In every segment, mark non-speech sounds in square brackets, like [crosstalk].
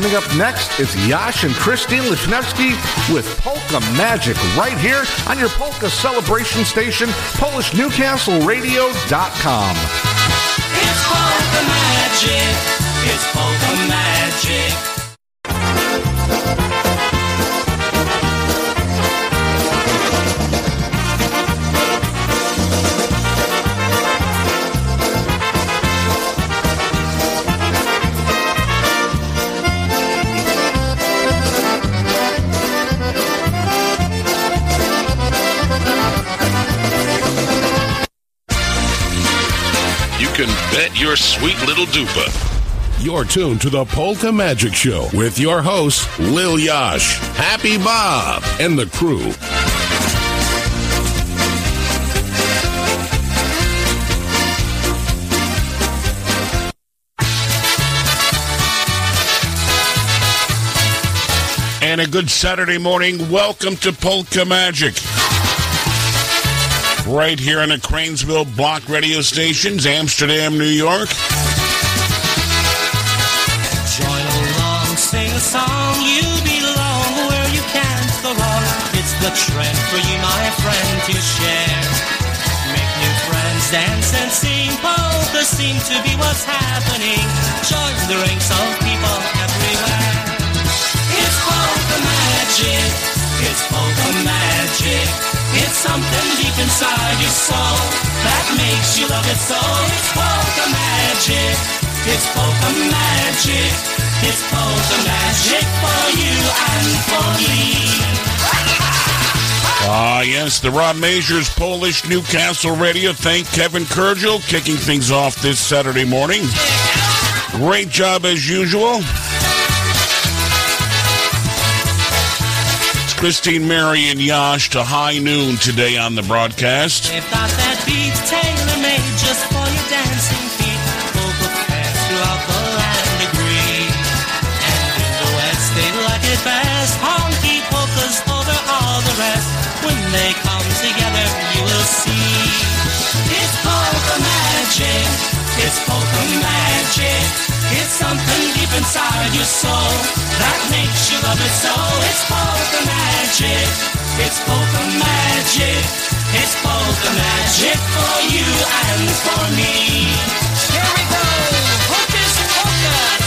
Coming up next, it's Yash and Christine Lesniewski with Polka Magic right here on your Polka Celebration Station, PolishNewcastleRadio.com. It's Polka Magic. It's Polka Magic. Your sweet little dupa. You're tuned to the Polka Magic Show with your hosts, Lil Yash, Happy Bob, and the crew. And a good Saturday morning. Welcome to Polka Magic. Right here on the Cranesville Block radio stations, Amsterdam, New York. Join along, sing a song. You belong where you can't go wrong. It's the trend for you, my friend, to share. Make new friends, dance and sing. Seem to be what's happening. Join the ranks of people everywhere. It's magic. It's magic. It's something deep inside your soul that makes you love it so. It's polka magic. It's polka magic. It's polka magic for you and for me. Ah, yes, the Rob Majors Polish Newcastle Radio. Thank Kevin Kurgel kicking things off this Saturday morning. Great job as usual. Christine, Mary, and Yash to high noon today on the broadcast. They like it best. Honky polkas over all the rest. When they come together, you will see. It's polka magic. It's polka magic. It's something deep inside of your soul that makes you love it so. It's polka magic. It's polka magic. It's polka magic for you and for me. Here we go. Hocus pocus.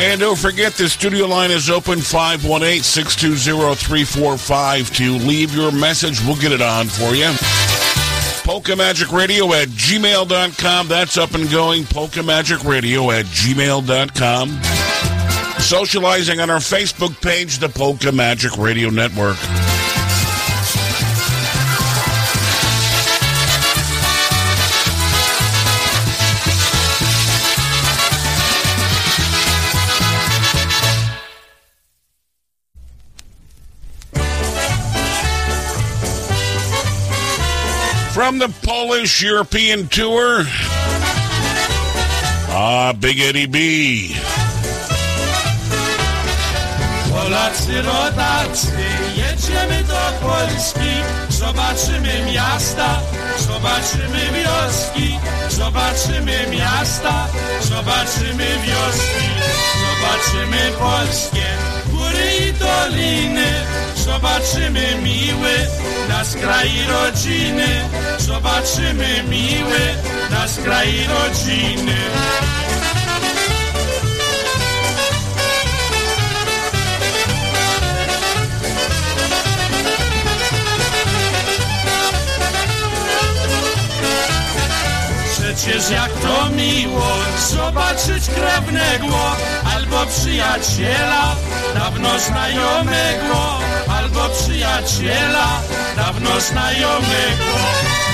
And don't forget, the studio line is open 518 620 345 to leave your message. We'll get it on for you. Polka Magic Radio at gmail.com. That's up and going. Polka Magic Radio at gmail.com. Socializing on our Facebook page, the Polka Magic Radio Network. From the Polish European Tour, ah, Big Eddie B. Polacy rodacy, jedziemy do Polski, zobaczymy miasta, zobaczymy wioski, zobaczymy miasta, zobaczymy wioski, zobaczymy polskie góry i doliny, zobaczymy miły nasz kraj rodziny, zobaczymy miły nasz kraj rodziny. Przecież jak to miło zobaczyć krewnego albo przyjaciela dawno znajomego, albo przyjaciela dawno znajomego.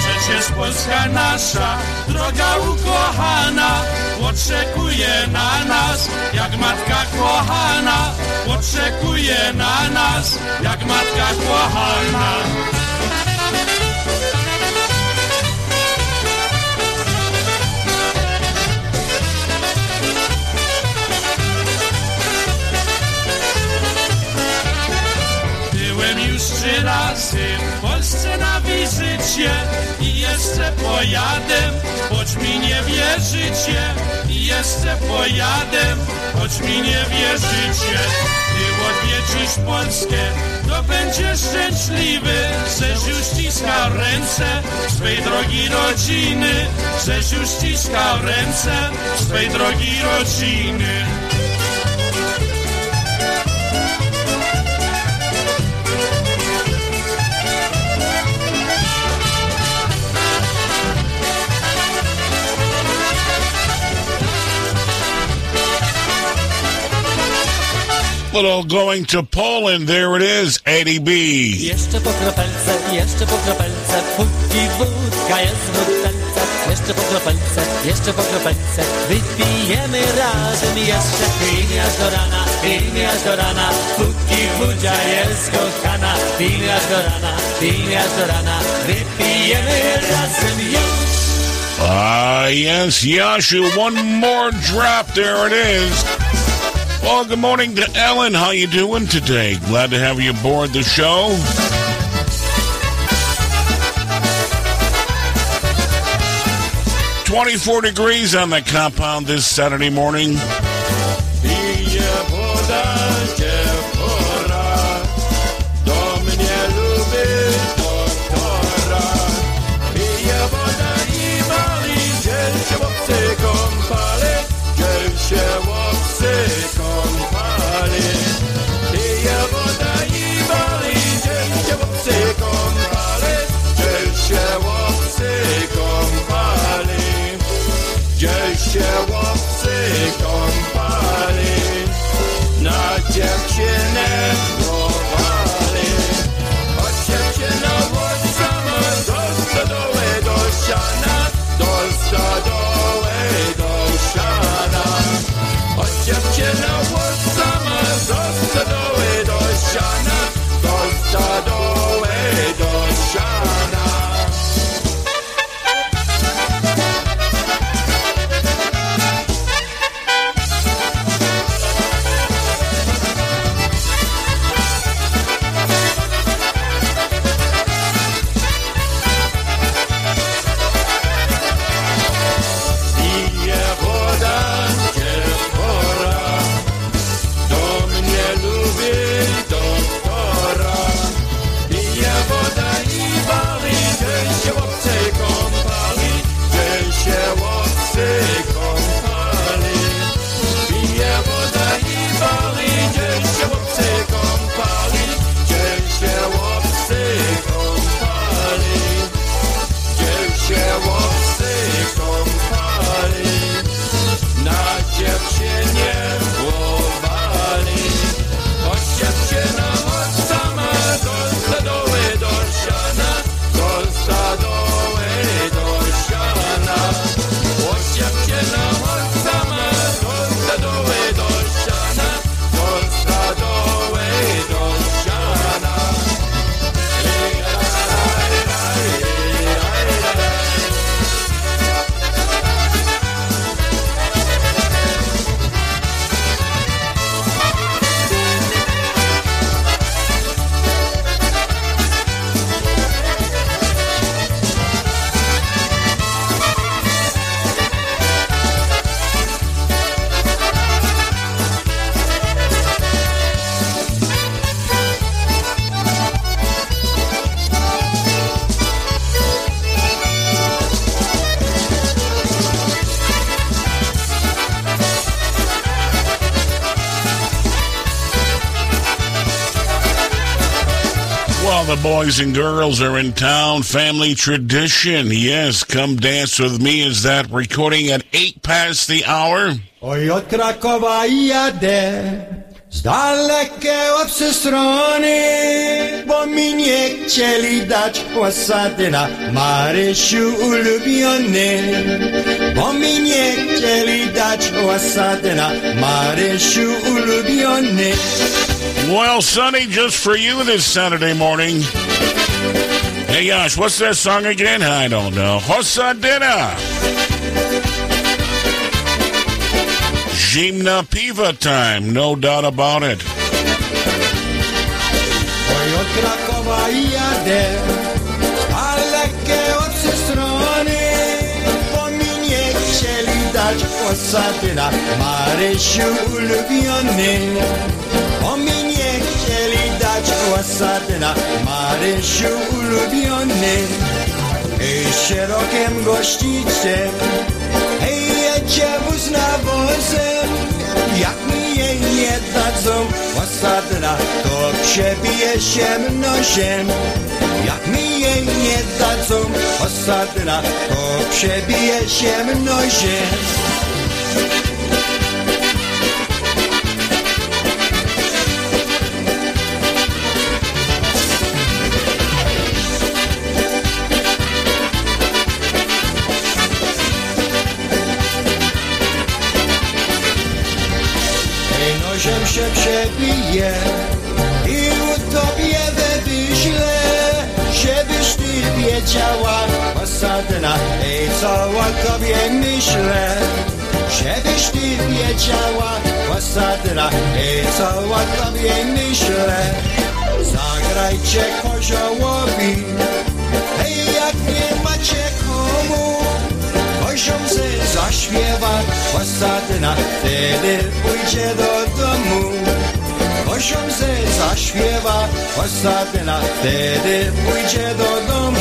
Przecież Polska nasza, droga ukochana, oczekuje na nas, jak matka kochana, oczekuje na nas, jak matka kochana. Trzy razy w Polsce na wizycie i jeszcze pojadę, choć mi nie wierzycie. I jeszcze pojadę, choć mi nie wierzycie. Ty odwiedzisz Polskę, to będziesz szczęśliwy, żeś już ściskał ręce swej drogi rodziny, żeś już ściskał ręce swej drogi rodziny. Little going to Poland. There it is, Eddie B. Jeszcze po kropelce, jeszcze po kropelce, póki wódka jest w butelce. Jeszcze po kropelce, jeszcze po kropelce, wypijemy razem jeszcze. Pijmy aż do rana, pijmy aż do rana, póki wódzia jest kochana. Pijmy aż do rana, pijmy aż do rana, wypijemy razem już. Ah, yes, Yashu. One more drop. There it is. Well, good morning to Ellen. How you doing today? Glad to have you aboard the show. Twenty-four degrees on the compound this Saturday morning. Boys and girls are in town. Family tradition. Yes, come dance with me. Is that recording at eight past the hour? Oj, od Krakowa jadę z strony, bo mi nie chcieli dać osady na Marysiu ulubiony. Bo mi nie chcieli dać osady na Marysiu ulubiony. Well, Sonny, just for you this Saturday morning. Hey, gosh, what's that song again? I don't know. Hosadina. Zimna Piva time, no doubt about it. Chcieli dać posady na Marysiu ulubiony. Ej, szerokim gościcem, hej, jedzie wóz na wozem. Jak mi jej nie dadzą posadna, to przebije się nożem. Jak mi jej nie dadzą posadna, to przebije się nożem. I utopie we wyśle, żebyś ty wiedziała posadna, ej, co o tobie myślę. Żebyś ty wiedziała posadna, ej, co o tobie myślę. Zagrajcie koziołowi, ej, jak nie macie komu, Poziom zaśpiewa posadna, wtedy pójdzie do. Poziom se zaśpiewa posadna, wtedy pójdzie do domu.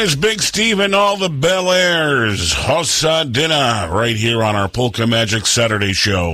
There it is, Big Steve and all the Bel Airs. Hosadina, right here on our Polka Magic Saturday show.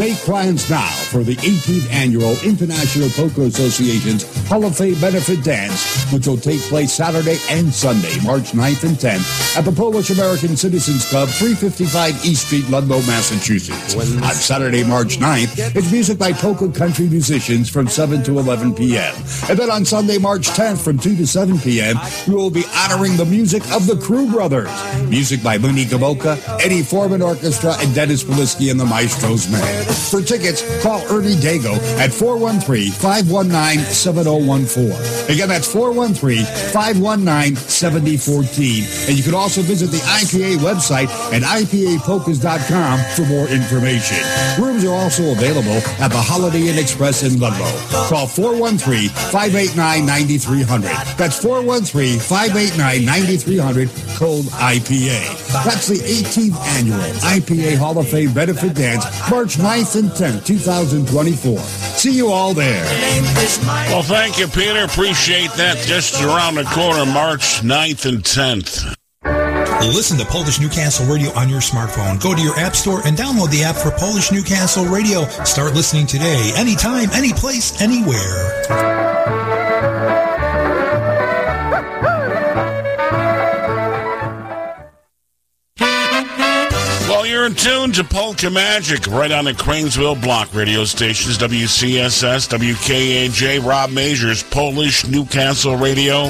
Make plans now for the 18th annual International Polka Association's Hall of Fame benefit dance, which will take place Saturday and Sunday, March 9th and 10th at the Polish American Citizens Club, 355 East Street, Ludlow, Massachusetts. On Saturday, March 9th, it's music by polka country musicians from 7 to 11 p.m. And then on Sunday, March 10th from 2 to 7 p.m., we will be honoring the music of the Crew Brothers. Music by Mooney Gaboka, Eddie Forman Orchestra, and Dennis Polisky and the Maestros Band. For tickets, call Ernie Dago at 413-519-7014. Again, that's 413-519-7014. And you can also visit the IPA website at IPApolkas.com for more information. Rooms are also available at the Holiday Inn Express in Ludlow. Call 413-589-9300. That's 413-589-9300, code IPA. That's the 18th annual IPA Hall of Fame benefit dance, March 9th and 10th, 2024. See you all there. Well, thank you, Peter. Appreciate that. Just around the corner, March 9th and 10th. Listen to Polish Newcastle Radio on your smartphone. Go to your app store and download the app for Polish Newcastle Radio. Start listening today, anytime, any place, anywhere. You're in tune to Polka Magic right on the Cranesville block radio stations WCSS, WKAJ, Rob Majors, Polish Newcastle Radio.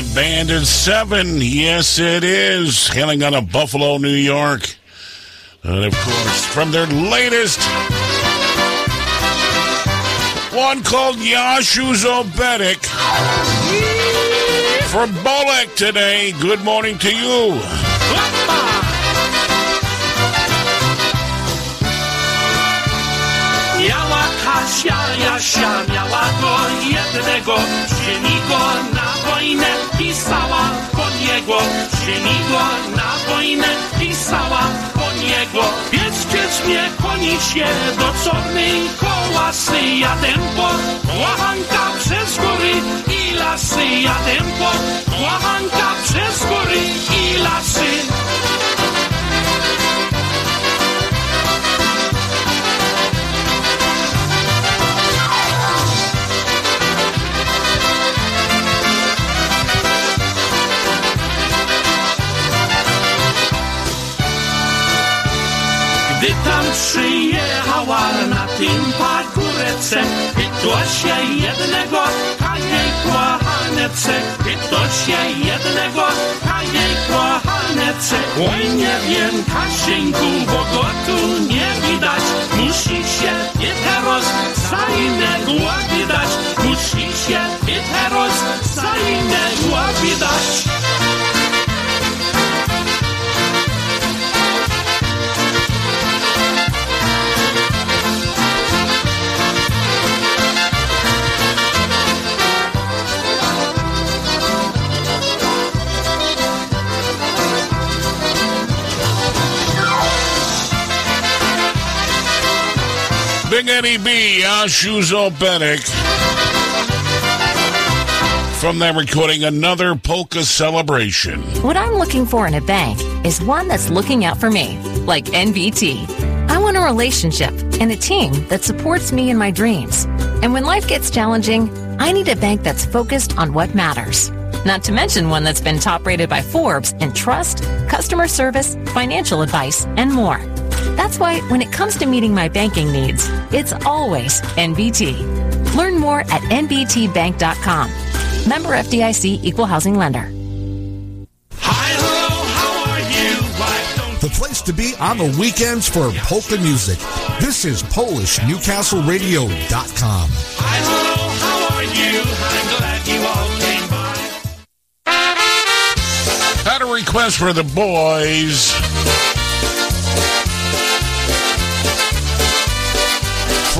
The band is seven. Yes, it is. Hailing out of Buffalo, New York. And of course, from their latest one called Yashu's Obetic. For Bolek today, good morning to you. Go wojnę, pisała po niego, wzięli go na wojnę, pisała po niego. Piec, piec mnie, koni się do czornej kołasy, jadę po łachanka przez góry i lasy, jadę po łachanka przez góry i lasy. Tam przyjechała na tym pagórece, pytło się jednego, a jej kochanece. Pytło się jednego, a jej kochanece. Oj, nie wiem, Kasieńku, bo go tu nie widać. Musi się Pieteros za innego wydać. Musi się Pieteros za innego wydać. Big Eddie B, Yashu's Obetic. From that recording, another polka celebration. What I'm looking for in a bank is one that's looking out for me, like NBT. I want a relationship and a team that supports me in my dreams. And when life gets challenging, I need a bank that's focused on what matters. Not to mention one that's been top rated by Forbes in trust, customer service, financial advice, and more. That's why when it comes to meeting my banking needs, it's always NBT. Learn more at nbtbank.com. Member FDIC Equal Housing Lender. Hi, hello, how are you? The place to be on the weekends for polka music. This is PolishNewcastleRadio.com. Hi, hello, how are you? I'm glad you all came by. Had a request for the boys.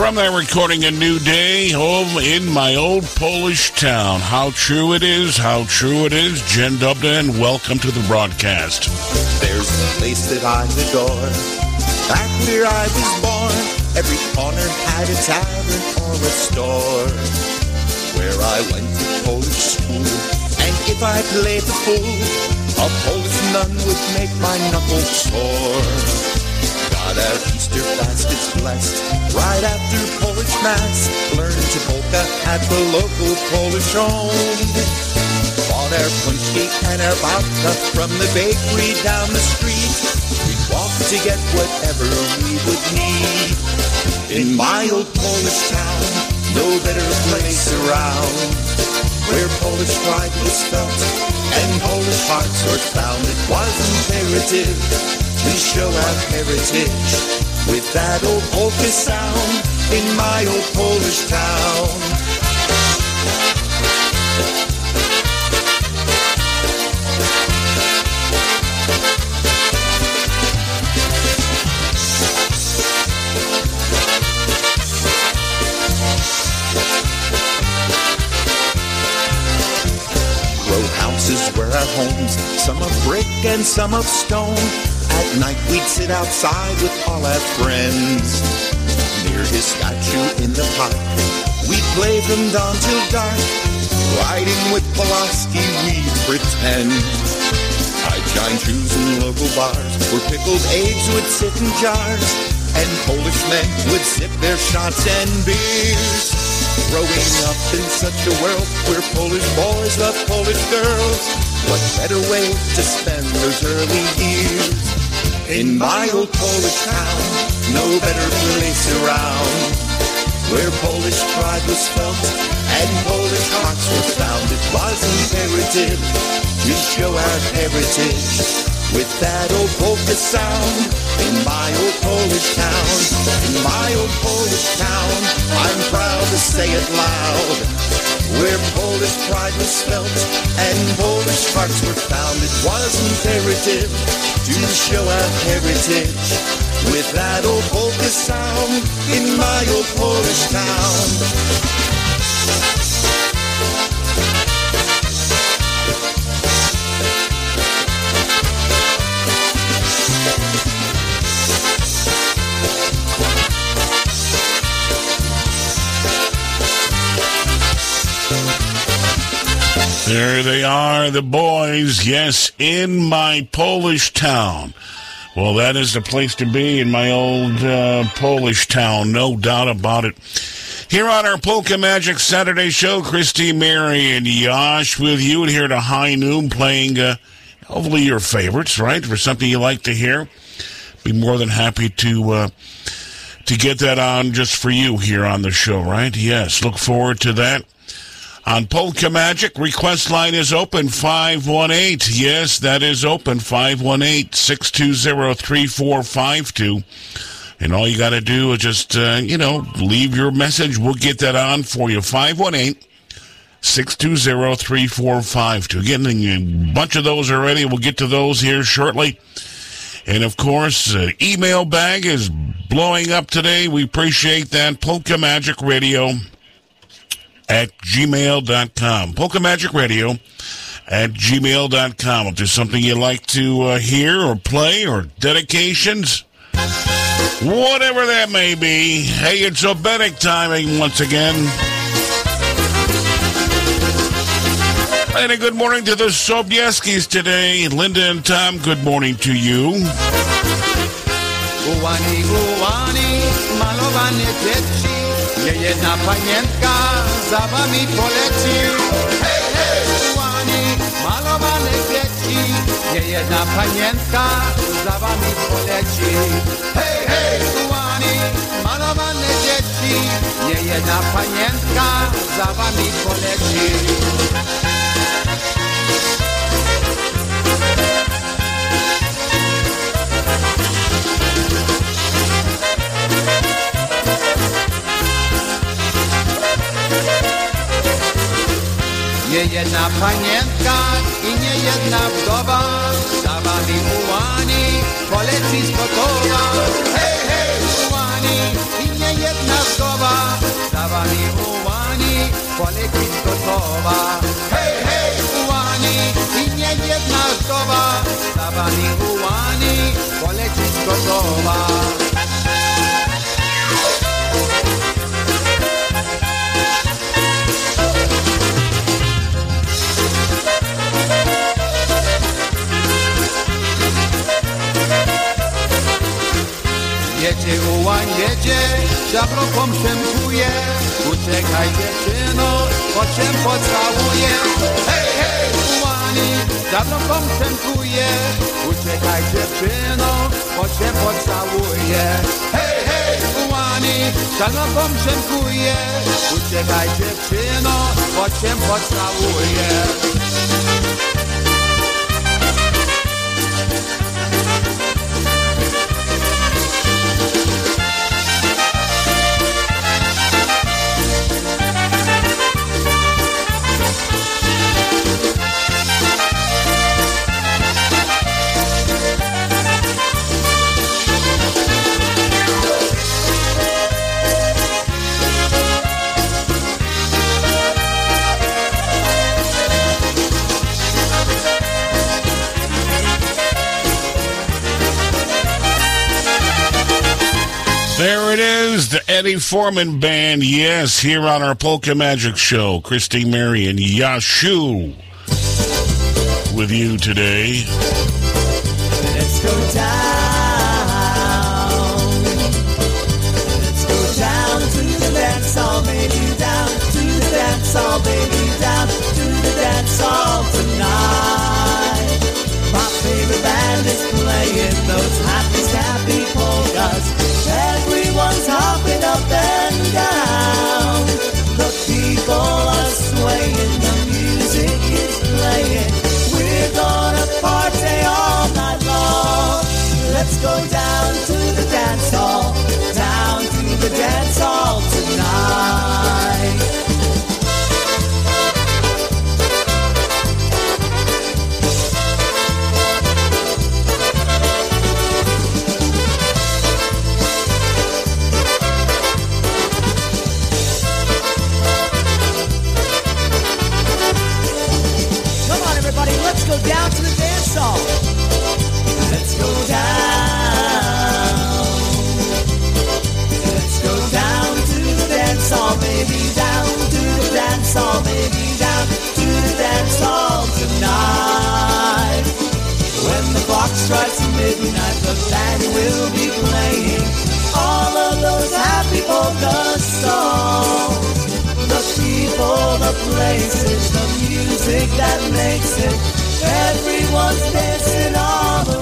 From that recording, A New Day, home in my old Polish town. How true it is, how true it is. Jen Dubda, and welcome to the broadcast. There's a place that I adore. Back where I was born, every corner had a tavern or a store. Where I went to Polish school, and if I played the fool, a Polish nun would make my knuckles sore. Our Easter baskets blessed right after Polish Mass. Learned to polka at the local Polish home. Bought our punch cake and our vodka from the bakery down the street. We'd walk to get whatever we would need. In my old Polish town, no better place around. Where Polish pride was felt and Polish hearts were found. It was imperative we show our heritage with that old polka sound in my old Polish town. Row houses were our homes, some of brick and some of stone. Night we'd sit outside with all our friends. Near his statue in the park, we'd play from dawn till dark. Riding with Pulaski, we'd pretend. High shine shoes in local bars, where pickled eggs would sit in jars. And Polish men would sip their shots and beers. Growing up in such a world where Polish boys love Polish girls, what better way to spend those early years? In my old Polish town, no better place around, where Polish pride was felt and Polish hearts were found. It was imperative we show our heritage with that old polka sound in my old Polish town. In my old Polish town, I'm proud to say it loud. Where Polish pride was felt and Polish hearts were found, it was imperative to show our heritage with that old polka sound in my old Polish town. There they are, the boys. Yes, in my Polish town. Well, that is the place to be in my old uh, Polish town, no doubt about it. Here on our Polka Magic Saturday show, Christy, Mary, and Yash with you and here to high noon playing uh, hopefully your favorites, right? For something you like to hear. Be more than happy to uh, to get that on just for you here on the show, right? Yes, look forward to that. On Polka Magic, request line is open 518. Yes, that is open 518 620 3452. And all you got to do is just, uh, you know, leave your message. We'll get that on for you. 518 620 3452. Getting a bunch of those already. We'll get to those here shortly. And of course, uh, email bag is blowing up today. We appreciate that. Polka Magic Radio at gmail.com. Polka Magic Radio at gmail.com. If there's something you'd like to uh, hear or play or dedications, whatever that may be, hey, it's Obedic timing once again. And a good morning to the Sobieskis today. Linda and Tom, good morning to you. Ułani, ułani, malowanie dzieci, nie jedna za wami poleci. Hej, hej! Ułani, malowane dzieci, nie jedna panienka za wami poleci. Hej, hej! Ułani, malowane dzieci, nie jedna panienka za wami poleci. Nie jedna panienka i nie jedna wdowa. Za wami ułani poleci z Kotowa Hej, hej, ułani i nie jedna wdowa. Za wami ułani poleci z Kotowa Hej, hej, ułani i nie jedna wdowa. Za wami ułani poleci z Jedzie ułań, jedzie, żabrową szemkuje Uciekaj dziewczyno, po czym pocałuje Hej, hej, ułani, żabrową szemkuje Uciekaj dziewczyno, po czym pocałuje Hej, hej, ułani, żabrową szemkuje Uciekaj dziewczyno, po czym pocałuje is, the Eddie Forman Band. Yes, here on our Polka Magic Show. Christy Mary and Yashu with you today. Let's go down. Let's go down to the baby, down to the baby, down to the tonight. My favorite band is playing those happy, happy polkas. Everyone's hopping up and down. The people are swaying, the music is playing. We're gonna party all night long. Let's go down to the dance hall, down to the dance hall tonight. Dance hall, baby. Down to the dance hall tonight. When the clock strikes midnight, the band will be playing all of those happy polka songs. The people, the places, the music that makes it. Everyone's dancing all around.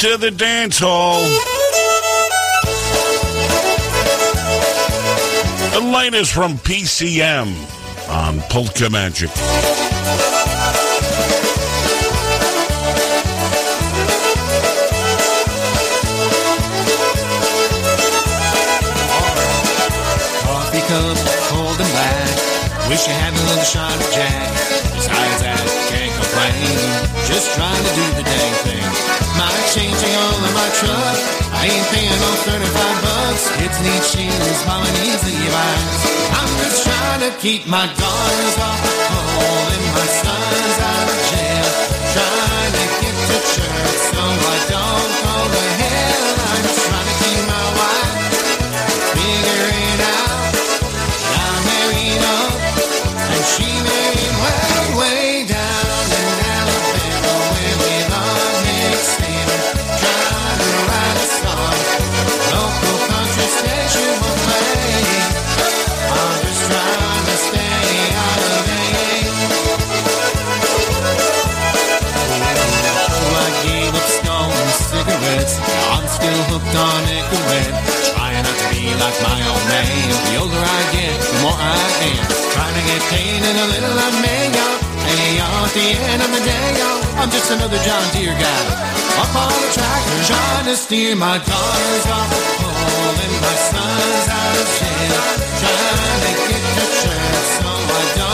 To the dance hall. The latest from PCM on Polka Magic. Coffee cup, cold and black. Wish you had a little shot of Jack. Besides that, can't complain. Just trying to do the dang thing. My changing oil in my truck. I ain't paying no 35 bucks. Kids need shoes, mama needs Levi's. I'm just trying to keep my daughters off the pole and my sons still hooked. Trying not to be like my old man. The older I get, the more I am. Trying to get paid and a little make out. Hey, at the end of the day, I'm just another John Deere guy. Up on the tractor, trying to steer my daughters off the pole and my sons out of jail. Trying to get to church so I don't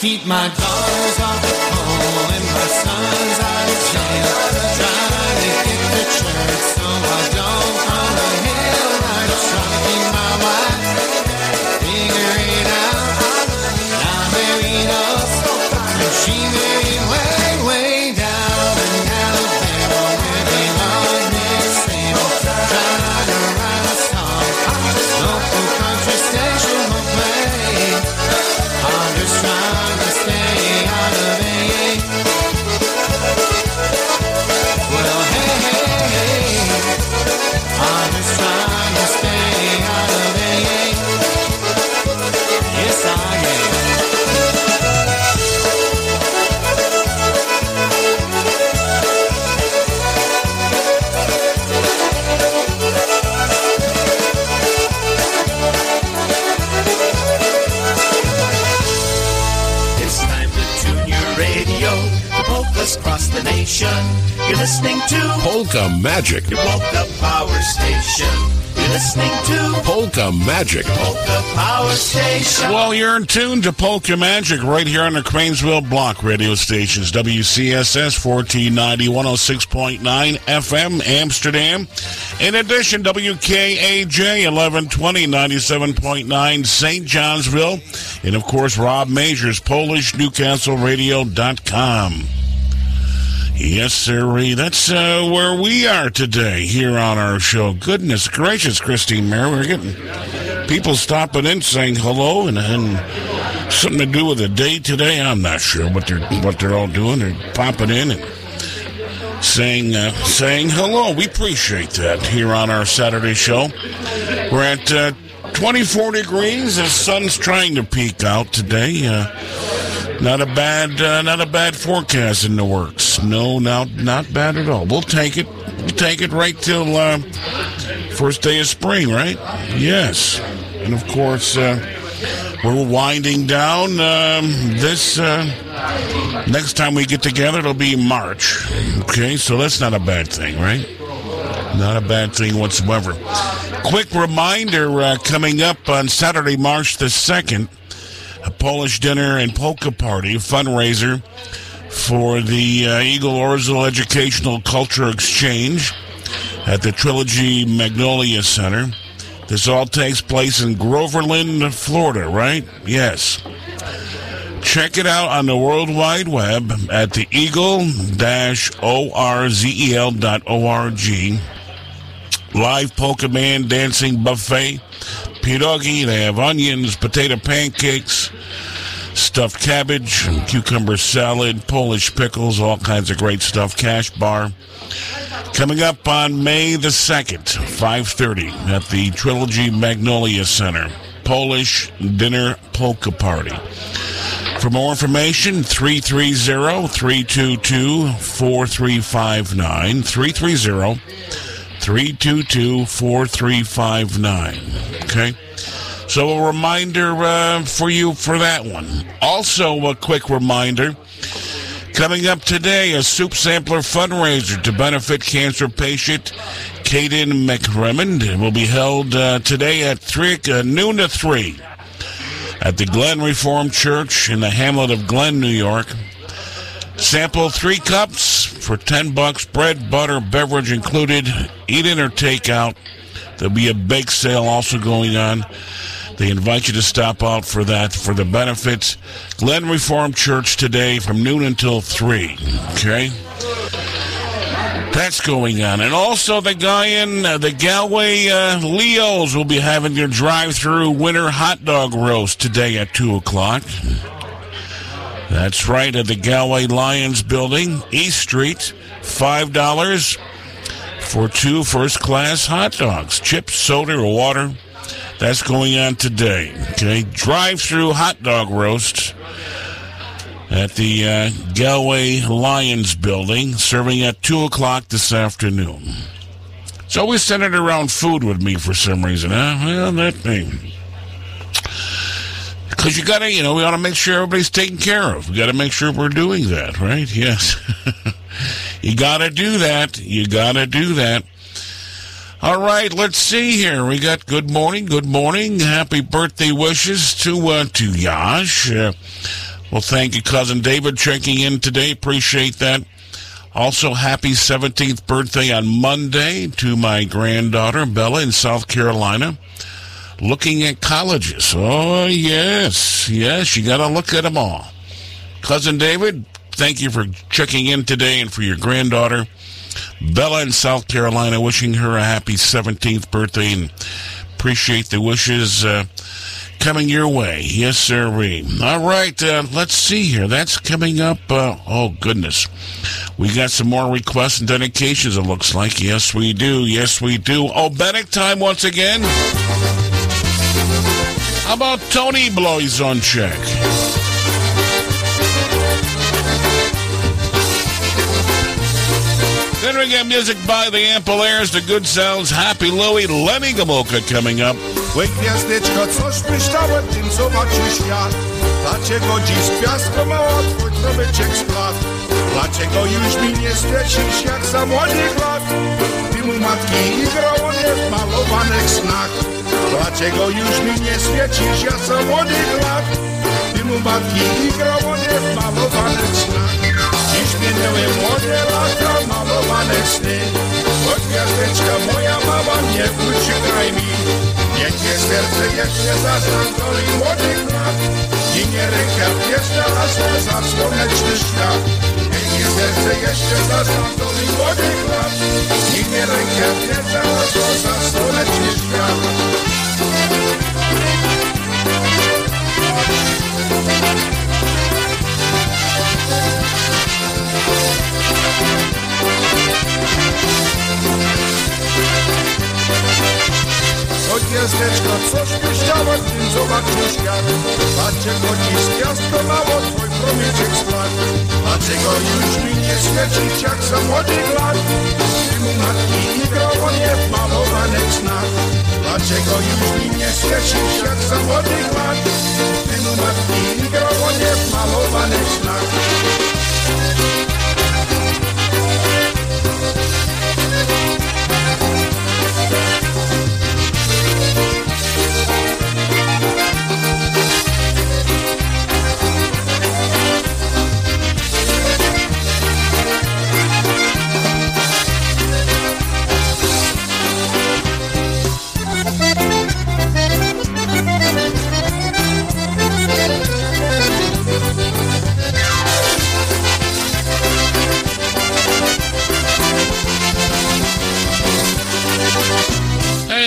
keep my daughters off the pole and my sons out of jail. Trying to get to church so I don't fall a hell. I'm trying to Polka Magic. your polka power station. You're listening to Polka Magic. Polka Power Station. Well, you're in tune to Polka Magic right here on the Cranesville Block radio stations. WCSS 1490, 106.9 FM, Amsterdam. In addition, WKAJ 1120, 97.9, St. Johnsville. And of course, Rob Majors, PolishNewcastleRadio.com. Yes, sir. That's uh, where we are today here on our show. Goodness gracious, Christine Mary. We're getting people stopping in saying hello and, and something to do with the day today. I'm not sure what they're what they're all doing. They're popping in and saying uh, saying hello. We appreciate that here on our Saturday show. We're at uh, 24 degrees. The sun's trying to peek out today. Not a bad, uh, not a bad forecast in the works. No, not not bad at all. We'll take it. We'll take it right till uh, first day of spring, right? Yes, and of course uh, we're winding down. Um, this uh, next time we get together, it'll be March. Okay, so that's not a bad thing, right? Not a bad thing whatsoever. Quick reminder uh, coming up on Saturday, March the 2nd, a Polish dinner and polka party fundraiser for the uh, Eagle Orzel Educational Culture Exchange at the Trilogy Magnolia Center. This all takes place in Groveland, Florida, right? Yes. Check it out on the World Wide Web at the eagle-orzel.org. Live polka band dancing buffet, pierogi. They have onions, potato pancakes, stuffed cabbage, cucumber salad, Polish pickles, all kinds of great stuff. Cash bar. Coming up on May the 2nd, 5.30 at the Trilogy Magnolia Center. Polish Dinner Polka Party. For more information, 330-322-4359. 330-322-4359. Okay? So a reminder uh, for you for that one. Also, a quick reminder. Coming up today, a soup sampler fundraiser to benefit cancer patient Caden McRemond. Will be held uh, today at three, uh, noon to 3 at the Glen Reformed Church in the hamlet of Glen, New York. Sample three cups for 10 bucks, bread, butter, beverage included, eat in or take out. There'll be a bake sale also going on. They invite you to stop out for that for the benefits. Glen Reformed Church today from noon until 3. Okay? That's going on. And also, the guy in uh, the Galway uh, Leos will be having their drive through winter hot dog roast today at 2 o'clock. That's right, at the Galway Lions building, East Street, $5 for two first class hot dogs, chips, soda, or water. That's going on today. Okay, drive through hot dog roast at the uh, Galway Lions building, serving at 2 o'clock this afternoon. It's always centered around food with me for some reason, huh? Well, that thing. Because you gotta, you know, we ought to make sure everybody's taken care of. We gotta make sure we're doing that, right? Yes. [laughs] you gotta do that. You gotta do that. All right, let's see here. We got good morning, good morning, happy birthday wishes to uh, to Yash. Uh, well, thank you, cousin David, checking in today. Appreciate that. Also, happy 17th birthday on Monday to my granddaughter Bella in South Carolina. Looking at colleges. Oh yes, yes, you got to look at them all. Cousin David, thank you for checking in today and for your granddaughter. Bella in South Carolina, wishing her a happy 17th birthday and appreciate the wishes uh, coming your way. Yes, sir. All right, uh, let's see here. That's coming up. Uh, oh, goodness. We got some more requests and dedications, it looks like. Yes, we do. Yes, we do. Oh, Bennett time once again. How about Tony Blazonczyk? Then we got music by the Ampol-Aires, the Good Sounds, Happy Louie, Lenny Gomulka coming up. Dlaczego dziś mała, twój promyczek splat Dlaczego już mi nie świecisz jak za młodych lat Ty mu matki igrało nie w malowanych snach Dlaczego już mi nie świecisz jak za młodych lat Ty mu matki igrało nie w snach Dziś minęły młode lata, malowane sny. Bo gwiazdeczka moja mała, nie uciekaj mi. Niech nie serce jeszcze zaznam doli młodych lat I nie ręka jeszcze raz za słoneczny świat serce jeszcze zaznam doli młodych lat I nie ręka jeszcze raz za słoneczny świat O gwiazdeczko, coś myślała, tym zobaczył świat. Dlaczego dziś gwiazdko mało, twój promyczek splat Dlaczego już mi nie świecić jak za młodych lat? Ty mu matki igrało nie w malowanych snach Dlaczego już mi nie świecić jak za młodych lat? Ty mu matki igrało nie w malowanych snach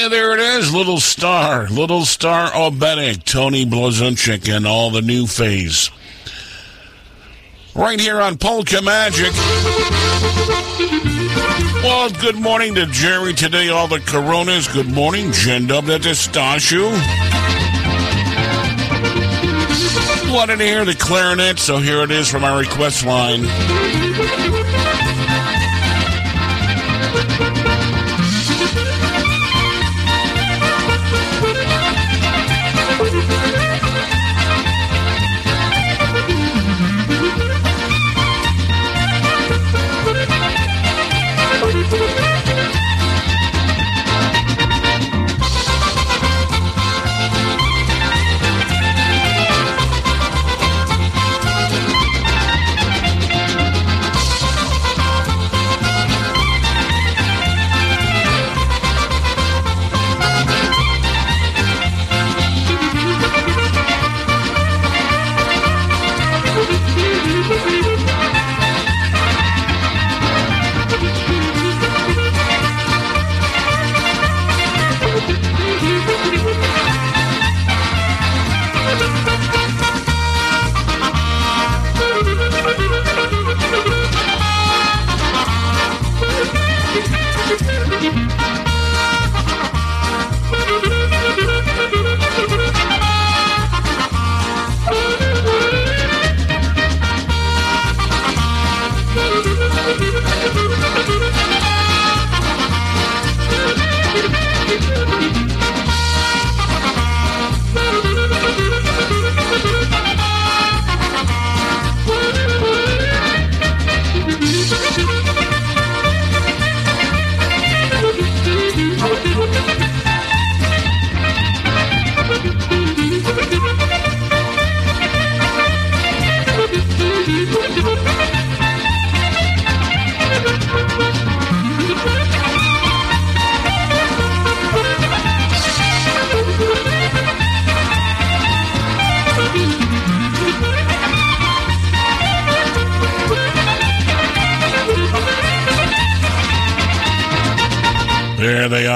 Hey, there it is, Little Star, Little Star Obetic, Tony Blazonczyk, and all the new phase. Right here on Polka Magic. Well, good morning to Jerry today, all the Coronas. Good morning, Jen Dubna Stashu. Wanted to hear the clarinet, so here it is from our request line. Thank you.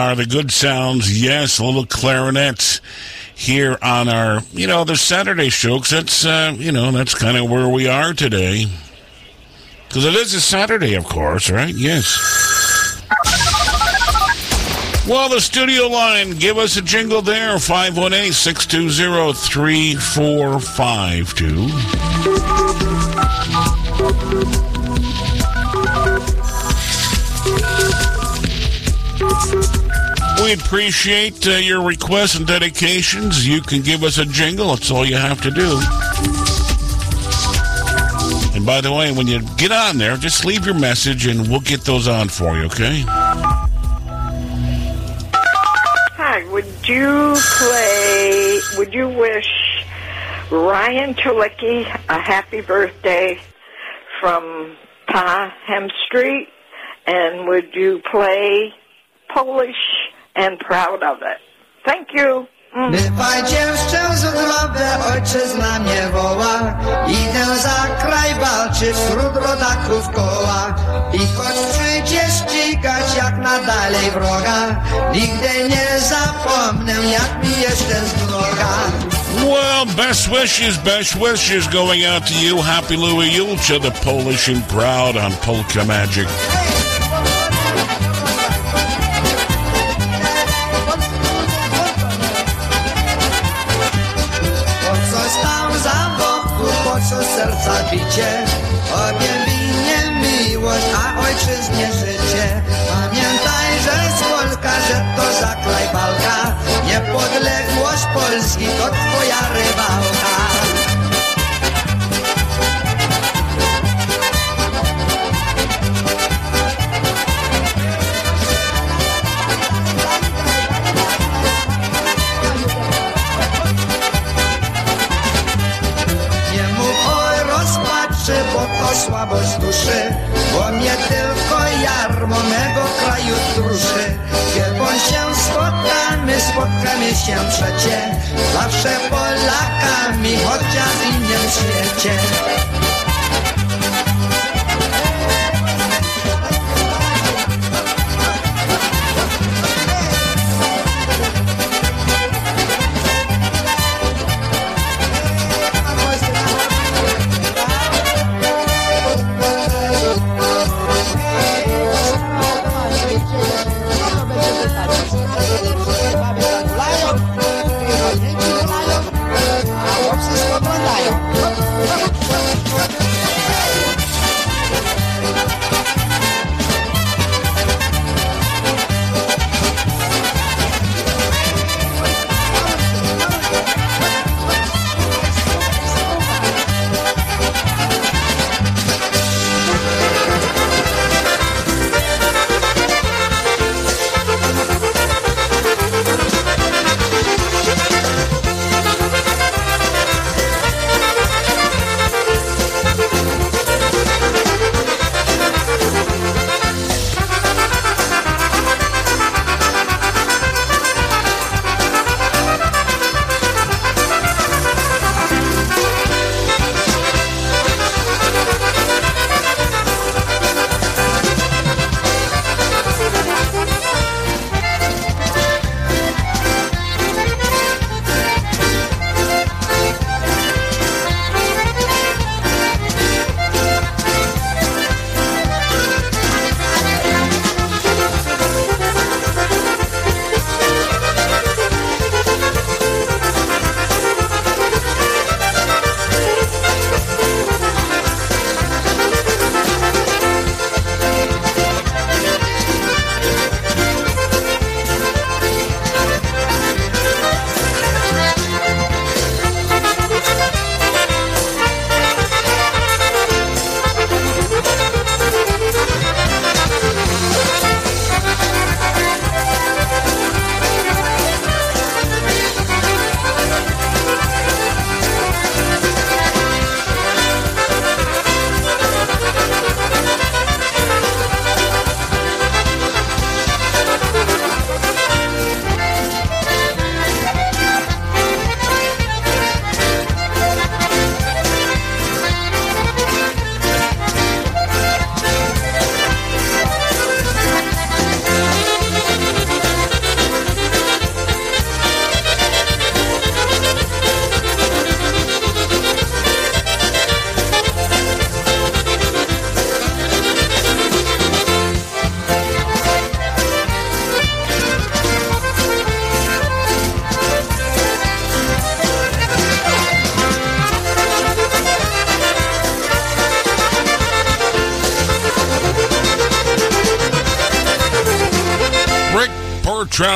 Are the good sounds. Yes, a little clarinet here on our, you know, the Saturday show. that's, uh, you know, that's kind of where we are today. Because it is a Saturday, of course, right? Yes. Well, the studio line, give us a jingle there, 518 620 3452. We appreciate uh, your requests and dedications. You can give us a jingle. That's all you have to do. And by the way, when you get on there, just leave your message and we'll get those on for you, okay? Hi, would you play, would you wish Ryan Tulicki a happy birthday from Pa Hem Street? And would you play Polish and Proud of It? Thank you. Bywaj dziewczę z drogę, ojczyzna mnie woła Idę za kraj walczyć wśród rodaków koła I choć przyjdzie ścigać jak nadalej wroga Nigdy nie zapomnę jak mi jeszcze z droga Well, best wishes, best wishes going out to you. Happy Louie Julcia, the Polish and proud on Polka Magic. Po miłość, a ojczyznie życie. Pamiętaj, że z Polka, że to za kraj walka Niepodległość Polski to twoja rywalka słabość duszy mnie tylko jarmo mego kraju truszy Kiedy się spotkamy, spotkamy się przecie. Zawsze Polakami, chociaż w innym świecie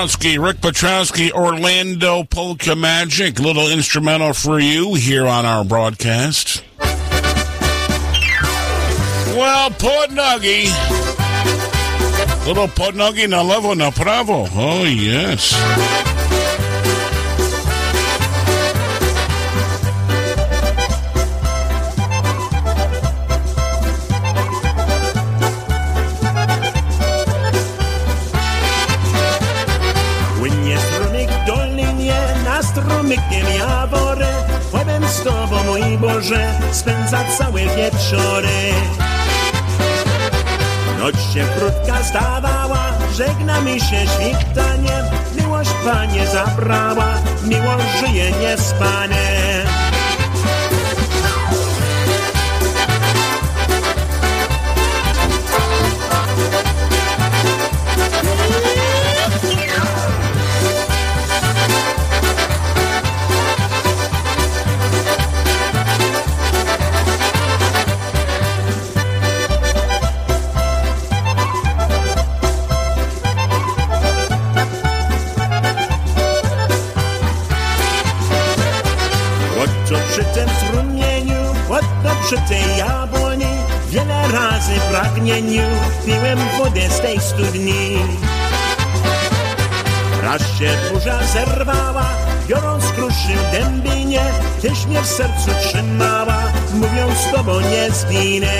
Petrowski, Rick Petrowski, Orlando Polka Magic. Little instrumental for you here on our broadcast. Well, Podnuggy. Little Podnuggy na levo na pravo. Oh, yes. Spędzać całe wieczory. Noc się krótka zdawała, żegnamy się świtaniem. Miłość Panie zabrała, miłość żyje niespanie. Zerwała, biorąc kruszy dębinie Tyś mnie w sercu trzymała, mówiąc z tobą nie zginę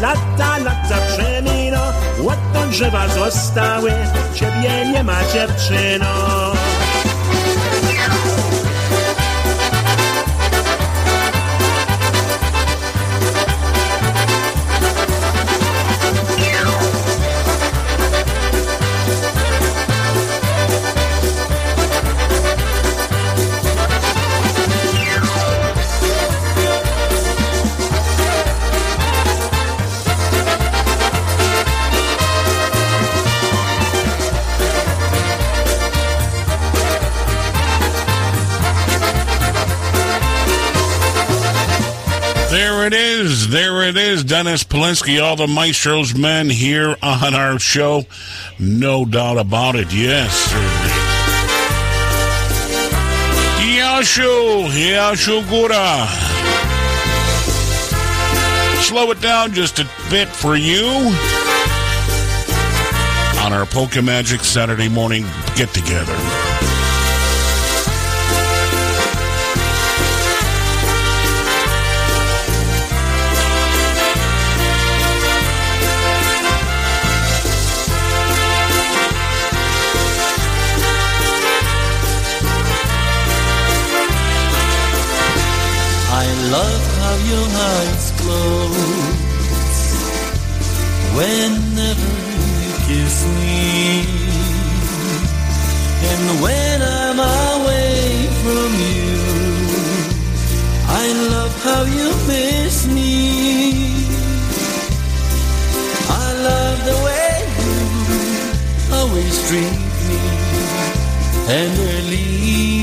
lata, lata przemino Łoto drzewa zostały, ciebie nie ma dziewczyno Dennis Polisky, all the Maestro's men here on our show. No doubt about it. Yes. Yashu, Yashu Gura. Slow it down just a bit for you on our Polka Magic Saturday morning get together. Whenever you kiss me. And when I'm away from you, I love how you miss me. I love the way you always treat me tenderly.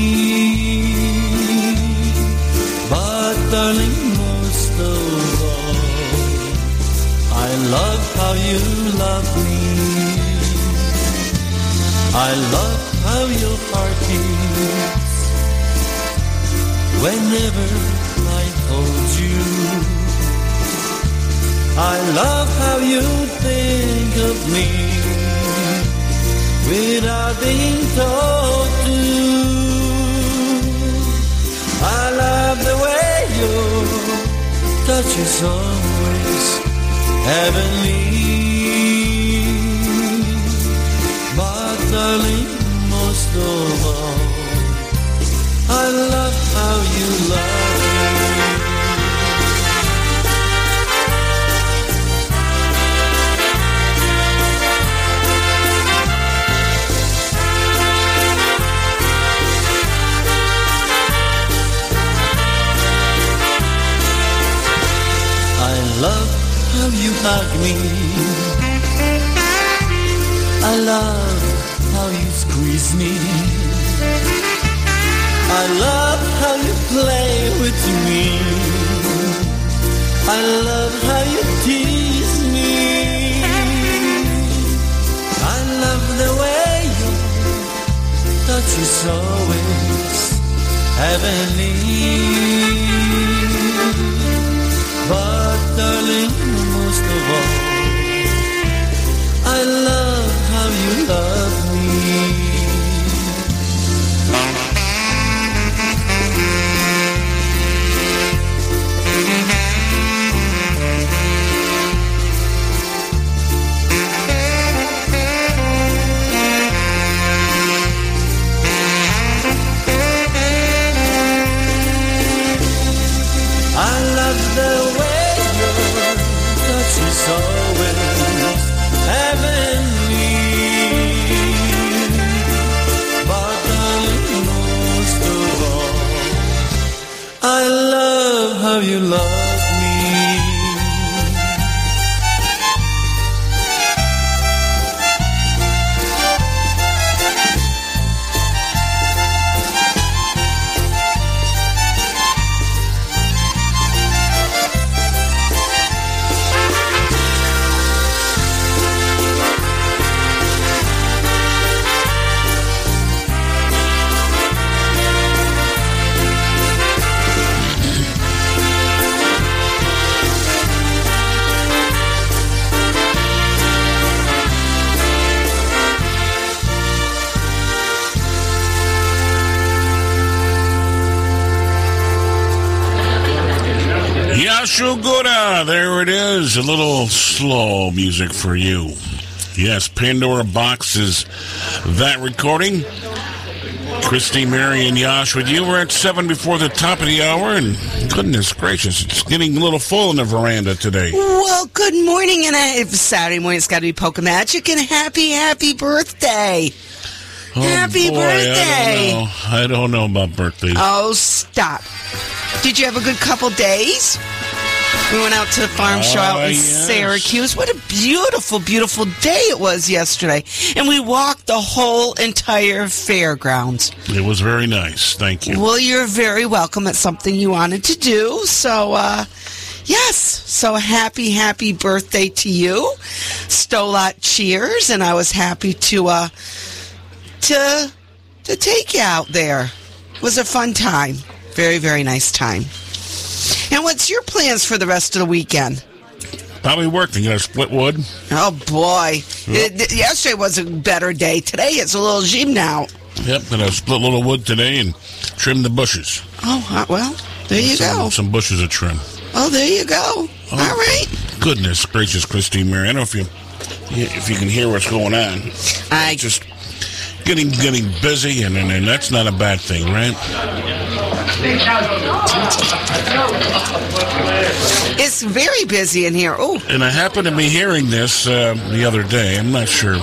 You love me. I love how your heart beats whenever I hold you. I love how you think of me without being told to. I love the way your touch is always heavenly. Darling, most of all, I love how you love me. I love how you hug me. I love squeeze me. I love how you play with me. I love how you tease me. I love the way your touch is always heavenly. But darling, most of all, I love how you love me. You love is. A little slow music for you. Yes, Pandora Box is that recording. Christy, Mary, and Yash with you. We're at seven before the top of the hour, and goodness gracious, it's getting a little full in the veranda today. Well, good morning, and if Saturday morning it's got to be Polka Magic, and happy, happy birthday! Oh, Happy boy, birthday. I don't, know. I don't know about birthdays. Oh, stop! Did you have a good couple days? We went out to the farm show out in yes. Syracuse. What a beautiful, beautiful day it was yesterday, and we walked the whole entire fairgrounds. It was very nice. Thank you. Well, you're very welcome. It's something you wanted to do. So, uh, yes. So happy, happy birthday to you. Stolot cheers. And I was happy to, uh, to, to take you out there. It was a fun time. Very, very nice time. And what's your plans for the rest of the weekend? Probably working. Got to split wood. Oh boy. It- yesterday was a better day. Today it's a little gym now. Yep, gonna split a little wood today and trim the bushes. Oh, well, there you some, go. Some bushes to trim. Oh, there you go. Oh, All right. Goodness gracious, Christine Mary. I don't know if you if you can hear what's going on. I just getting getting busy, and, and and that's not a bad thing, right? It's very busy in here. Oh, And I happened to be hearing this uh, the other day. I'm not sure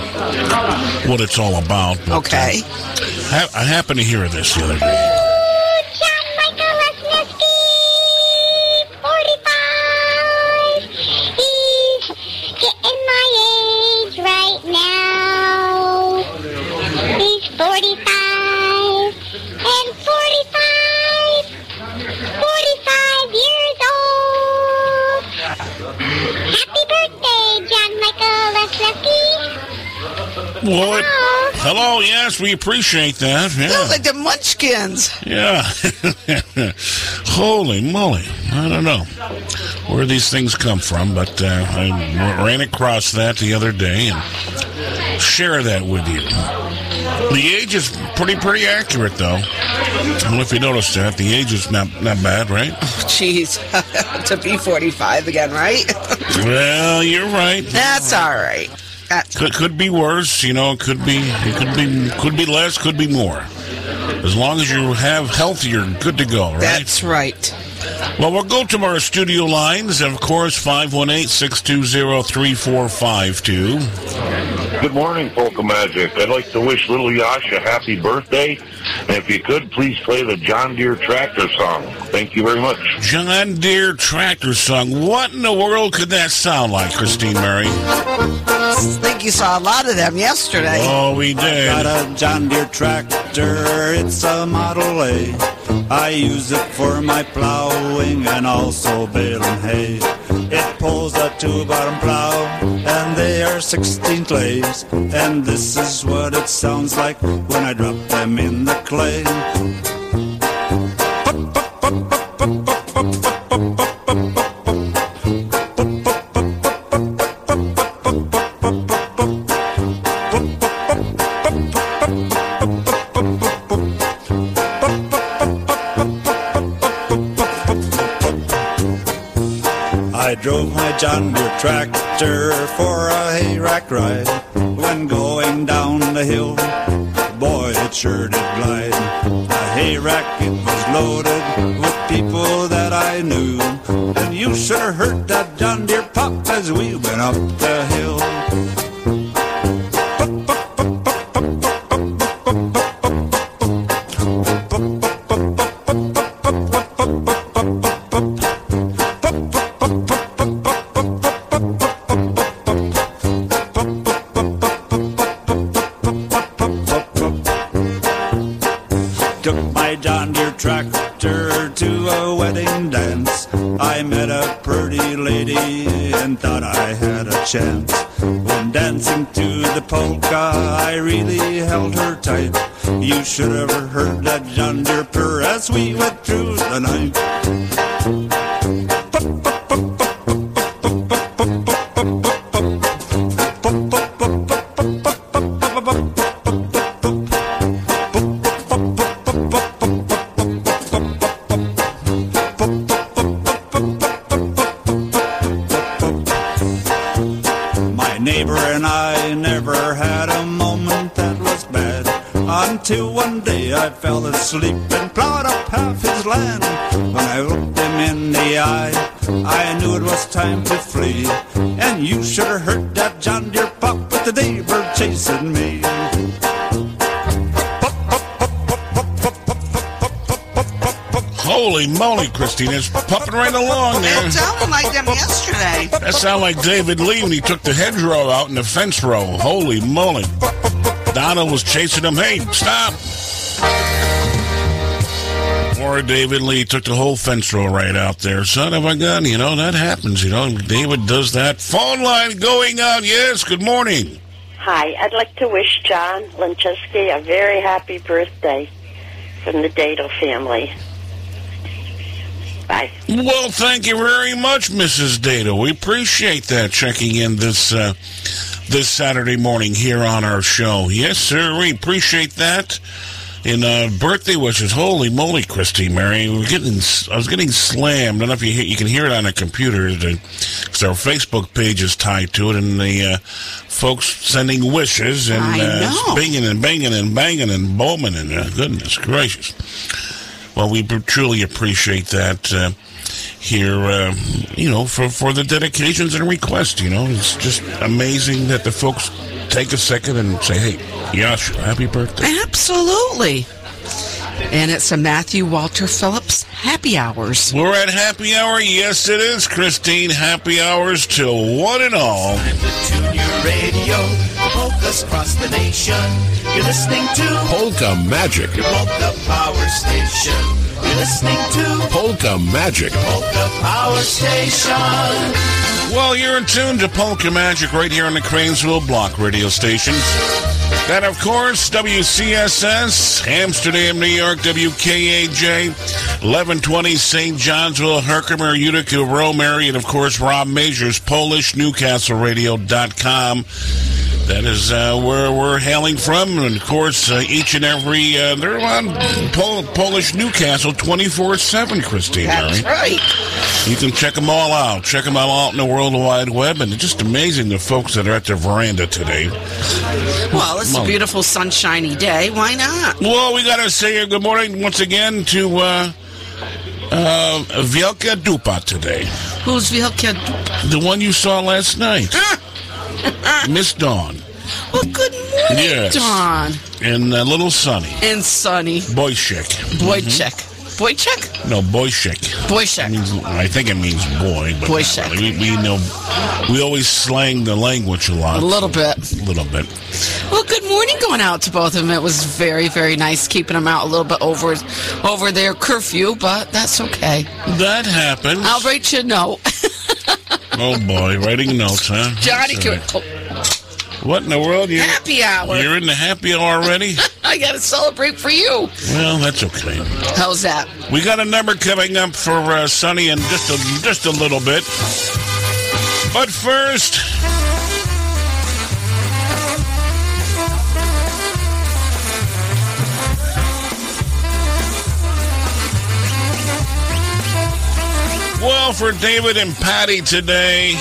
what it's all about. But, Okay. uh, ha- I happened to hear this the other day. Happy birthday, John Michael Lesniewski. Well, it- hello. Yes, we appreciate that. look Yeah. like the Munchkins. Yeah. [laughs] Holy moly. I don't know where these things come from, but uh, I ran across that the other day and share that with you. The age is pretty, pretty accurate, though. I don't know if you noticed that. The age is not, not bad, right? Oh, jeez, [laughs] to be 45 again, right? [laughs] Well, you're right. That's all right. That's Could, could be worse, you know. It could be, it could be, could be less, could be more. As long as you have health, you're good to go, right? That's right. Well, we'll go to our studio lines. Of course, 518 620 3452. Good morning, Polka Magic. I'd like to wish little Yash a happy birthday. And if you could, please play the John Deere tractor song. Thank you very much. John Deere tractor song. What in the world could that sound like, Christine Mary? I think you saw a lot of them yesterday. Oh, we did. Got a John Deere tractor, it's a Model A. I use it for my plowing and also baling hay. Pulls a two-bottom plow, and they are 16 clays. And this is what it sounds like when I drop them in the clay. Drove my John Deere tractor for a hay rack ride. When going down the hill, boy, it sure did glide. The hay rack, it was loaded with people that I knew. And you have heard that John Deere pop as we went up the hill. Chance. When dancing to the polka, I really held her tight. You should have heard that John Deere purr as we went through the night. Moly, Christine. It's pumping right along there. It sounded like them yesterday. That sounded like David Lee when he took the hedgerow out in the fence row. Holy moly. Donna was chasing him. Hey, stop. Or David Lee took the whole fence row right out there. Son of a gun, you know, that happens. You know, David does that. Phone line going out. Yes, good morning. Hi, I'd like to wish John Lancheski a very happy birthday from the Dado family. Well, thank you very much, Mrs. Data. We appreciate that checking in this uh, this Saturday morning here on our show. Yes, sir, we appreciate that. In uh, birthday wishes, holy moly, Christy Mary, we're getting, I was getting slammed. I don't know if you you can hear it on a computer because our Facebook page is tied to it, and the uh, folks sending wishes and uh, know. binging and banging and banging and booming and uh, goodness gracious. Well, we truly appreciate that uh, here, uh, you know, for, for the dedications and requests. You know, it's just amazing that the folks take a second and say, hey, Yasha, happy birthday. Absolutely. And it's a Matthew Walter Phillips happy hours. We're at happy hour. Yes, it is, Christine. Happy hours to one and all. Tune your radio, polkas across the nation. You're listening to Polka Magic. your polka power station. You're listening to Polka Magic. polka power station. Well, you're in tune to Polka Magic right here on the Cranesville Block radio station. Then, of course, WCSS, Amsterdam, New York, WKAJ, 1120 St. Johnsville, Herkimer, Utica, Rome area, and, of course, Rob Majors, Polish, NewcastleRadio.com. That is uh, where we're hailing from. And, of course, uh, each and every, uh, they're on Pol- Polish Newcastle 24 7, Christine. That's Murray. right. You can check them all out. Check them all out in the World Wide Web, and it's just amazing the folks that are at the veranda today. Well, it's a beautiful sunshiny day. Why not? Well, we got to say good morning once again to uh, uh, Vielka Dupa today. Who's Vilka? The one you saw last night. [laughs] [laughs] Miss Dawn. Well, good morning, Yes. Dawn. And uh, little Sonny. And Sonny. Boychik. Boychik. Boychik? No, Boychik. Boychik. Means, I think it means boy, but not Boychik. really. we, we know we always slang the language a lot. A little bit. A little bit. Well, good morning going out to both of them. It was very, very nice keeping them out a little bit over over their curfew, but that's okay. That happens. I'll write you a note. [laughs] Oh boy, writing notes, huh? Johnny, can. What in the world? You're, happy hour. You're in the happy hour already? [laughs] I got to celebrate for you. well, that's okay. How's that? We got a number coming up for uh, Sonny in just a just a little bit. But first, well, for David and Patty today.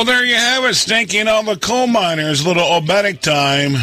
Well, there you have it, Stinking all the coal miners. Little obetic time.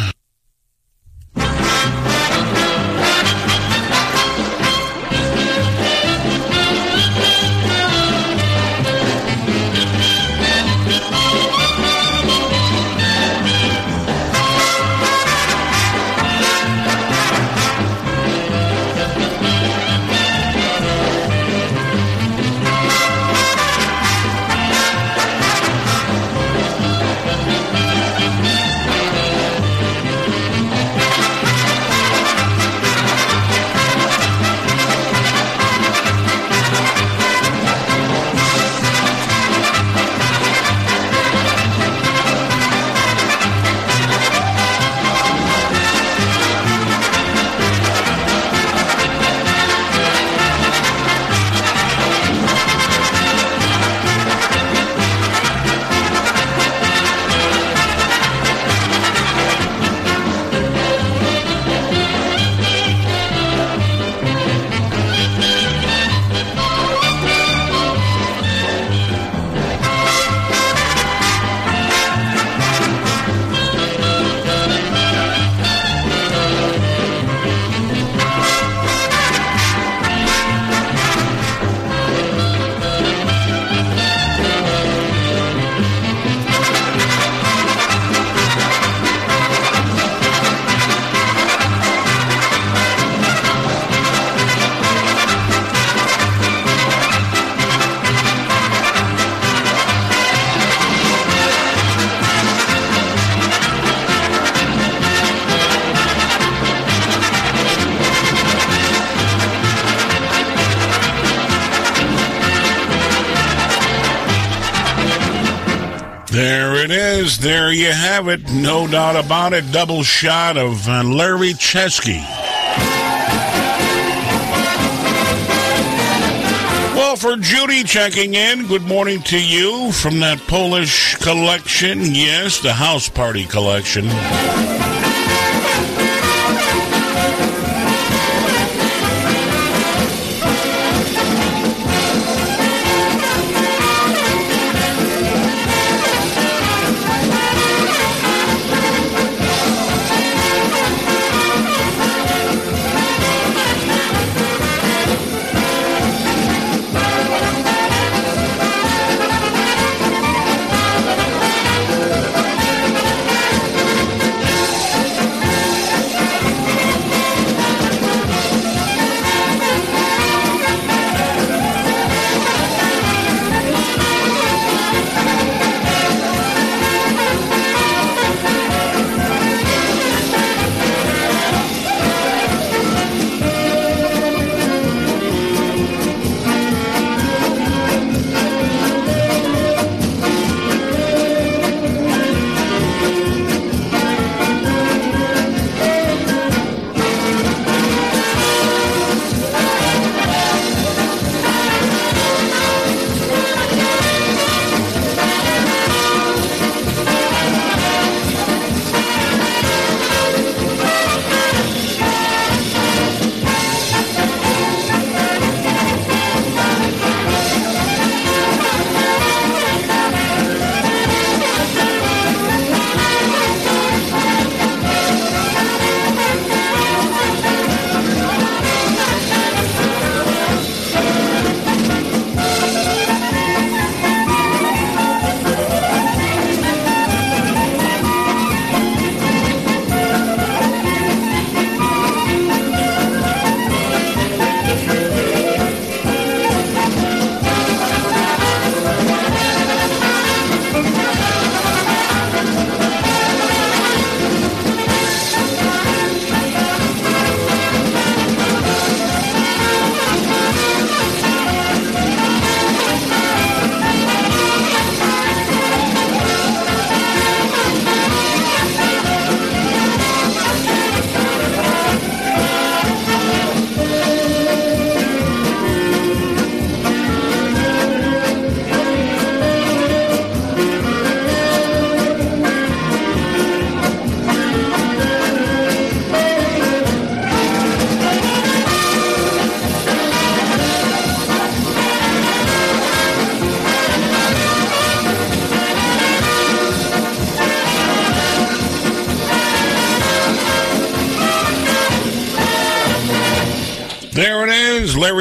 You have it. No doubt about it. Double shot of uh, Larry Chesky. Well, for Judy checking in, good morning to you from that Polish collection. Yes, the house party collection.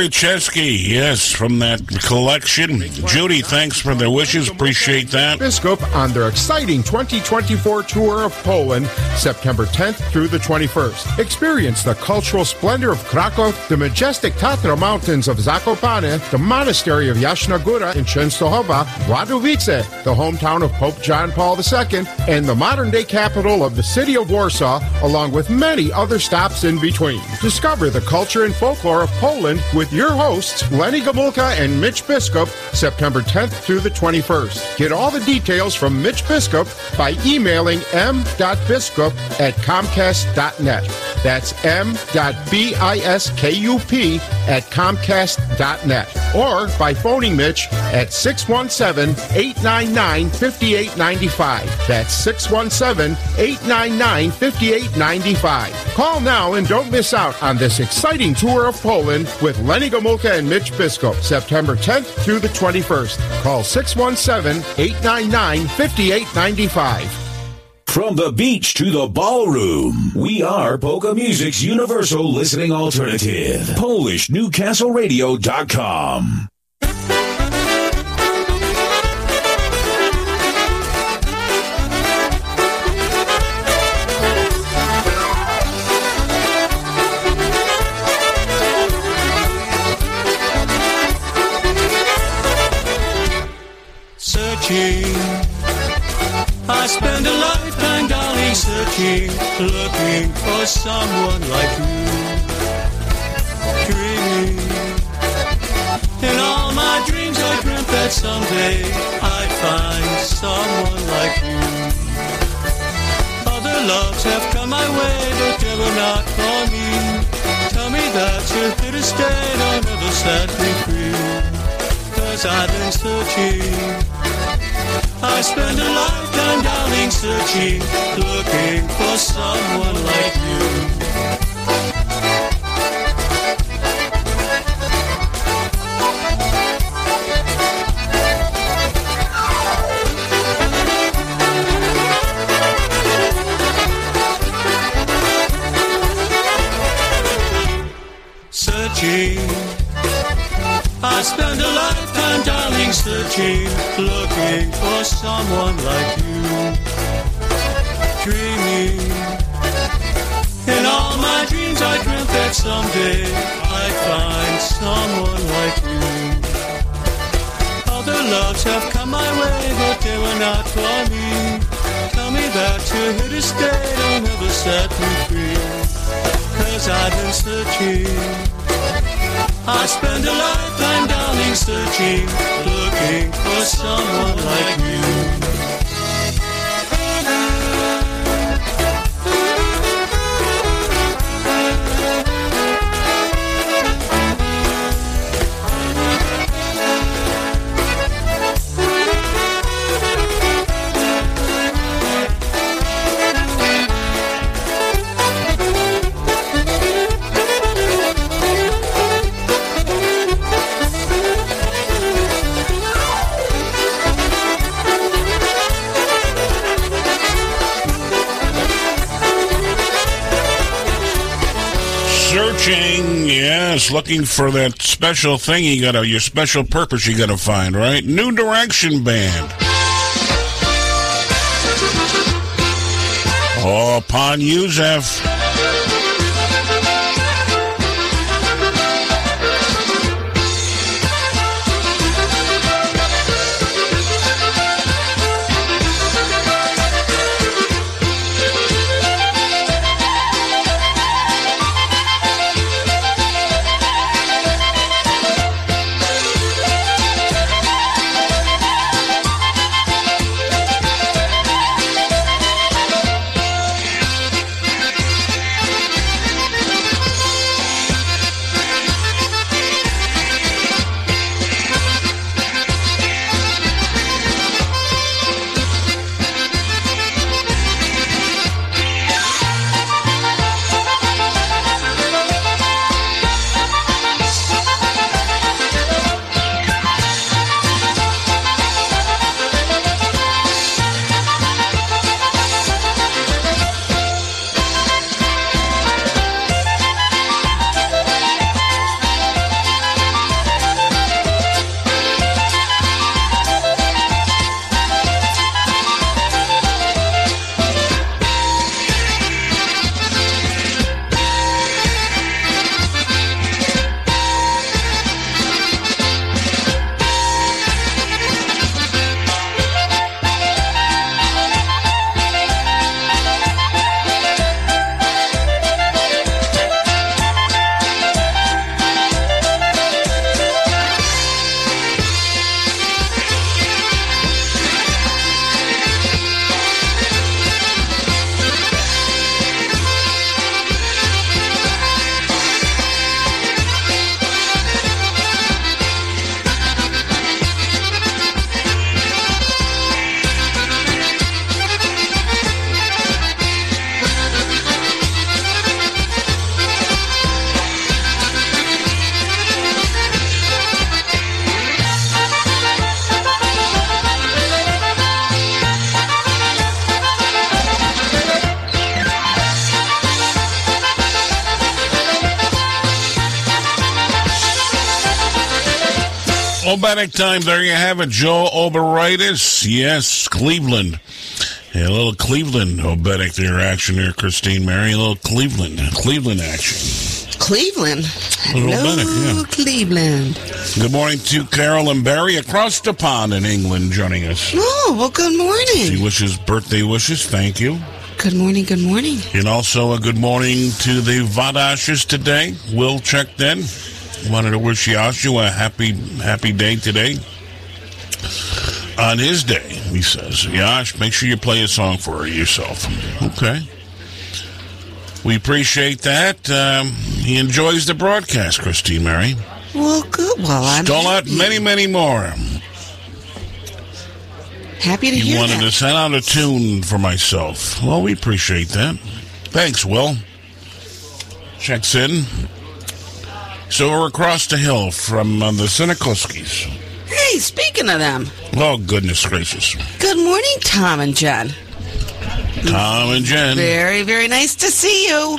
Chesky. Yes, from that collection. Judy, thanks for the wishes. Appreciate that. Biskup on their exciting 2024 tour of Poland, September 10th through the 21st. Experience the cultural splendor of Krakow, the majestic Tatra Mountains of Zakopane, the monastery of Jasna Góra in Częstochowa, Wadowice, the hometown of Pope John Paul II, and the modern-day capital of the city of Warsaw, along with many other stops in between. Discover the culture and folklore of Poland with your hosts, Lenny Gomulka and Mitch Biskup, September 10th through the 21st. Get all the details from Mitch Biskup by emailing m.biskup at comcast.net. That's m.biskup at comcast.net. Or by phoning Mitch at 617-899-5895. That's 617-899-5895. Call now and don't miss out on this exciting tour of Poland with Lenny Gomulka and Mitch Biskup, September 10th through the 21st. Call 617-899-5895. From the beach to the ballroom, we are polka music's universal listening alternative. PolishNewcastleRadio.com. searching, looking for someone like you. Dreaming, in all my dreams, I dreamt that someday I'd find someone like you. Other loves have come my way, but they were not for me. Tell me that you're here to stay, don't ever set me free. Cause I've been searching. I spend a lifetime, darling, searching, looking for someone like you. Searching. I spend a lifetime, darling, searching, someone like you. Dreaming. In all my dreams, I dreamt that someday I'd find someone like you. Other loves have come my way, but they were not for me. Tell me that you're here to stay, don't ever set me free. Cause I've been searching. I spend a lifetime, darling, searching, looking for someone like you. Looking for that special thing you gotta, your special purpose you gotta find, right? New Direction Band. Oh, Pon Yusef. Obenic time. There you have it. Joe Oberitis. Yes, Cleveland. Yeah, a little Cleveland Obenic there action there, Christine Mary. A little Cleveland. Cleveland action. Cleveland. Little Hello, yeah. Cleveland. Good morning to Carol and Barry across the pond in England joining us. Oh, well, good morning. She wishes birthday wishes. Thank you. Good morning, good morning. And also a good morning to the Vadashes today. We'll check in. Wanted to wish Yashu a happy, happy day today. on his day, he says, Yash, make sure you play a song for yourself. Okay. We appreciate that. Um, he enjoys the broadcast, Christine Mary. Well, good. Well, I'm Stole out many, many more. happy to hear that. He hear wanted that. to send out a tune for myself. Well, we appreciate that. Thanks, Will. Checks in. So we're across the hill from uh, the Sinikowskis. Hey, speaking of them, Oh, goodness gracious. good morning, Tom and Jen. Tom and Jen. Very, very nice to see you.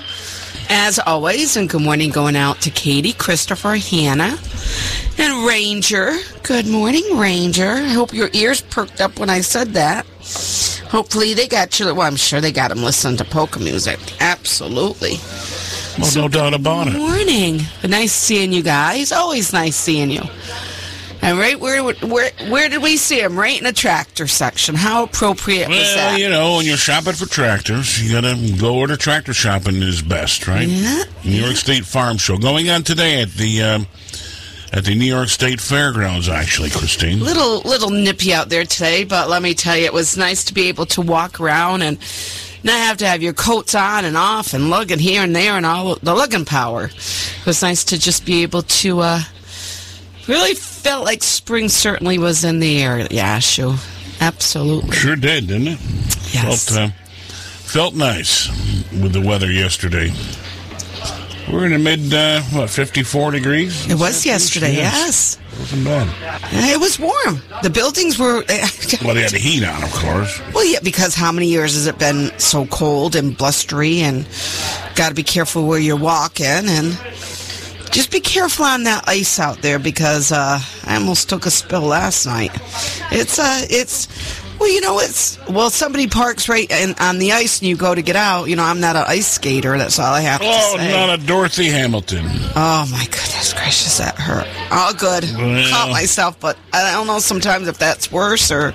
As always, and good morning going out to Katie, Christopher, Hannah, and Ranger. Good morning, Ranger. I hope your ears perked up when I said that. Hopefully they got you. Well, I'm sure they got them listening to polka music. Absolutely. Well, no doubt about it. Morning. Nice seeing you guys. Always nice seeing you. And right where where where did we see him? Right in the tractor section. How appropriate was Well, that? you know, when you're shopping for tractors, you gotta go where the tractor shopping is best, right? Yeah, New York State Farm Show going on today at the um, at the New York State Fairgrounds. Actually, Christine. little little nippy out there today, but let me tell you, it was nice to be able to walk around and not have to have your coats on and off and lugging here and there and all the lugging power. It was nice to just be able to uh, really felt like spring certainly was in the air. Yeah, sure, absolutely. Sure did, didn't it? Yes. Felt, uh, felt nice with the weather yesterday. We're in the mid, uh, what, 54 degrees? It was yesterday, yes. Wasn't bad. It was warm. The buildings were. [laughs] Well, they had the heat on, of course. Well, yeah, because how many years has it been so cold and blustery, and got to be careful where you're walking, and just be careful on that ice out there because uh, I almost took a spill last night. It's uh, it's well, you know, it's well, somebody parks right in, on the ice and you go to get out. You know, I'm not an ice skater. That's all I have Oh, to say. Oh, not a Dorothy Hamilton. Oh my goodness gracious, that hurt. Oh, good. Well. Caught myself, but I don't know sometimes if that's worse or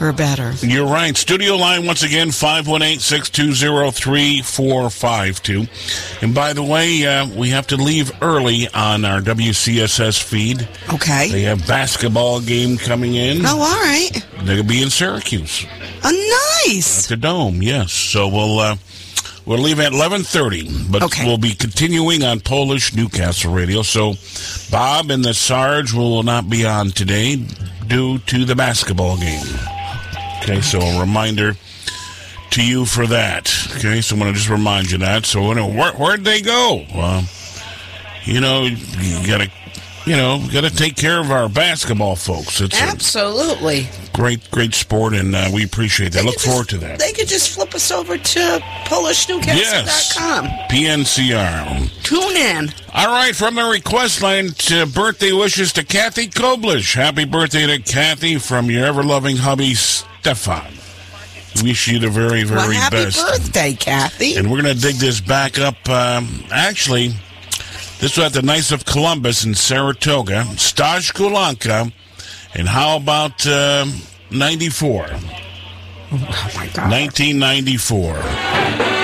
or better. You're right. Studio line once again, 518-620-3452. And by the way, uh, we have to leave early on our WCSS feed. Okay. They have basketball game coming in. Oh, all right. They'll be in Syracuse. Oh, nice. At the Dome, yes. So we'll uh, we'll leave at eleven thirty, but we'll be continuing on Polish Newcastle Radio. So Bob and the Sarge will not be on today due to the basketball game. Okay, so a reminder to you for that. Okay, so I'm going to just remind you that. So where where'd they go? Well, you know, you gotta. You know, got to take care of our basketball folks. It's Absolutely. great, great sport, and uh, we appreciate that. Look forward to that. They could just flip us over to PolishNewcastle.com. PNCR. Tune in. All right, from the request line to birthday wishes to Kathy Koblish. Happy birthday to Kathy from your ever loving hubby, Stefan. Wish you the very, very well, happy best. birthday, Kathy. And we're going to dig this back up. Um, actually, this was at the Knights of Columbus in Saratoga. Staj Kulanka. And how about um 94? Oh, my God. 1994.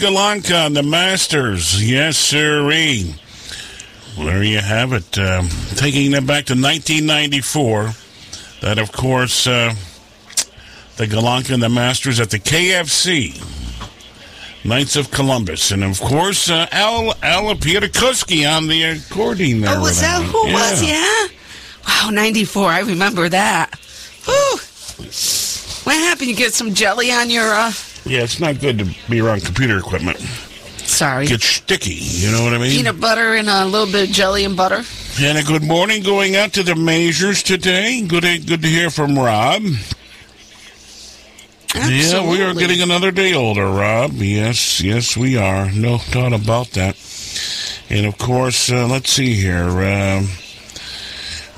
Galanka on the Masters. Yes, sirree. Well, there you have it. Um, taking them back to 1994. That, of course, uh, the Galanka and the Masters at the KFC. Knights of Columbus. And, of course, uh, Al, Al on the accordion there. Oh, was that who it was? Yeah. Wow, 94. I remember that. Whew. What happened? You get some jelly on your, uh, Yeah, it's not good to be around computer equipment. sorry, Get sticky, you know what I mean? peanut butter and a little bit of jelly and butter? And a good morning going out to the Majors today. Good, good to hear from Rob. Absolutely. Yeah, we are getting another day older, Rob. Yes, yes, we are. No doubt about that. And of course, uh, let's see here. Um,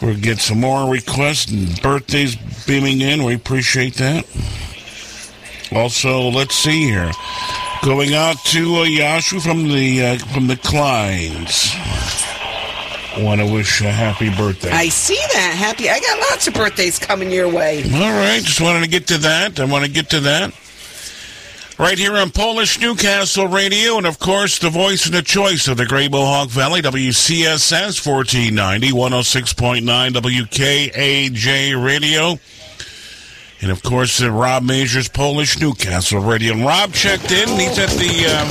we'll get some more requests and birthdays beaming in. We appreciate that. Also, let's see here. Going out to uh, Yashu from the uh, from the Kleins. Want to wish a happy birthday. I see that. Happy. I got lots of birthdays coming your way. All right, just wanted to get to that. I want to get to that. Right here on Polish Newcastle Radio, and of course, the voice and the choice of the Great Mohawk Valley, WCSS 1490, 106.9 WKAJ Radio. And of course, uh, Rob Major's Polish Newcastle Radio. And Rob checked in. He's at the um,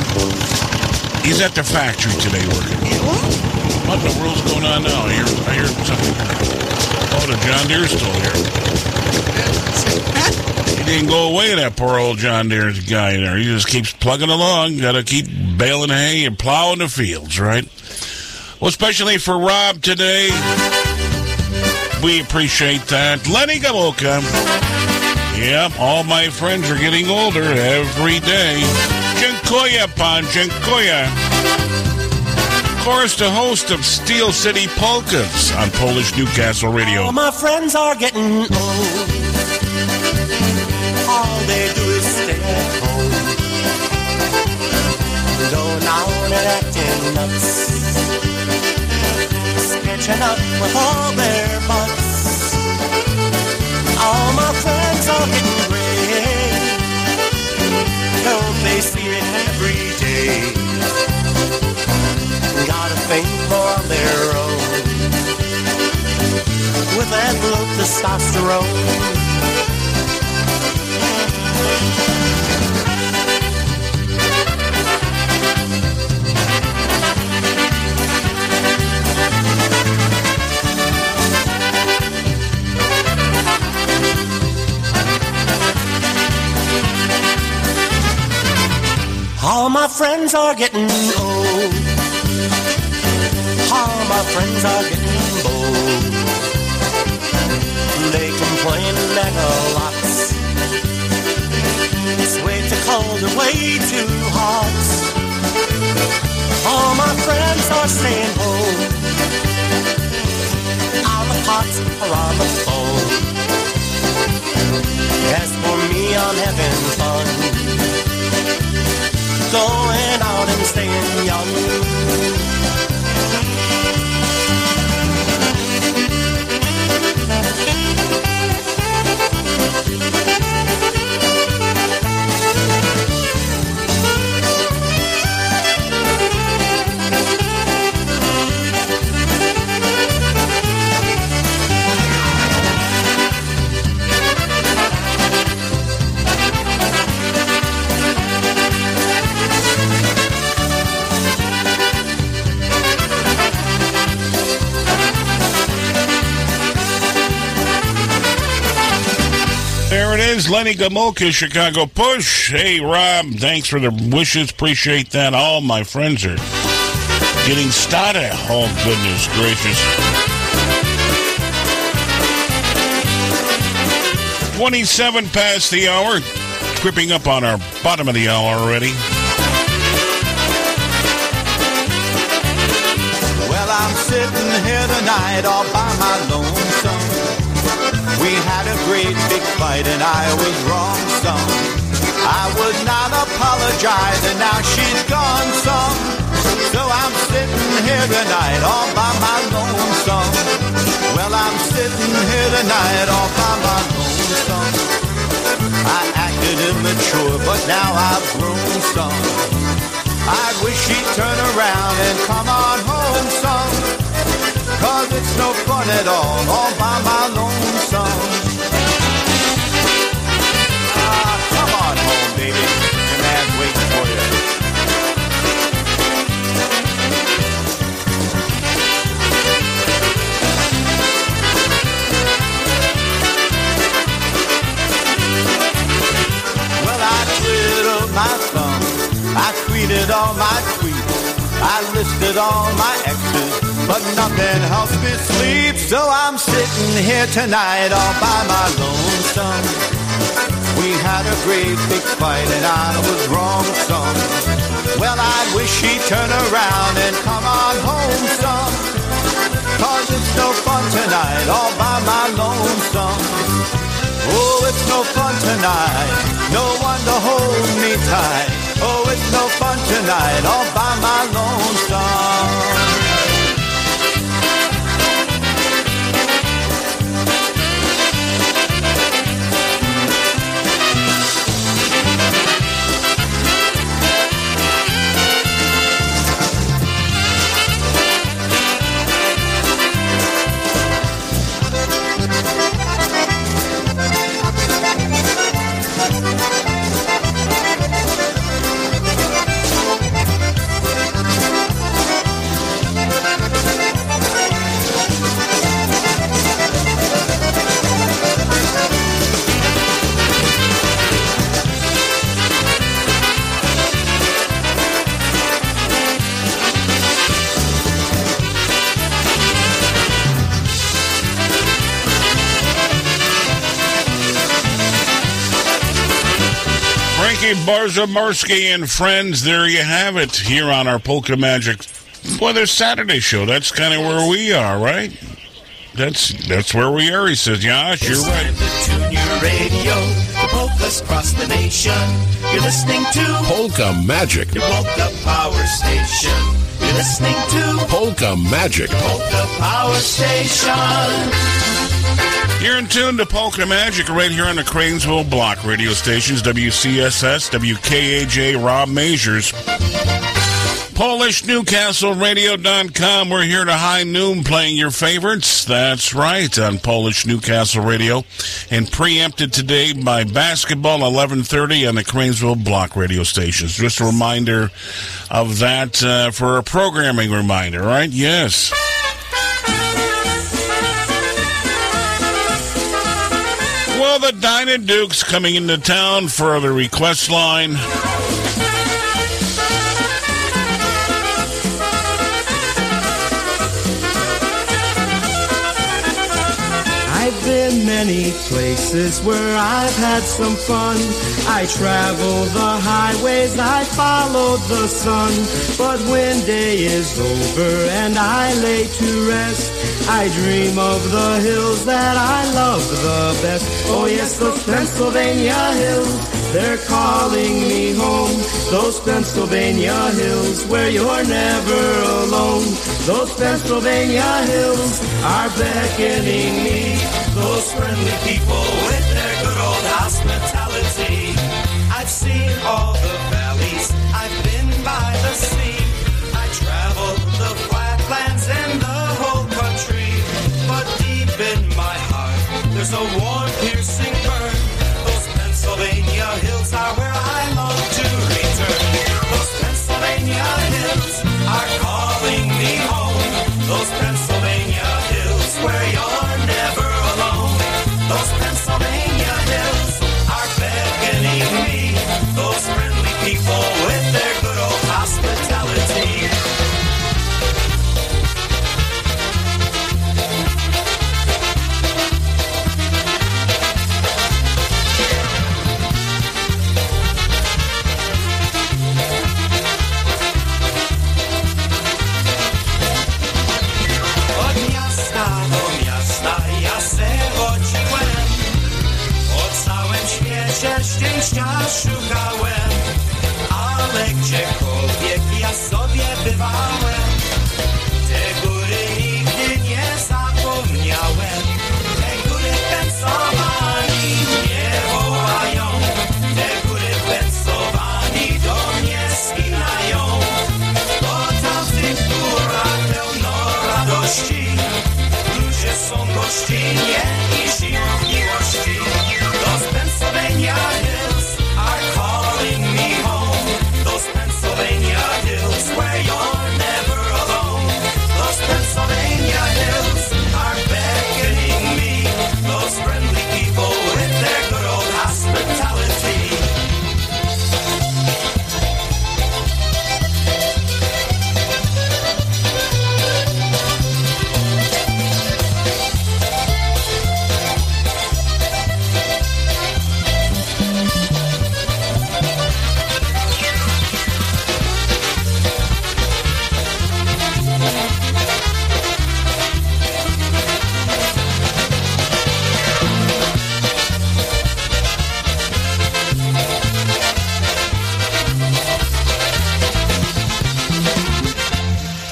he's at the factory today working. What in the world's going on now? I hear, I hear something. Oh, the John Deere's still here. He didn't go away, that poor old John Deere's guy there. He just keeps plugging along. Got to keep baling hay and plowing the fields, right? Well, especially for Rob today. We appreciate that. Lenny Gomulka. Yep, all my friends are getting older every day. Pan, dziękuję. Of course, the host of Steel City Polkas on Polish Newcastle Radio. All my friends are getting old. All they do is stay at home. Going on and acting nuts. Sketching up with all their butts. All my friends they see it every day? Got a thing for their own with that low testosterone. All my friends are getting old. All my friends are getting bold. They complain and a lot. It's way too cold and way too hot. All my friends are staying home. On the pot or on the phone. As for me, I'm having fun. Going out and staying young. There it is, Lenny Gomulka, Chicago Push. Hey, Rob, thanks for the wishes. Appreciate that. All my friends are getting started. Oh, goodness gracious. 27 past the hour. Creeping up on our bottom of the hour already. Well, I'm sitting here tonight all by my lonesome. We had a great big fight and I was wrong some. I would not apologize and now she's gone some. So I'm sitting here tonight all by my lonesome. Well, I'm sitting here tonight all by my lonesome. I acted immature, but now I've grown some. I wish she'd turn around and come on home some. Cause it's no fun at all, all by my lonesome. Ah, come on home, baby. Your man's waiting for you. Well, I my thumb. I tweeted all my tweets. I listed all my exes, but nothing helps me sleep. So I'm sitting here tonight all by my lonesome. We had a great big fight and I was wrong some. Well, I wish she'd turn around and come on home some. Cause it's no fun tonight all by my lonesome. Oh, it's no fun tonight. No one to hold me tight. Oh, it's no fun tonight all by my lonesome. Barzamarski and friends, there you have it here on our Polka Magic Weather Saturday show. That's kind of where we are, right? That's that's where we are. He says, "Yash, you're It's right." time to tune your radio. The polkas cross the nation. You're listening to Polka Magic. your polka power station. You're listening to Polka Magic. polka power station. You're in tune to Polka Magic right here on the Cranesville Block radio stations, WCSS, WKAJ, Rob Majors. PolishNewcastleRadio.com. We're here to high noon playing your favorites. That's right, on Polish Newcastle Radio. And preempted today by basketball, 1130 on the Cranesville Block radio stations. Just a reminder of that uh, for a programming reminder, right? Yes. Dinah Dukes coming into town for the request line. I've been many places where I've had some fun. I travel the highways, I follow the sun. But when day is over and I lay to rest, I dream of the hills that I love the best. Oh yes, those Pennsylvania hills, they're calling me home. Those Pennsylvania hills where you're never alone. Those Pennsylvania hills are beckoning me. Those friendly people with their good old hospitality. I've seen all the valleys, I've been by the sea. I traveled the flatlands and the whole country. But deep in my heart, there's a warm, piercing burn. Those Pennsylvania hills are where I long to return. Those Pennsylvania hills are calling me home. Those Pennsylvania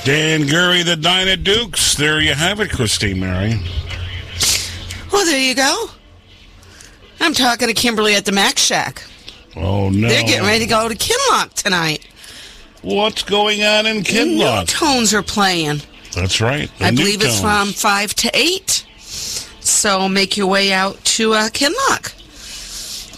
Dan Gurry, the Dinah Dukes. There you have it, Christine Mary. Well, there you go. I'm talking to Kimberly at the Mac Shack. Oh, no. They're getting ready to go to Kinlock tonight. What's going on in Kinlock? Tones are playing. That's right. the I believe it's from 5 to 8. So make your way out to uh, Kinlock.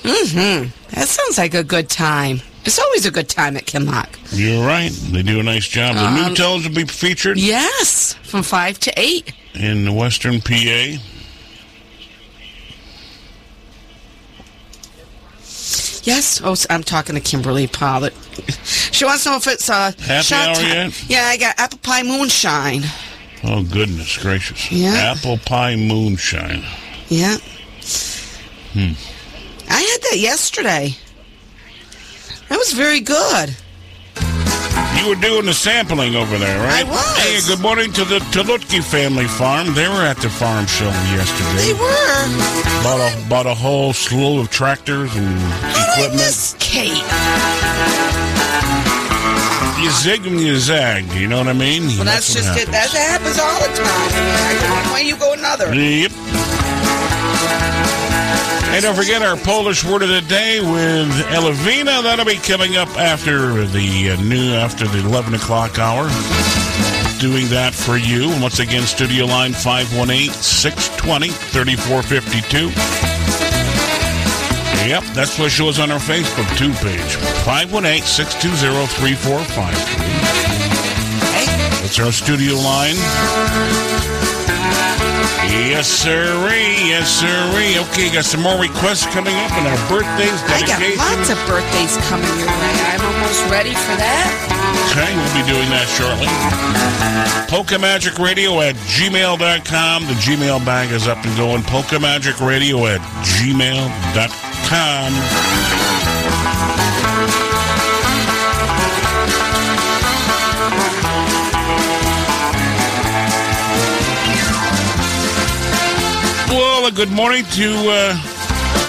Mm-hmm. That sounds like a good time. It's always a good time at Kinlock. You're right. They do a nice job. The Um, new tones will be featured Yes, from 5 to 8. in the Western PA. Yes. Oh, I'm talking to Kimberly Pollitt. she wants to know if it's uh, Happy hour time. yet? Yeah, I got apple pie moonshine. Oh, goodness gracious. Yeah. Apple pie moonshine. Yeah. Hmm. I had that yesterday. That was very good. You were doing the sampling over there, right? I was. Hey, good morning to the Tulutki family farm. They were at the farm show yesterday. They were. Bought a, bought a whole slew of tractors and equipment. Miss Kate. You zig and you zag, you know what I mean? Well, that's, just it. That happens all the time. I mean, one way, you go another. Yep. Hey, don't forget our Polish word of the day with Elavina. That'll be coming up after the uh, new, after the 11 o'clock hour. Doing that for you. And once again, studio line 518 620 3452. Yep, that's what shows on our Facebook too page. 518 620 3453. That's our studio line. Yes, sirree. Yes, sirree. Okay, got some more requests coming up and our birthdays, I got dedications. lots of birthdays coming your way. I'm almost ready for that. Okay, we'll be doing that shortly. Polka Magic Radio at gmail.com. The Gmail bag is up and going. Polka Magic Radio at gmail.com. Good morning to uh,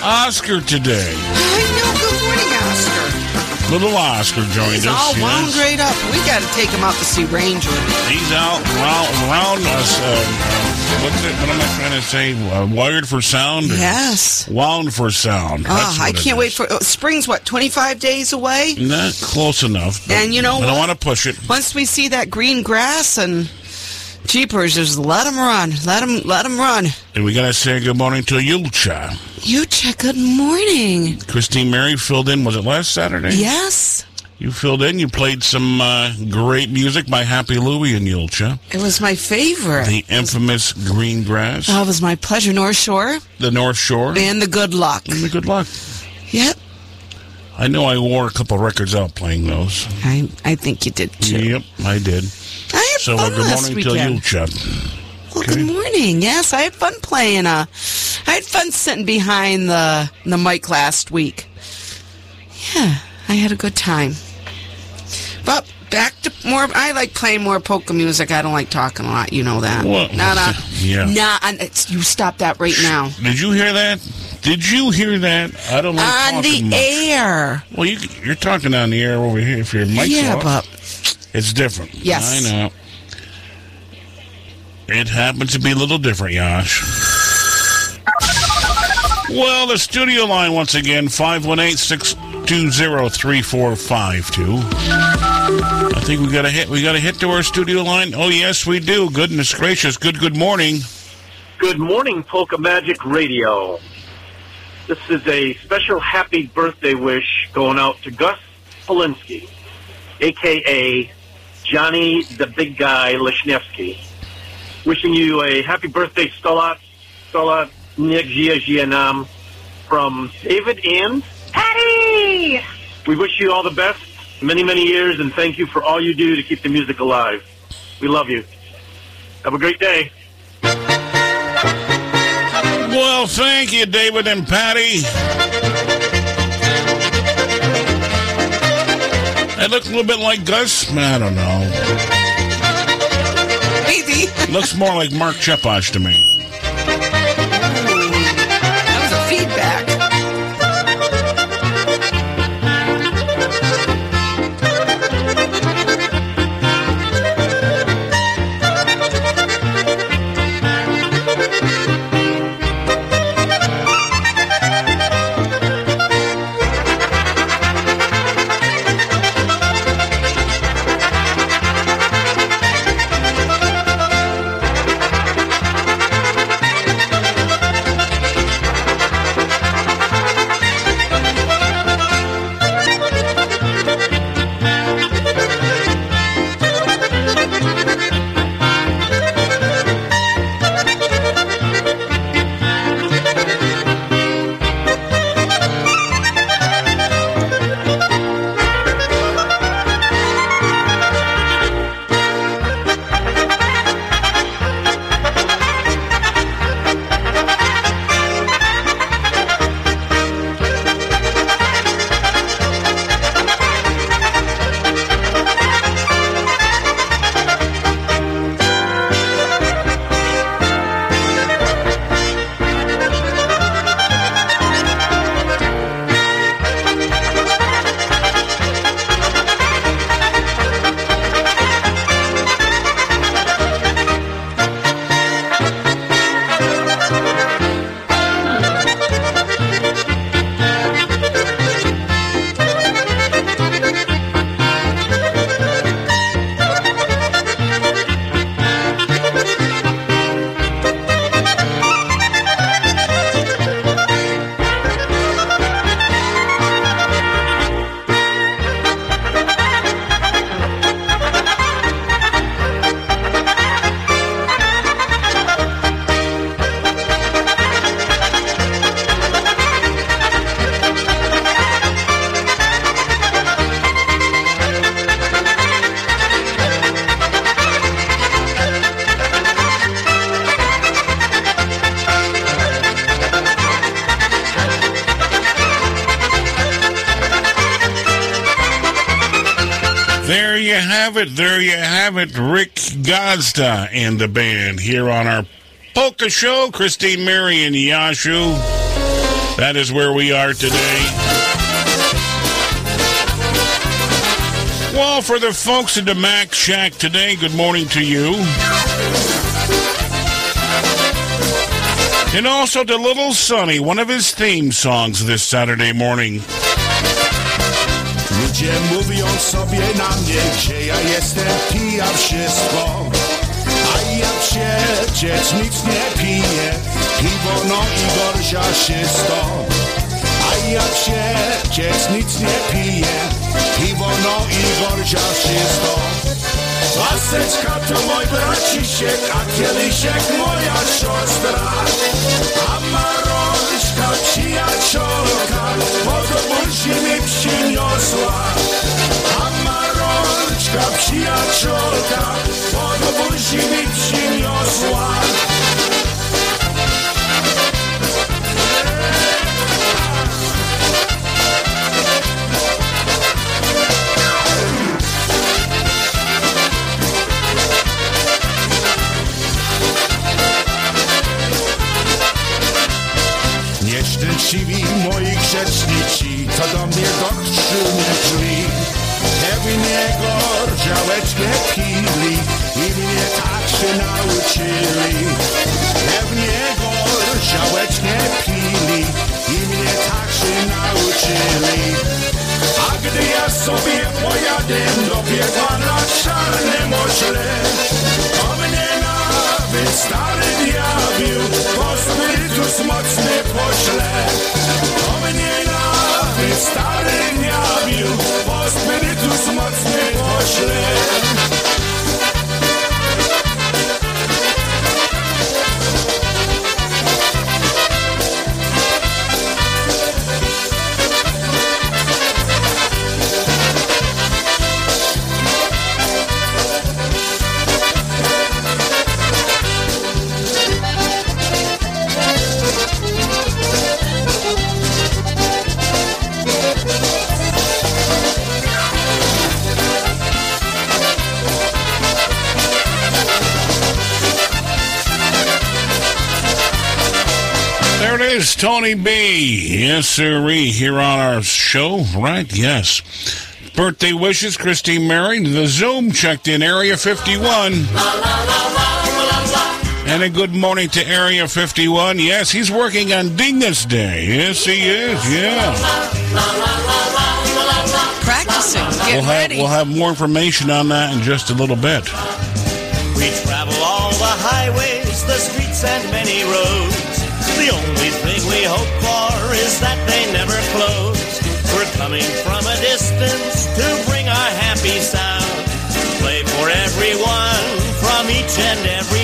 Oscar today. I know. Good morning, Oscar. Little Oscar joined He's us. all wound yes. right up. We got to take him out to see Ranger. He's out round, round us. Uh, uh, what's it? What am I trying to say? Uh, wired for sound? Yes. Wound for sound. That's I can't wait for oh, spring's. What twenty five days away? Not close enough. And you know I don't want to push it. Once we see that green grass and jeepers, just let them run. Let them, Let them run. And we got to say good morning to Julcia. Check. Good morning. Christine Mary filled in. Was it last Saturday? Yes, You filled in. You played some uh, great music by Happy Louie and Julcia. it was my favorite. The infamous Green Grass. Oh, it was my pleasure. North Shore the North Shore. and the Good Luck. And the Good Luck. Yep. I know I wore a couple records out playing those. I I think you did too. Yep, I did. I had So fun uh, good last morning to weekend. Julcia. Well, good morning. Yes, I had fun playing. Uh, I had fun sitting behind the the mic last week. Yeah, I had a good time. But back to more. I like playing more polka music. I don't like talking a lot. You know that. Well, Not on. [laughs] yeah. Not on. It's, you stop that right now. Did you hear that? Did you hear that? I don't like on the much. air. Well, you, you're talking on the air over here. If your mic's off. Yeah, off, but it's different. Yes. I know. It happens to be a little different, Yash. Well, the studio line once again, 518-620-3452. I think we got a hit. We got a hit to our studio line. Oh yes, we do. Goodness gracious. Good. Good morning. Good morning, Polka Magic Radio. This is a special happy birthday wish going out to Gus Polinsky, aka Johnny the Big Guy Lesniewski. Wishing you a happy birthday, Stolat, Stolat Nam from David and Patty. We wish you all the best, many, many years, and thank you for all you do to keep the music alive. We love you. Have a great day. Well, thank you, David and Patty. It looks a little bit like Gus. I don't know. Maybe. Looks more like Mark Cheposh to me. Have it. There you have it. Rick Gazda and the band here on our polka show. Christine, Mary, and Yashu. That is where we are today. Well, for the folks at the Mac Shack today, good morning to you. And also to Little Sonny, one of his theme songs this Saturday morning. Ludzie mówią sobie na mnie, gdzie ja jestem, pija wszystko. A ja przecież nic nie piję, piwo no i gorsiaszysto. A ja przecież nic nie piję, piwo no i gorsiaszysto. Laseczka to mój braciszek, a kieliszek moja siostra. A maroliszka przyjacielka, podobuzi mi zła A Marolczka przyjaciółka Podwóz mi przyniosła. Pewnie gordziałeczkę pili i mnie tak się nauczyli. Pewnie gordziałeczkę pili i mnie tak się nauczyli. A gdy ja sobie pojadę do biegła na czarnym ośle, to mnie nawet stary diabeł po spirytus mocny pośle. To mnie nawet stary diabeł Do some more pośle Tony B. Yes, sirree, here on our show, right? Yes. Birthday wishes, Christine Mary. The Zoom checked in Area 51. And a good morning to Area 51. Yes, he's working on Dingus Day. Yes, he is. Yeah. Practicing. Get We'll have, ready. we'll have more information on that in just a little bit. We travel all the highways, the streets, and many roads. We hope for is that they never close. We're coming from a distance to bring our happy sound. Play for everyone from each and every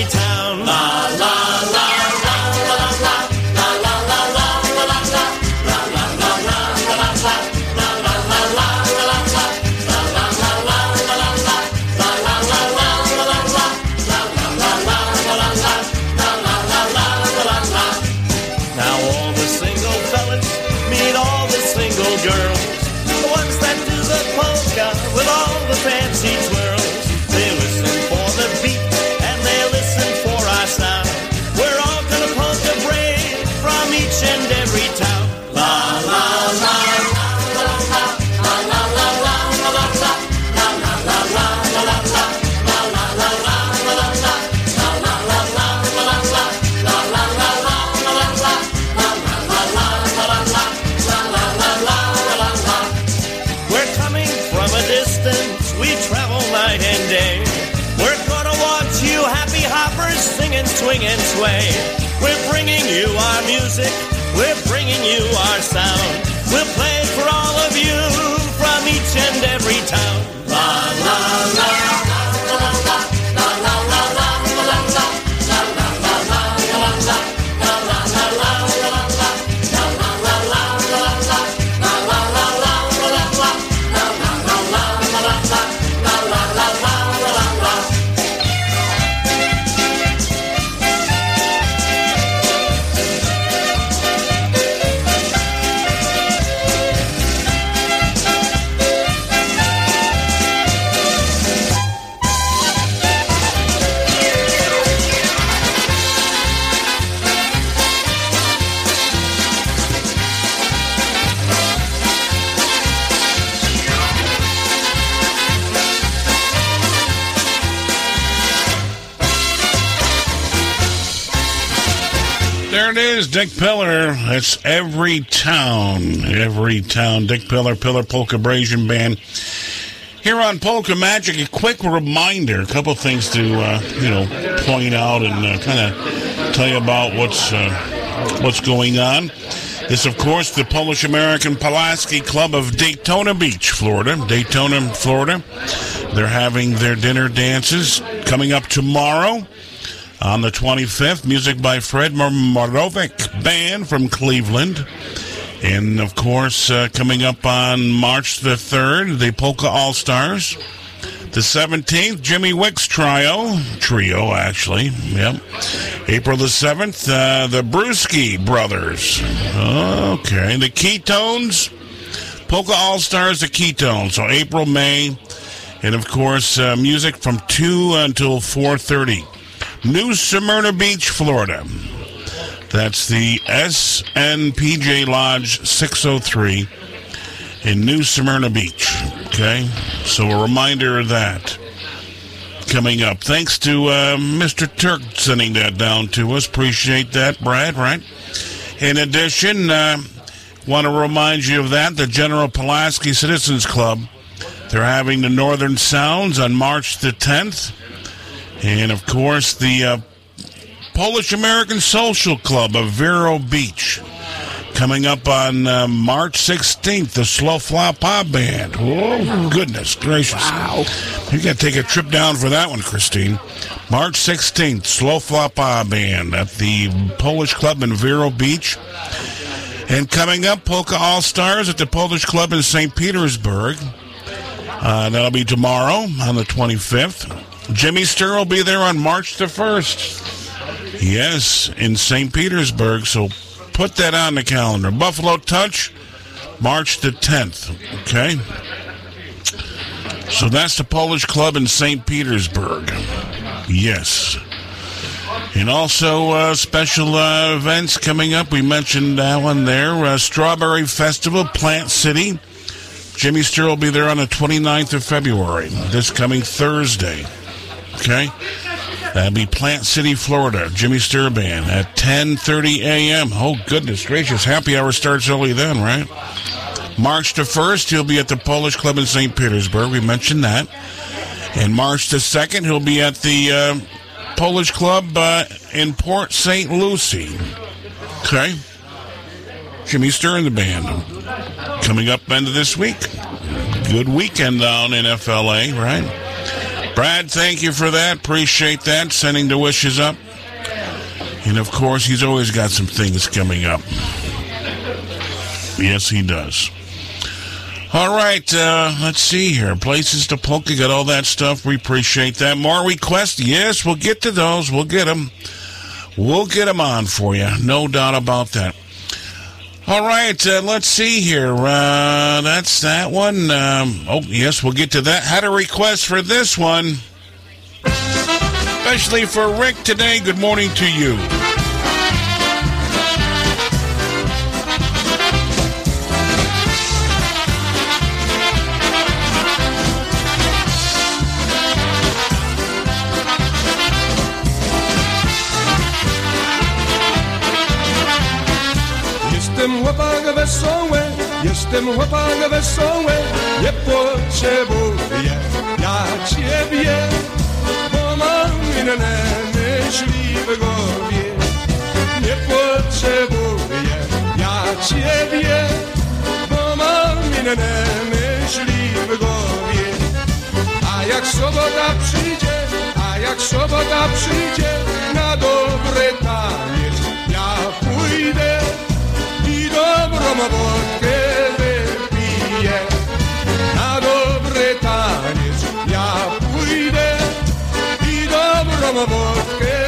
music, we're bringing you our sound. We'll play for all of you from each and every town. Dick Pillar. That's every town, every town. Dick Pillar, Pillar Polka Brazian Band. Here on Polka Magic, a quick reminder, a couple things to uh, you know point out and uh, kind of tell you about what's uh, what's going on. This, of course, the Polish American Pulaski Club of Daytona Beach, Florida. Daytona, Florida. They're having their dinner dances coming up tomorrow on the 25th. Music by Fred Morovic Band from Cleveland. And, of course, uh, coming up on March the 3rd, the Polka All Stars. The 17th, Jimmy Wicks Trio. Trio, actually. Yep. April the 7th, uh, the Brewski Brothers. Okay. The Ketones. Polka All Stars, the Ketones. So April, May. And, of course, uh, music from 2 until 4.30. New Smyrna Beach, Florida. That's the SNPJ Lodge 603 in New Smyrna Beach. Okay, so a reminder of that coming up. Thanks to uh, Mr. Turk sending that down to us. Appreciate that, Brad. Right. In addition, uh, want to remind you of that. The General Pulaski Citizens Club. They're having the Northern Sounds on March the 10th. And of course, the uh, Polish American Social Club of Vero Beach. Coming up on uh, March 16th, the Slow Flop Pop Band. Oh, goodness gracious. Wow. You got to take a trip down for that one, Christine. March 16th, Slow Flop Pop Band at the Polish Club in Vero Beach. And coming up, Polka All Stars at the Polish Club in St. Petersburg. Uh, that'll be tomorrow on the 25th. Jimmy Sturr will be there on March the 1st. Yes, in St. Petersburg. So put that on the calendar. Buffalo Touch, March the 10th. Okay? So that's the Polish Club in St. Petersburg. Yes. And also uh, special uh, events coming up. We mentioned that one there. Uh, Strawberry Festival, Plant City. Jimmy Sturr will be there on the 29th of February, this coming Thursday. Okay? That'll be Plant City, Florida. Jimmy Sturr Band at 10.30 a.m. Oh, goodness gracious. Happy hour starts early then, right? March the 1st, he'll be at the Polish Club in St. Petersburg. We mentioned that. And March the 2nd, he'll be at the uh, Polish Club uh, in Port St. Lucie. Okay? Jimmy Sturr the band. Coming up end of this week. Good weekend down in FLA, right? Brad, thank you for that. Appreciate that. Sending the wishes up. And of course, he's always got some things coming up. Yes, he does. All right, uh, let's see here. Places to polka, got all that stuff. We appreciate that. More requests? Yes, we'll get to those. We'll get them. We'll get them on for you. No doubt about that. All right, uh, let's see here. Uh, that's that one. Um, oh, yes, we'll get to that. Had a request for this one, especially for Rick today. Good morning to you. Jestem chłopak wesoły, nie potrzebuję ja ciebie, bo mam inne myśli w głowie. Nie potrzebuję ja ciebie, bo mam inne myśli w głowie. A jak sobota przyjdzie, a jak sobota przyjdzie na dobry taniec, ja pójdę i dobrą wódkę dobrą wódkę wypiję.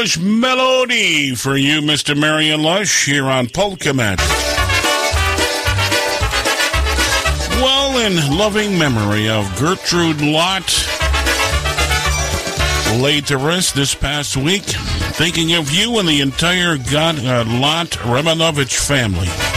Polish melody for you, Mr. Marion Lush, here on Polka Magic. Well, in loving memory of Gertrude Lott, laid to rest this past week, thinking of you and the entire God, uh, Lott Romanovich family.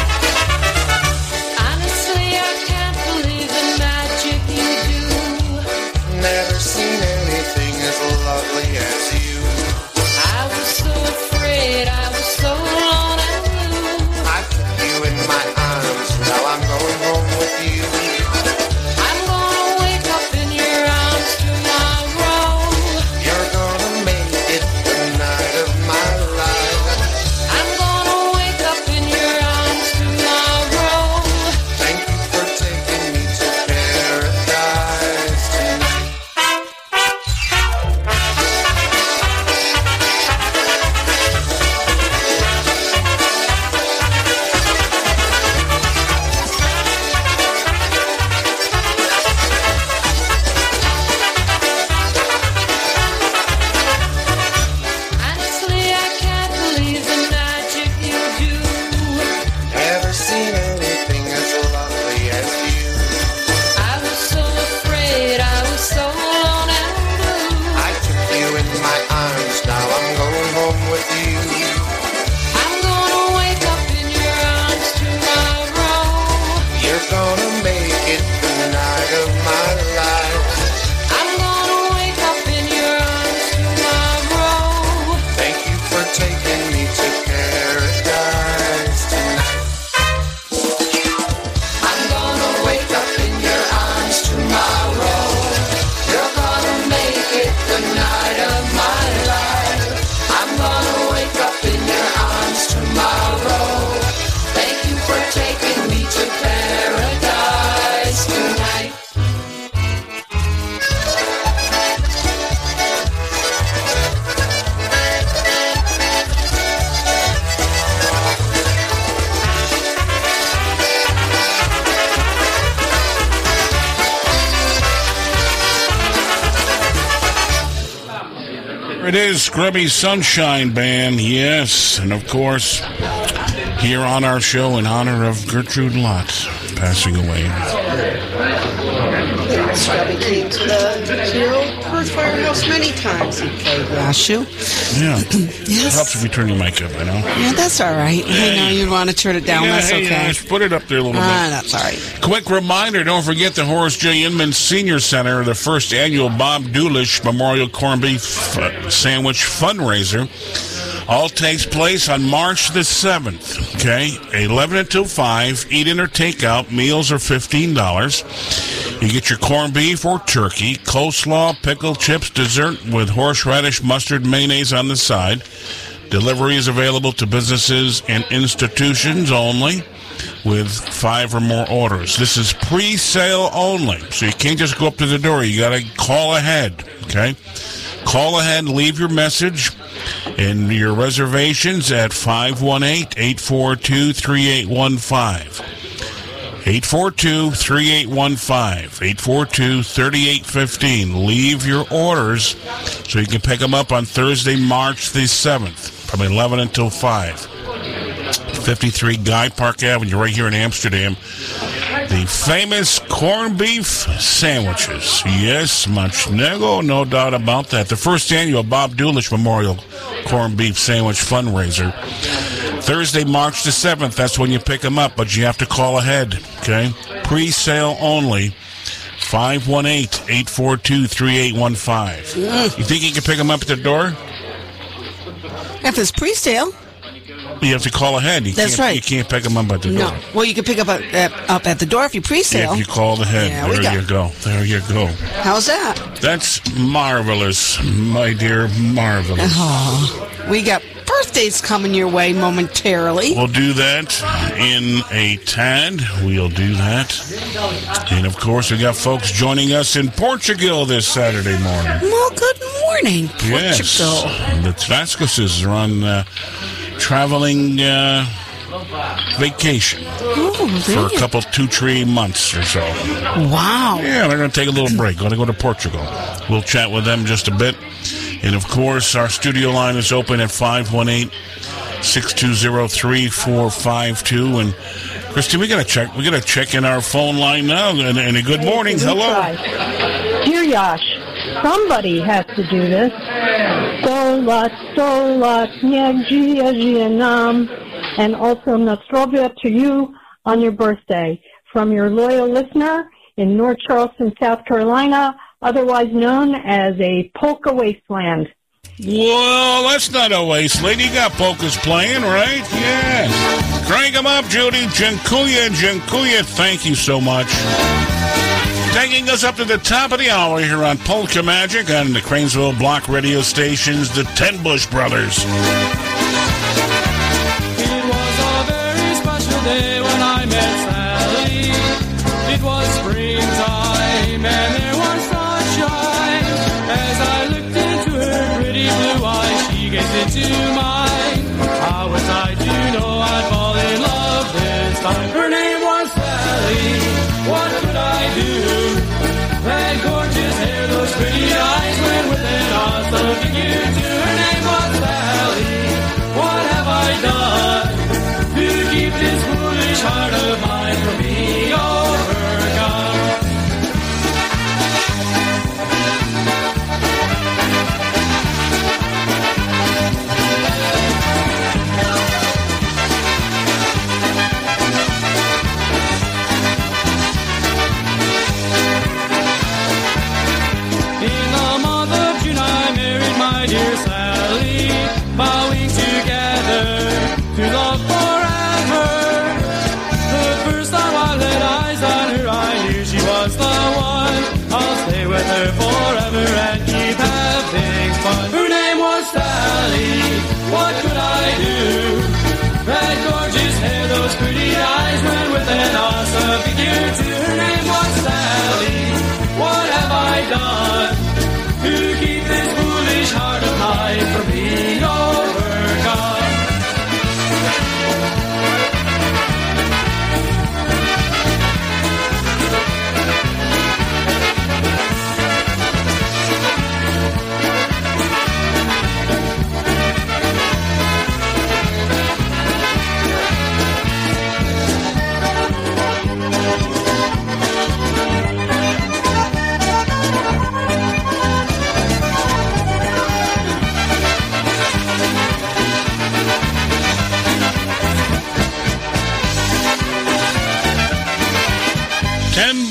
Scrubby Sunshine Band, yes. And of course, here on our show in honor of Gertrude Lott passing away. Scrubby came to the to your old Perth Firehouse many times. He played Lashu. Yeah. [clears throat] Yes. Helps if we turn your mic up, I know. Yeah, that's all right. I know you'd want to turn it down. Yeah, that's hey, okay. uh, just put it up there a little Ah, bit. that's all right. Quick reminder, don't forget the Horace J. Inman Senior Center, the first annual Bob Doolish Memorial Corned Beef uh, Sandwich fundraiser. All takes place on March the 7th, okay? 11 until 5. Eat in or take out. Meals are $15. You get your corned beef or turkey, coleslaw, pickle, chips, dessert with horseradish, mustard, mayonnaise on the side. Delivery is available to businesses and institutions only with five or more orders. This is pre-sale only, so you can't just go up to the door. You got to call ahead, okay? Call ahead, leave your message and your reservations at 518-842-3815. 842-3815. 842-3815. Leave your orders so you can pick them up on Thursday, March the 7th from 11 until 5. 53 Guy Park Avenue, right here in Amsterdam. The famous corned beef sandwiches. Yes, Machnego, no doubt about that. The first annual Bob Dulish Memorial Corned Beef Sandwich Fundraiser. Thursday, March the 7th. That's when you pick them up, but you have to call ahead, okay? Pre sale only. 518 842 3815. You think you can pick them up at the door? If it's pre-sale, You have to call ahead. You That's can't, right. You can't pick them up at the no. door. Well, you can pick up at, up at the door if you pre-sale. If you call ahead, Yeah, there got- you go. There you go. How's that? That's marvelous, my dear, marvelous. Oh, we got birthdays coming your way momentarily. We'll do that in a tad. We'll do that. And of course, we got folks joining us in Portugal this Saturday morning. Well, good morning, Portugal. Yes. The Vasquezes are on uh, traveling uh, vacation Oh, for a couple, two, three months or so. Wow. Yeah, they're going to take a little break. Going to go to Portugal. We'll chat with them just a bit. And of course, our studio line is open at 518 620 3452. And Christy, we got to check. We got to check in our phone line now. And, and a good morning. Hey, Hello. try. Dear Yash, somebody has to do this. Sto lat, sto lat, niech żyje, żyje nam. And also Nostrovia to you on your birthday from your loyal listener in North Charleston, South Carolina, otherwise known as a polka wasteland. Well, that's not a wasteland. You got polkas playing, right? Yeah. Crank 'em up, Judy. Jankuya, Jankuya, thank you so much. Taking us up to the top of the hour here on Polka Magic on the Cranesville Block radio stations, the Ten Bush Brothers.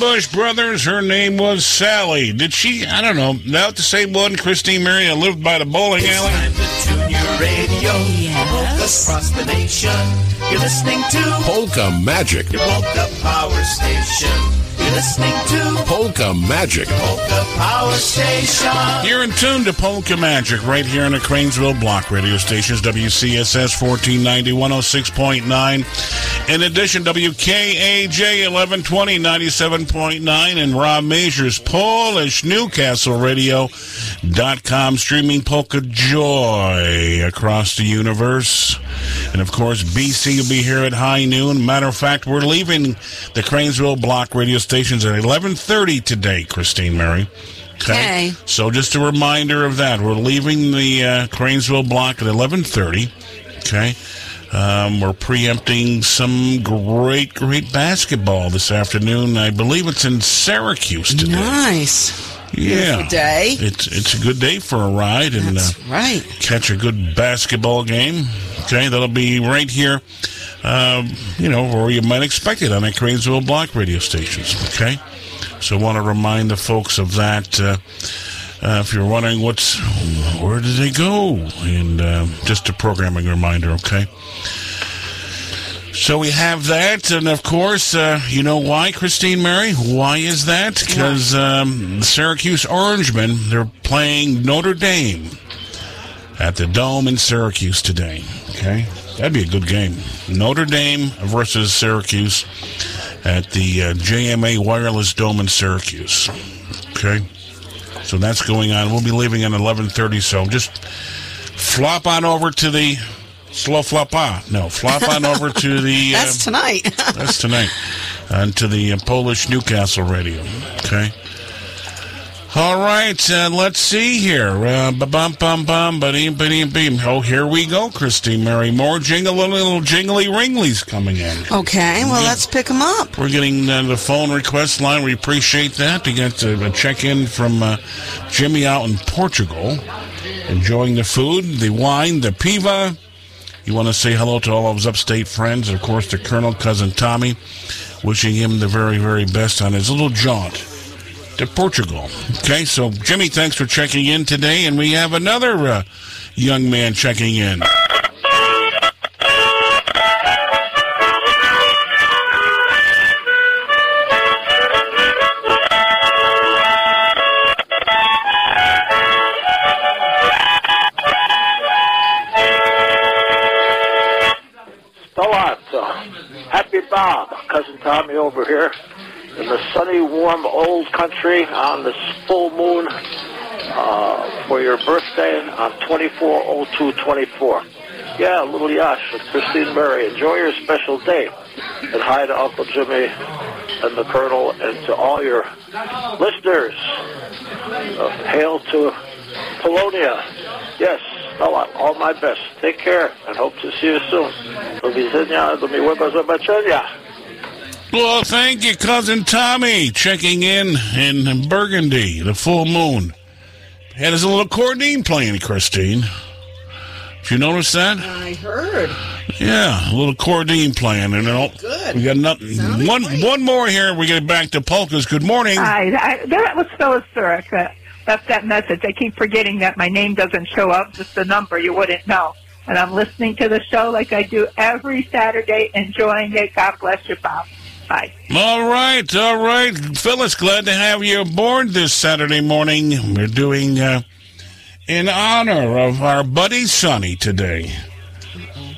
Bush Brothers, her name was Sally. Did she, I don't know, not the same one, Christine Mary, that lived by the bowling alley? It's time to Tune your radio. Polkas across the nation. You're listening to Polka Magic. your Polka Power Station. Listening to Polka Magic. Polka Power Station. You're in tune to Polka Magic right here on the Cranesville Block radio stations, WCSS 1490, 106.9. In addition, WKAJ 1120, 97.9, and Rob Major's Polish Newcastle Radio.com, streaming Polka Joy across the universe. And of course, BC will be here at high noon. Matter of fact, we're leaving the Cranesville Block radio stations at 1130 today, Christine Mary. Okay. So just a reminder of that. We're leaving the uh, Cranesville block at 11:30. Okay. Um, we're preempting some great, great basketball this afternoon. I believe it's in Syracuse today. Nice. Yeah, day. It's it's a good day for a ride and uh, right. catch a good basketball game. Okay, that'll be right here. Um, you know, where you might expect it on the Cranesville Block radio stations. Okay, so I want to remind the folks of that. Uh, uh, if you're wondering what's where did they go, and um, just a programming reminder. Okay. So we have that, and of course, uh, you know why, Christine Mary? Why is that? Because um, the Syracuse Orangemen they're playing Notre Dame at the Dome in Syracuse today. Okay, that'd be a good game. Notre Dame versus Syracuse at the uh, JMA Wireless Dome in Syracuse. Okay, so that's going on. We'll be leaving at eleven thirty. So just flop on over to the slow flop on. No, flop on [laughs] over to the. That's uh, tonight. that's tonight. [laughs] On to the uh, Polish Newcastle radio. Okay. All right, uh, let's see here. Uh, bum bum bum ba-dee, ba-dee, beam. Oh, here we go, Christine Mary. More jingle, little jingly ringlies coming in. Okay, well, let's pick them up. We're getting uh, the phone request line. We appreciate that. To get uh, a check in from uh, Jimmy out in Portugal, enjoying the food, the wine, the piva. You want to say hello to all of his upstate friends, of course, to Colonel Cousin Tommy, wishing him the very, very best on his little jaunt to Portugal. Okay, so Jimmy, thanks for checking in today, and we have another uh, young man checking in. Bob, cousin Tommy over here in the sunny, warm, old country on this full moon uh, for your birthday on 240224. Yeah, little Yash and Christine Mary. Enjoy your special day. And hi to Uncle Jimmy and the Colonel and to all your listeners. Uh, hail to Polonia. Yes, Stella, all my best. Take care and hope to see you soon. Do widzenia, do miłego zobaczenia. Well, thank you, cousin Tommy, checking in in Burgundy, the full moon. Had his little accordion playing, Christine. Did you notice that? I heard. Yeah, a little accordion playing, and then Good. we got nothing. One, one more here. We get back to polkas. Good morning. Hi, I, that was Phyllis Zurich that left that message. I keep forgetting that my name doesn't show up, just the number. You wouldn't know. And I'm listening to the show like I do every Saturday, enjoying it. God bless you, Bob. Bye. All right, all right, Phyllis. Glad to have you aboard this Saturday morning. We're doing uh, in honor of our buddy Sonny today,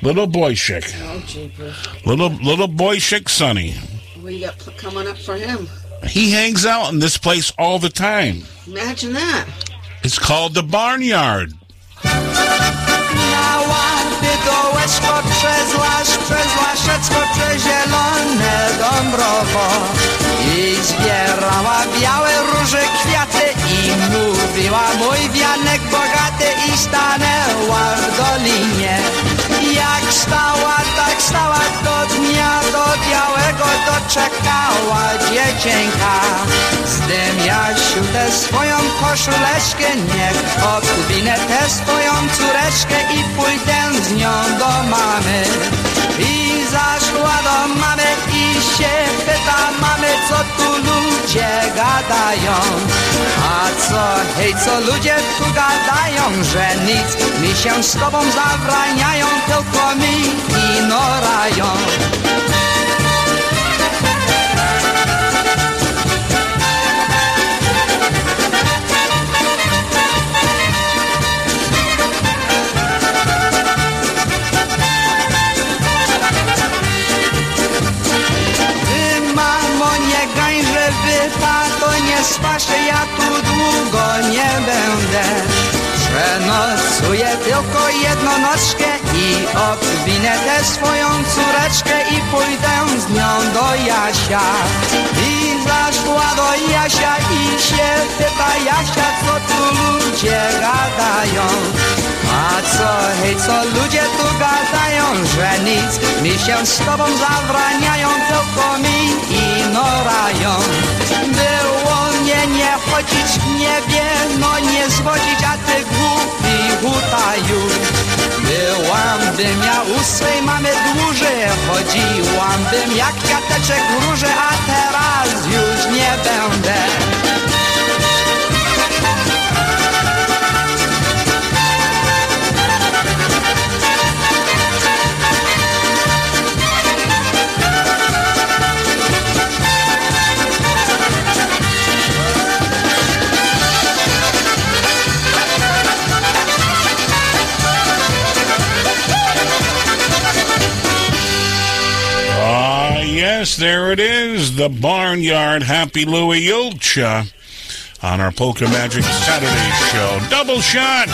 little Boyshik, Oh, jeepers. little little Boyshik Sonny. What do you got pl- coming up for him? He hangs out in this place all the time. Imagine that. It's called the Barnyard. I zbierała białe róże kwiaty I mówiła mój wianek bogaty I stanęła w dolinie Jak stała, tak stała do dnia Do białego doczekała dziecięka. Zdem Jasiu tę swoją koszuleczkę Niech odwinę tę swoją córeczkę I pójdę z nią do mamy. I zaszła do mamy i się pyta mamy Co tu ludzie gadają? A co, hej, co ludzie tu gadają? Że nic mi się z tobą zabraniają Tylko mi ignorają wypa, to nie spaszę, ja tu długo nie będę. Przenocuję tylko jedną nockę i obwinę tę swoją córeczkę i pójdę z nią do Jasia. I zaszła do Jasia i się pyta Jasia, co tu ludzie gadają. A co, hej, co ludzie tu gadają, że Jeśli się z tobą zawraniają, tylko mi ignorają. Było mnie nie chodzić w niebie, no nie zwodzić, a ty głupi hutaju. Byłam miał u swej mamy dłużej, chodziłam bym jak kwiateczek w róże, a teraz już nie będę. Yes, there it is. The Barnyard Happy Louie Julcia on our Polka Magic Saturday show. Double shot.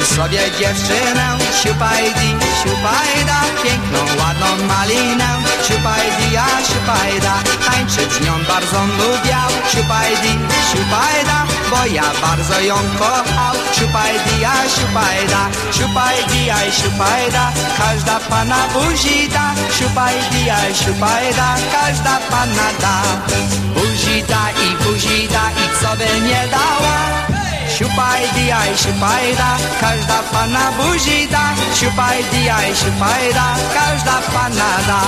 Miałem sobie dziewczynę, siupajdi, siupajda, piękną, ładną malinę, siupajdi, a siupajda, tańczyć z nią bardzo lubiał, siupajdi, siupajda, bo ja bardzo ją kochał, siupajdi, a siupajda, siupajdi, a siupajda, każda pana buzi da, siupajdi, a siupajda, każda pana da, buzi da i buzi da i co by nie dała. Siupajdi, aj siupajda, każda pana buzi da. Siupajdi, aj siupajda, każda pana da.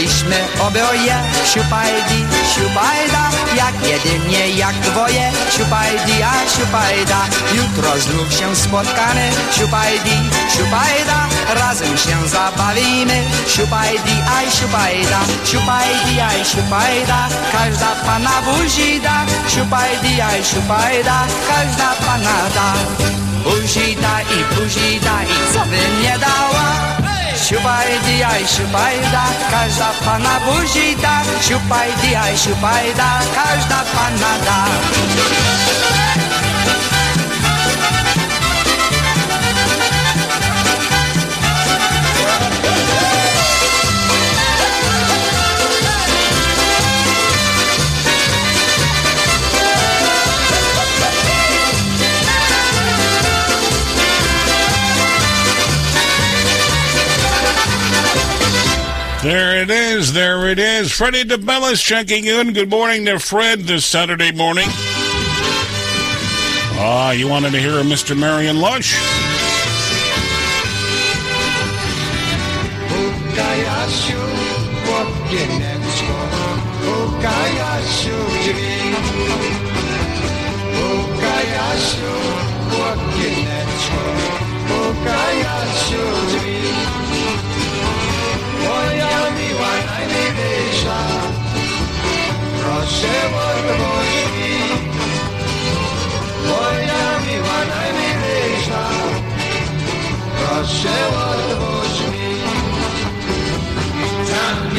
Tańczyliśmy oboje, siupajdi, siupajda, jak jedynie, jak dwoje, siupajdi, a siupajda. Jutro znów się spotkamy, siupajdi, siupajda, razem się zabawimy, siupajdi, aj siupajda, siupajdi, aj siupajda, każda pana buzi da, siupajdi, aj siupajda, każda pana da. Buzi da i buzi da i co by nie dała? Siupajdi, aj siupajda, każda pana buzi da. Siupajdi, aj siupajda, każda pana da. There it is. There it is. Freddie DeBellis checking in. Good morning to Fred this Saturday morning. Ah, you wanted to hear a Mr. Marion Lush? Najmilsza, proszę otwórz mi. Moja miła najmilsza, proszę otwórz mi. Tam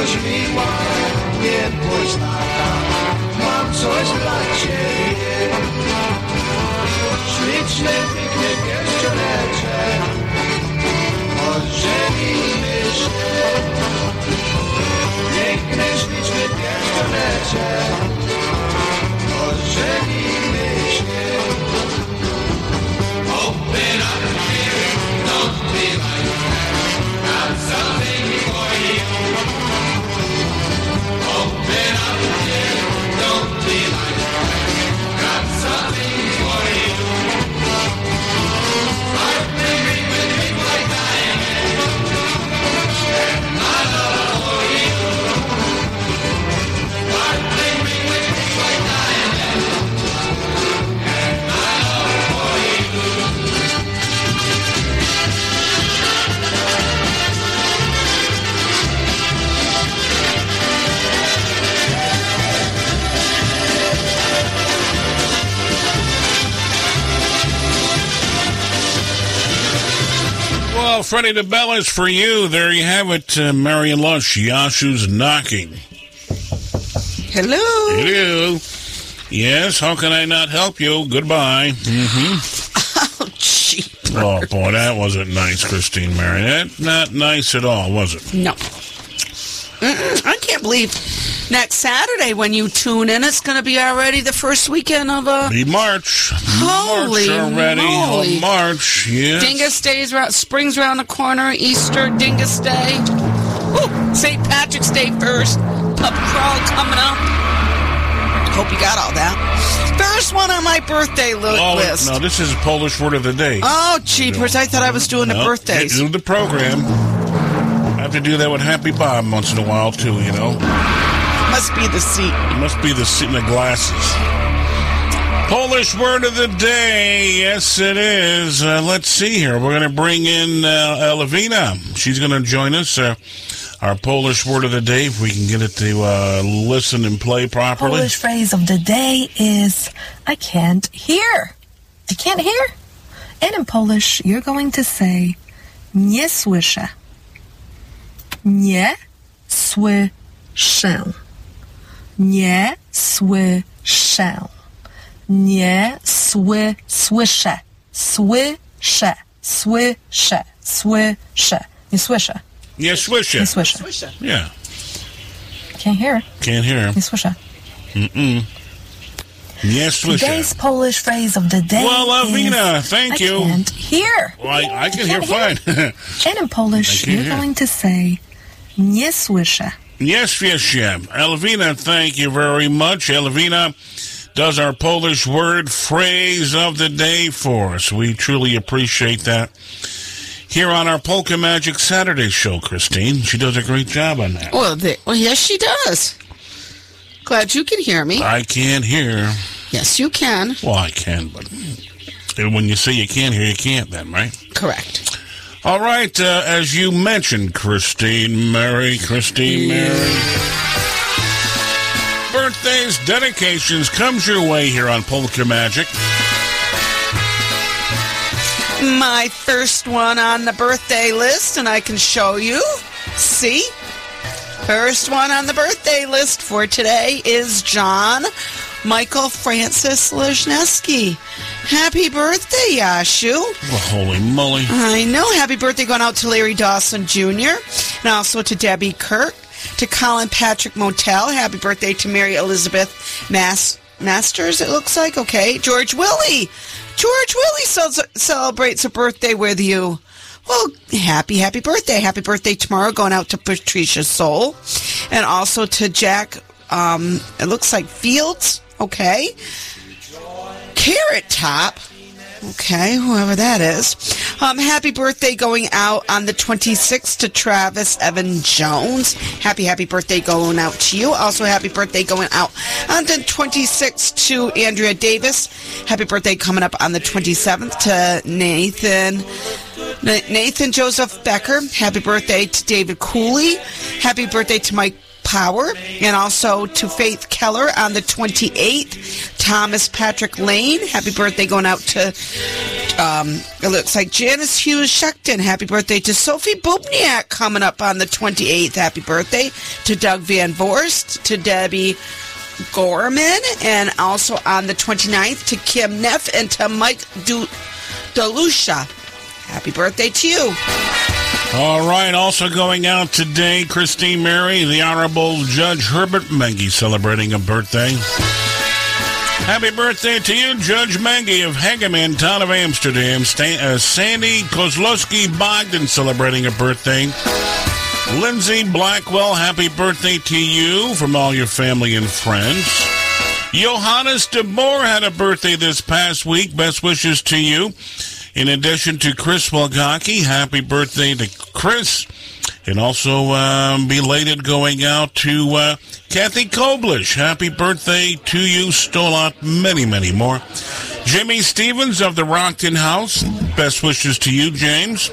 miła, nie bądź taka, mam coś dla ciebie. Śliczny, piękny pierścioneczek, ożenimy się. Piękny, śliczny pierścioneczek, ożenimy się. Open up here, don't be like that. Well, Freddie DeBellis for you. There you have it, uh, Marion Lush. Yashu's knocking. Hello. Hello. Yes, how can I not help you? Goodbye. Mm-hmm. [laughs] Oh, cheap. Oh, boy, that wasn't nice, Christine Marion. That not nice at all, was it? No. Mm-mm, I can't believe next Saturday when you tune in, it's going to be already the first weekend of uh, Be March. Holy March already. moly. Oh, March, yes. Dyngus Days, ra- spring's around the corner, Easter, Dyngus Day, Woo, St. Patrick's Day first, pub crawl coming up. Hope you got all that. First one on my birthday li- Oh, list. no, this is a Polish word of the day. Oh, cheapers! I thought I was doing the No, birthdays. Do the program. I have to do that with Happy Bob once in a while, too, you know? Must be the seat. Must be the seat and the glasses. Polish word of the day. Yes, it is. Uh, let's see here. We're going to bring in uh, Elavina. She's going to join us. Uh, our Polish word of the day, if we can get it to uh, listen and play properly. Polish phrase of the day is I can't hear. I can't hear. And in Polish, you're going to say nie słyszę. Nie słyszę. Nie słyszę. Nie sły, słyszę. Słyszę. Słyszę. Słyszę. Nie słyszę. Nie słyszę. Nie słyszę. Yeah. Can't hear. Can't hear. Nie słyszę. Mm-mm. Nie słyszę. Today's Polish phrase of the day Well, Lavina, is, thank I you. can't hear. Well, I, I can hear Can't fine. [laughs] And in Polish, you're hear. going to say nie słyszę. Yes, yes, yeah. Elvina, thank you very much. Elvina does our Polish word phrase of the day for us. We truly appreciate that. Here on our Polka Magic Saturday show, Christine. She does a great job on that. Well, the, well, yes, she does. Glad you can hear me. I can't hear. Yes, you can. Well, I can, but when you say you can't hear, you can't then, right? Correct. All right, uh, as you mentioned, Christine Mary, Christine Mary. Birthdays, dedications comes your way here on Polka Magic. My first one on the birthday list, and I can show you. See? First one on the birthday list for today is John Michael Francis Lesniewski. Happy birthday, Yashu. Well, holy moly. I know. Happy birthday going out to Larry Dawson Jr. and also to Debbie Kirk, to Colin Patrick Motel. Happy birthday to Mary Elizabeth Masters, it looks like. Okay. George Willie. George Willie cel- celebrates a birthday with you. Well, happy, happy birthday. Happy birthday tomorrow going out to Patricia Soul and also to Jack, um, it looks like Fields. Okay. Carrot Top. Okay, whoever that is. Um, happy birthday going out on the 26th to Travis Evan Jones. Happy, happy birthday going out to you. Also, happy birthday going out on the 26th to Andrea Davis. Happy birthday coming up on the 27th to Nathan. Nathan Joseph Becker. Happy birthday to David Cooley. Happy birthday to Mike Power, and also to Faith Keller on the 28th. Thomas Patrick Lane, happy birthday going out to, um, it looks like Janice Hughes Shuckton. Happy birthday to Sophie Bubniak coming up on the 28th. Happy birthday to Doug Van Vorst, to Debbie Gorman, and also on the 29th to Kim Neff and to Mike du-. Happy birthday to you. All right, also going out today, Christine Mary, the Honorable Judge Herbert Mengi celebrating a birthday. Happy birthday to you, Judge Mengi of Hageman, town of Amsterdam. Uh, Sandy Kozlowski Bogdan celebrating a birthday. Lindsay Blackwell, happy birthday to you from all your family and friends. Johannes de Boer had a birthday this past week. Best wishes to you. In addition to Chris Walgaki, happy birthday to Chris. And also um, belated going out to uh, Kathy Koblish. Happy birthday to you. Stole out many, many more. Jimmy Stevens of the Rockton House. Best wishes to you, James.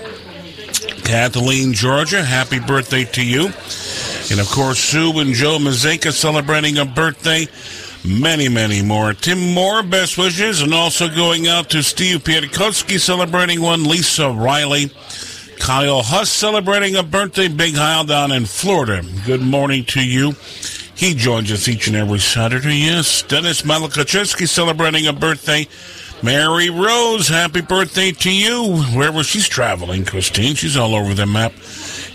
Kathleen, Georgia, happy birthday to you. And of course, Sue and Joe Mazeka celebrating a birthday. Many, many more. Tim Moore, best wishes. And also going out to Steve Piatkowski celebrating one. Lisa Riley. Kyle Huss celebrating a birthday. Big Heil down in Florida. Good morning to you. He joins us each and every Saturday. Yes. Dennis Malakaczewski celebrating a birthday. Mary Rose, happy birthday to you, wherever she's traveling, Christine. She's all over the map.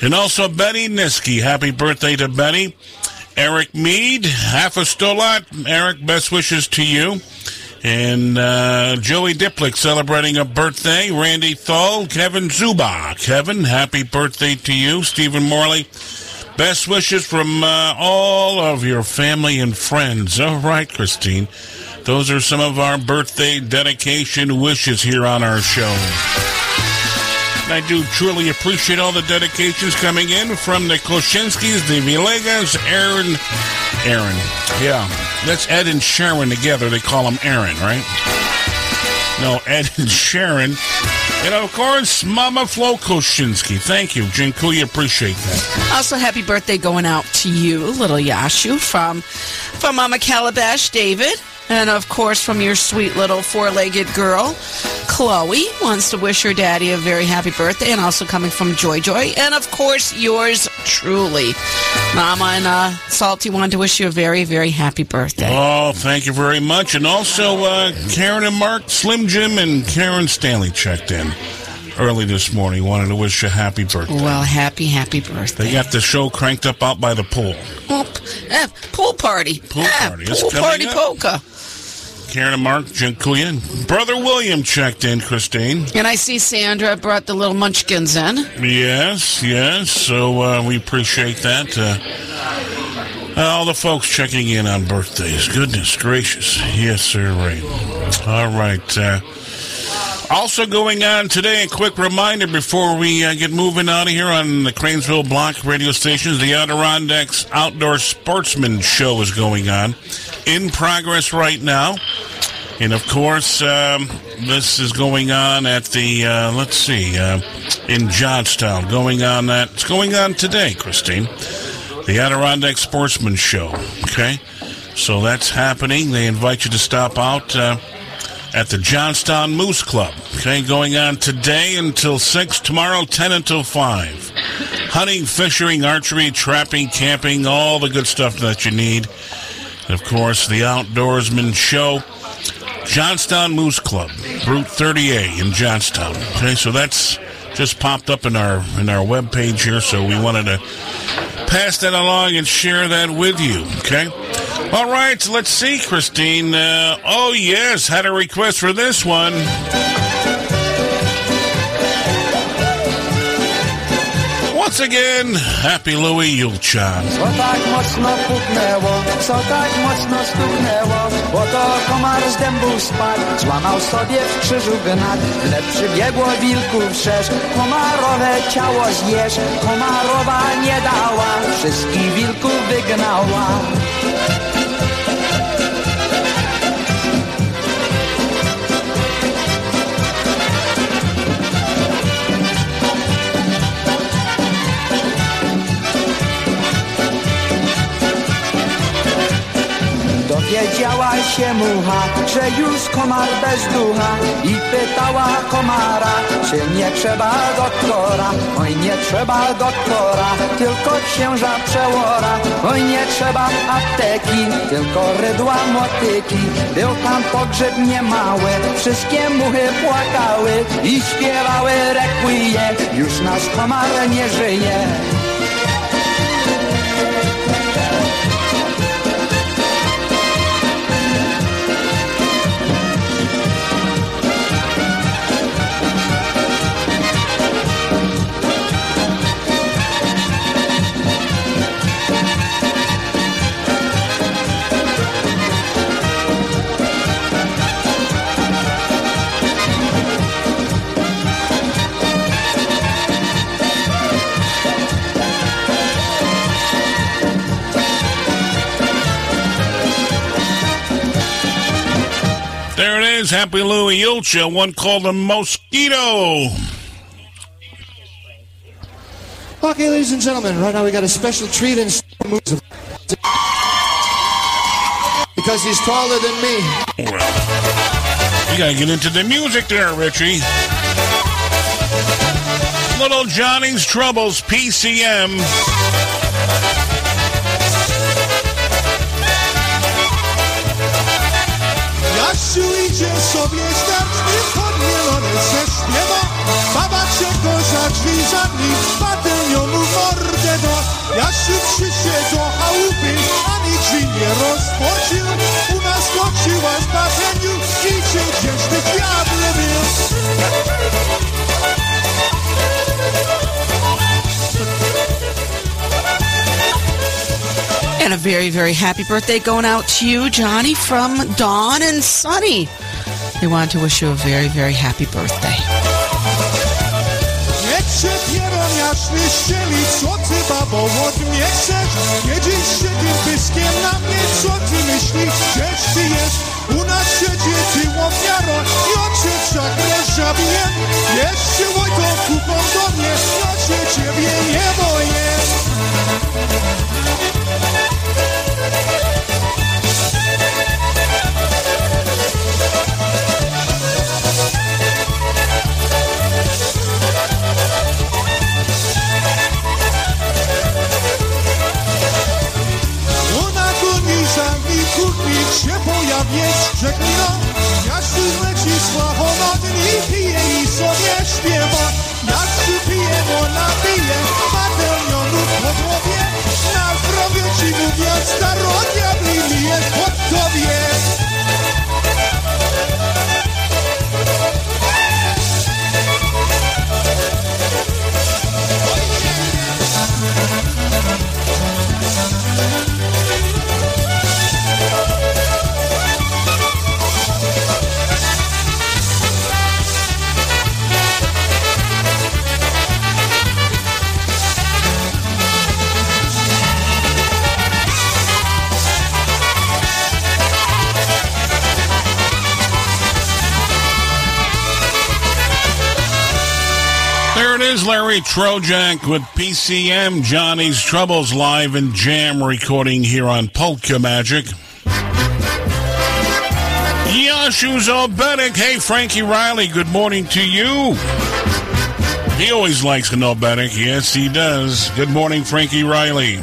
And also Betty Niski, happy birthday to Betty. Eric Mead, half a stolat. Eric, best wishes to you. And uh, Joey Diplick celebrating a birthday. Randy Thal, Kevin Zuba. Kevin, happy birthday to you. Stephen Morley, best wishes from uh, all of your family and friends. All right, Christine. Those are some of our birthday dedication wishes here on our show. I do truly appreciate all the dedications coming in from the Koshinskis, the Villegas, Aaron. Aaron. Yeah. That's Ed and Sharon together. They call him Aaron, right? No, Ed and Sharon. And of course, Mama Flo Koshinsky. Thank you, Jinkuya. Appreciate that. Also, happy birthday going out to you, little Yashu, from from Mama Calabash David. And of course, from your sweet little four legged girl, Chloe wants to wish her daddy a very happy birthday, and also coming from Joy Joy. And of course, yours truly. Mama and uh, Salty wanted to wish you a very, very happy birthday. Oh, thank you very much. And also, uh, Karen and Mark, Slim Jim, and Karen Stanley checked in early this morning. Wanted to wish you a happy birthday. Well, happy, happy birthday. They got the show cranked up out by the pool. Oh, eh, pool party. Pool Ah, party. It's Pool party up. polka. Karen and Mark, Jinkuya. and Brother William checked in, Christine. And I see Sandra brought the little munchkins in. Yes, yes. So uh, we appreciate that. Uh, all the folks checking in on birthdays. Goodness gracious. Yes, sir. Right. All right. Uh, also going on today, a quick reminder before we uh, get moving out of here on the Cranesville Block radio stations, the Adirondacks Outdoor Sportsman Show is going on. In progress right now. And of course, um, this is going on at the, uh, let's see, uh, in Johnstown. Going on that, it's going on today, Christine. The Adirondack Sportsman Show. Okay? So that's happening. They invite you to stop out uh, at the Johnstown Moose Club. Okay? Going on today until 6, tomorrow 10 until 5. Hunting, fishing, archery, trapping, camping, all the good stuff that you need. Of course, the Outdoorsman Show. Johnstown Moose Club, Route 30A in Johnstown. Okay, so that's just popped up in our in our web page here, so we wanted to pass that along and share that with you. Okay. All right, let's see, Christine. Uh, oh yes, had a request for this one. Once again, Happy Louie Yulchan. Co tak bo komar z dębu spadł, złamał sobie w krzyżu gnat. Wnet przybiegło wilków szerz, komarowe ciało zjesz, komarowa nie dała, wszystkich wilków wygnała. Dowiedziała się mucha, że już komar bez ducha. I pytała komara, czy nie trzeba doktora? Oj nie trzeba doktora, tylko księża przełora. Oj nie trzeba apteki, tylko rydła motyki. Był tam pogrzeb niemały, wszystkie muchy płakały. I śpiewały requie, już nasz komar nie żyje is, Happy Louie Julcia, one called a mosquito. Okay, ladies and gentlemen, right now we got a special treat in moves because he's taller than me. Well, you gotta get into the music there, Richie. Little Johnny's Troubles, PCM. Idzie sobie śmieszny, podmielony se śpiewa. Baba cię za drzwi za nim, patelnią mu mordę do. Jasiu przyszedł do chałupy, ani drzwi nie rozpoczył. U nas skoczyła z bawieniu, idzie gdzieś ty diable był. And a very, very happy birthday going out to you, Johnny, from Dawn and Sunny. They want to wish you a very, very happy birthday. Się pojawię szczeklino Jaszczu leci sławonodny, pije i sobie śpiewa. Jaszczu pije, ona pije, patelnionu po głowie. Na zdrowie ci mówię, starodia mi jest pod tobie Trojak with PCM, Johnny's Troubles live and jam recording here on Polka Magic. Yashu's Obedic. Hey, Frankie Riley, good morning to you. He always likes an Obedic. Yes, he does. Good morning, Frankie Riley.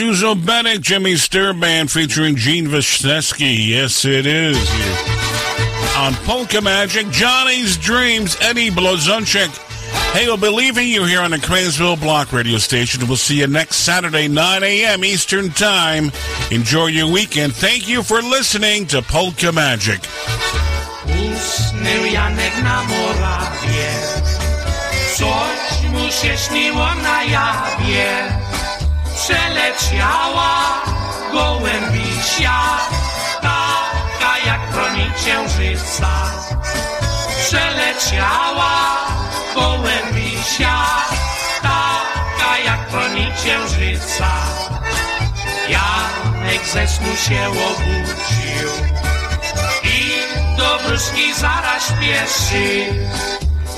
Yashu Zobenik, Jimmy Sturr Band featuring Gene Wisniewski. Yes, it is. On Polka Magic, Johnny's Dreams, Eddie Blazonczyk. Hey, we'll be leaving you here on the Cranesville Block radio station. We'll see you next Saturday, 9 a.m. Eastern Time. Enjoy your weekend. Thank you for listening to Polka Magic. Przeleciała gołębisia, taka jak promień księżyca. Przeleciała gołębisia, taka jak promień księżyca. Janek ze snu się obudził i do wróżki zaraz śpieszy.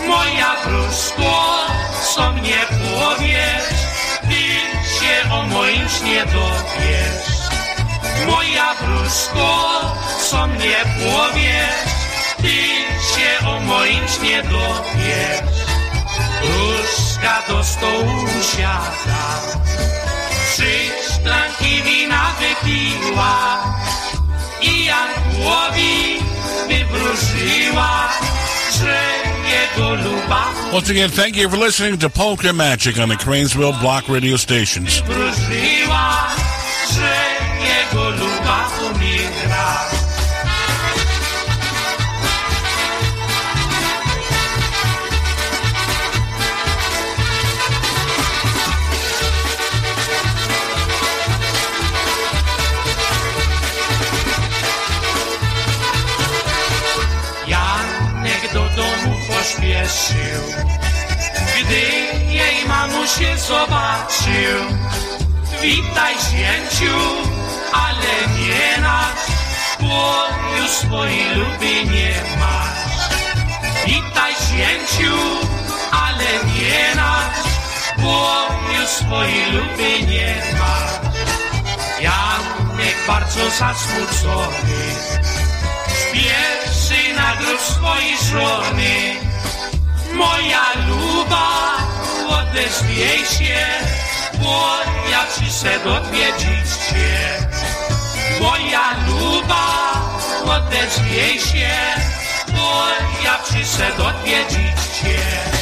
Moja wróżko, co mnie powiesz, się o moim śnie dowiesz. Moja wróżko, co mnie powiesz, ty się o moim śnie dowiesz. Wróżka do stołu siada, trzy szklanki wina wypiła i Jankowi wywróżyła, że Once again, thank you for listening to Polka Magic on the Cranesville Block radio stations. Gdy jej mamusię zobaczył. Witaj zięciu, ale nie nasz, bo już swojej luby nie masz. Witaj zięciu, ale nie nasz, bo już swojej luby nie masz. Janek bardzo zasmucony, spieszy na grób swojej żony. Moja luba, odezwij się, bo ja przyszedł odwiedzić cię. Moja luba, odezwij się, bo ja przyszedł odwiedzić cię.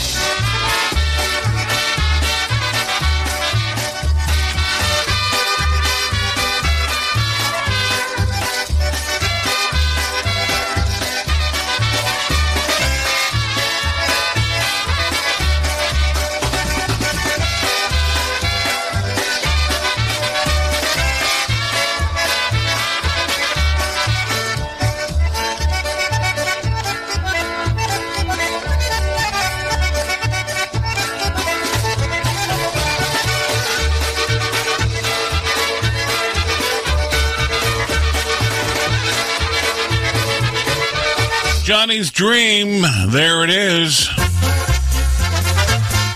Johnny's Dream, there it is.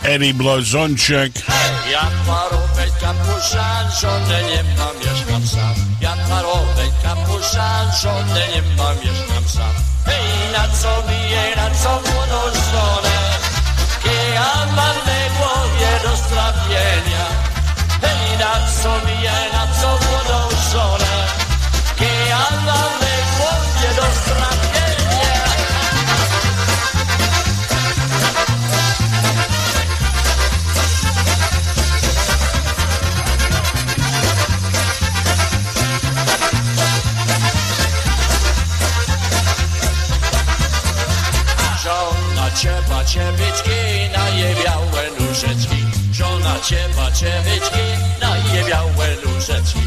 Eddie Blazonczyk. Ja parówek kapuszan, żonę nie mam, mieszkam sam. Ja parówek kapuszan, żonę nie mam, mieszkam sam. Na co bije, na co młodą żonę? Ja mam głowie do strawienia. Hej, na co bije, na ciepa ciepiczki na je białe nóżeczki. Żona ciepa ciepiczki na je białe nóżeczki.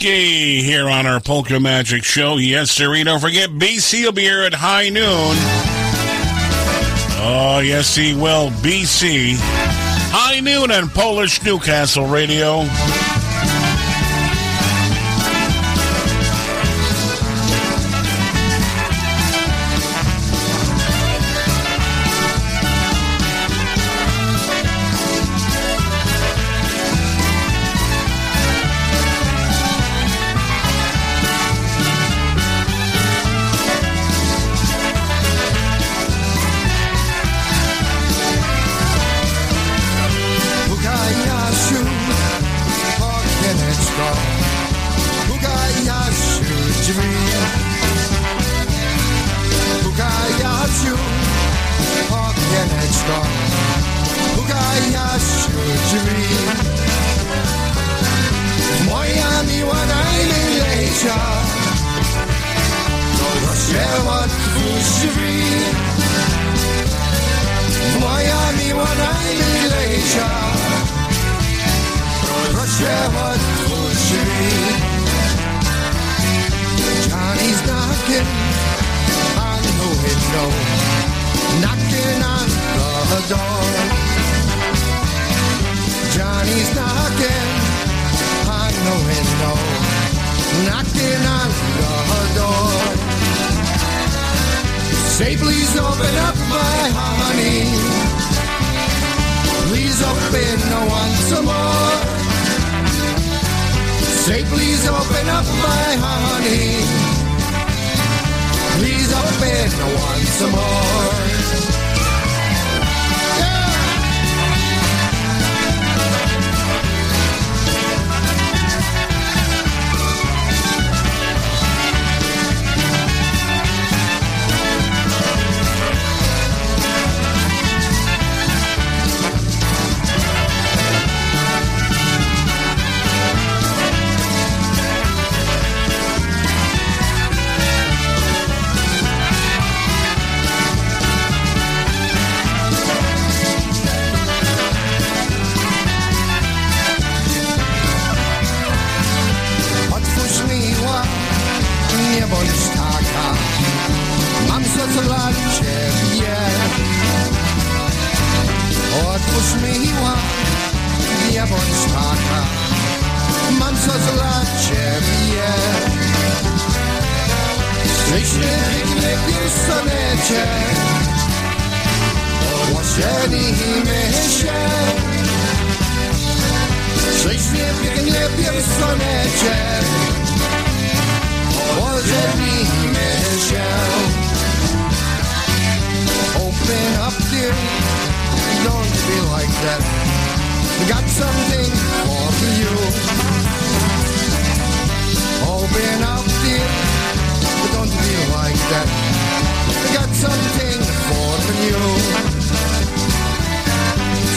Here on our Polka Magic Show. Yes, sir. Don't forget, BC will be here at high noon. Oh, yes, he will. BC. High noon on Polish Newcastle Radio. That Got something for you. Open up dear but Don't be like that. Got something for you.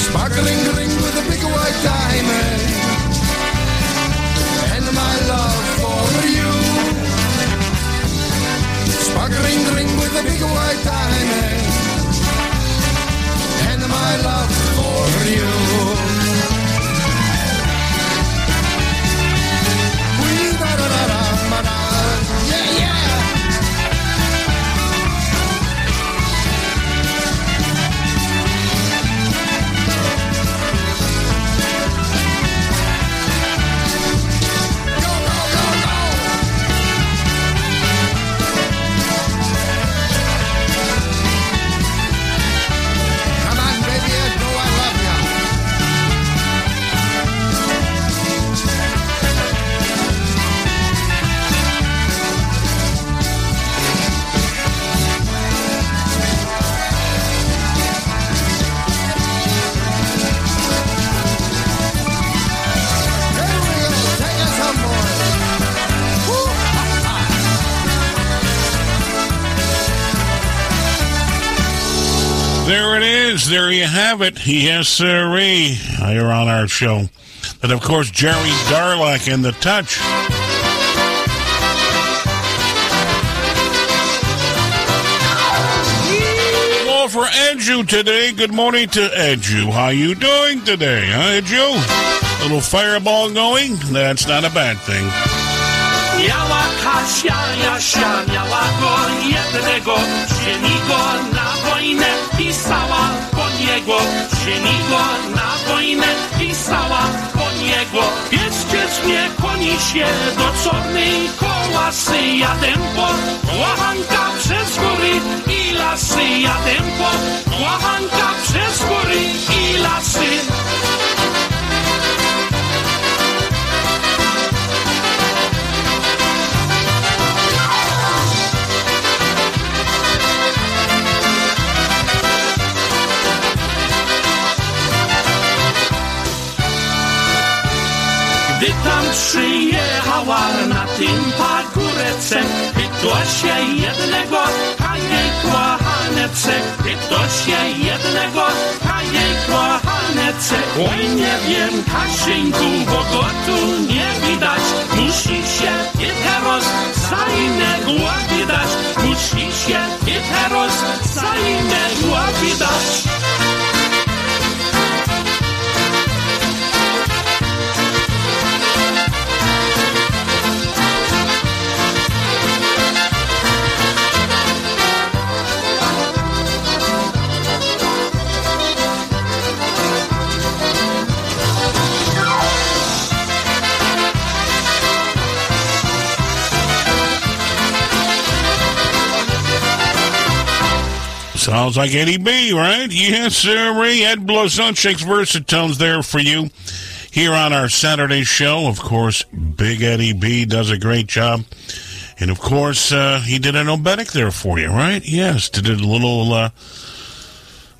Sparkling ring with a big white diamond. And my love for you. Sparkling ring with a big white diamond my love for you There it is. There you have it. Yes, sirree. Here on our show. And of course, Jerry Darlak and the Touch. Well, for Edu today, good morning to Edu. How you doing today, huh? Little fireball going? That's not a bad thing. Miała Kasia, Jasia, miała go jednego, wzięli go na wojnę, pisała po niego, wzięli go na wojnę, pisała po niego. Bierzcie mnie, koni się do czornej kołasy, jadę po łachanka przez góry i lasy, jadę po łachanka przez góry i lasy. Przyjechała na tym pagórece, pytła się jednego, a jej kłachanece. Pytła się jednego, a jej kłachanece. Oj, nie wiem, Kasieńku, bo go tu nie widać. Musi się ty teraz za innego widać. Musi się ty teraz za innego widać. Sounds like Eddie B, right? Yes, sir. Ed Blazonczyk's Versatones there for you here on our Saturday show. Of course, Big Eddie B does a great job. And of course, uh, he did an obetic there for you, right? Yes, did a little, uh,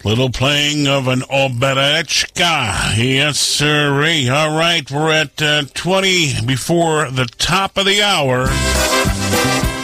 little playing of an oberechka. Yes, sir. All right, we're at uh, 20 before the top of the hour.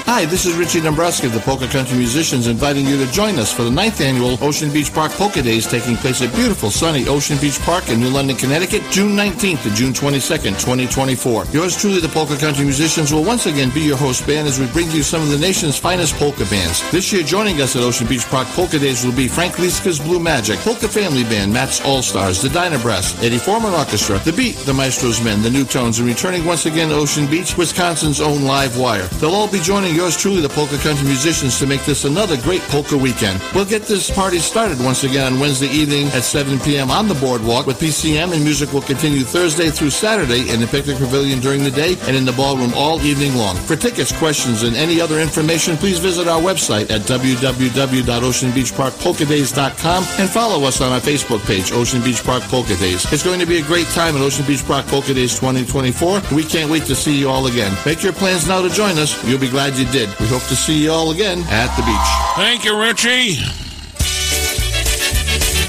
Hi, this is Richie Dombrowski of the Polka Country Musicians inviting you to join us for the ninth annual Ocean Beach Park Polka Days taking place at beautiful sunny Ocean Beach Park in New London, Connecticut, June 19th to June 22nd, 2024. Yours truly, the Polka Country Musicians, will once again be your host band as we bring you some of the nation's finest polka bands. This year, joining us at Ocean Beach Park Polka Days will be Frank Liska's Blue Magic, Polka Family Band, Matt's All Stars, the Dyna Brass, Eddie Forman Orchestra, The Beat, The Maestro's Men, The New Tones, and returning once again to Ocean Beach, Wisconsin's own Live Wire. They'll all be joining yours truly, the Polka Country Musicians, to make this another great polka weekend. We'll get this party started once again on Wednesday evening at 7 p.m. on the boardwalk with PCM, and music will continue Thursday through Saturday in the picnic pavilion during the day and in the ballroom all evening long. For tickets, questions, and any other information, please visit our website at www.oceanbeachparkpolkadays.com and follow us on our Facebook page, Ocean Beach Park Polka Days. It's going to be a great time at Ocean Beach Park Polka Days 2024. We can't wait to see you all again. Make your plans now to join us. You'll be glad you did. We hope to see you all again at the beach. Thank you, Richie.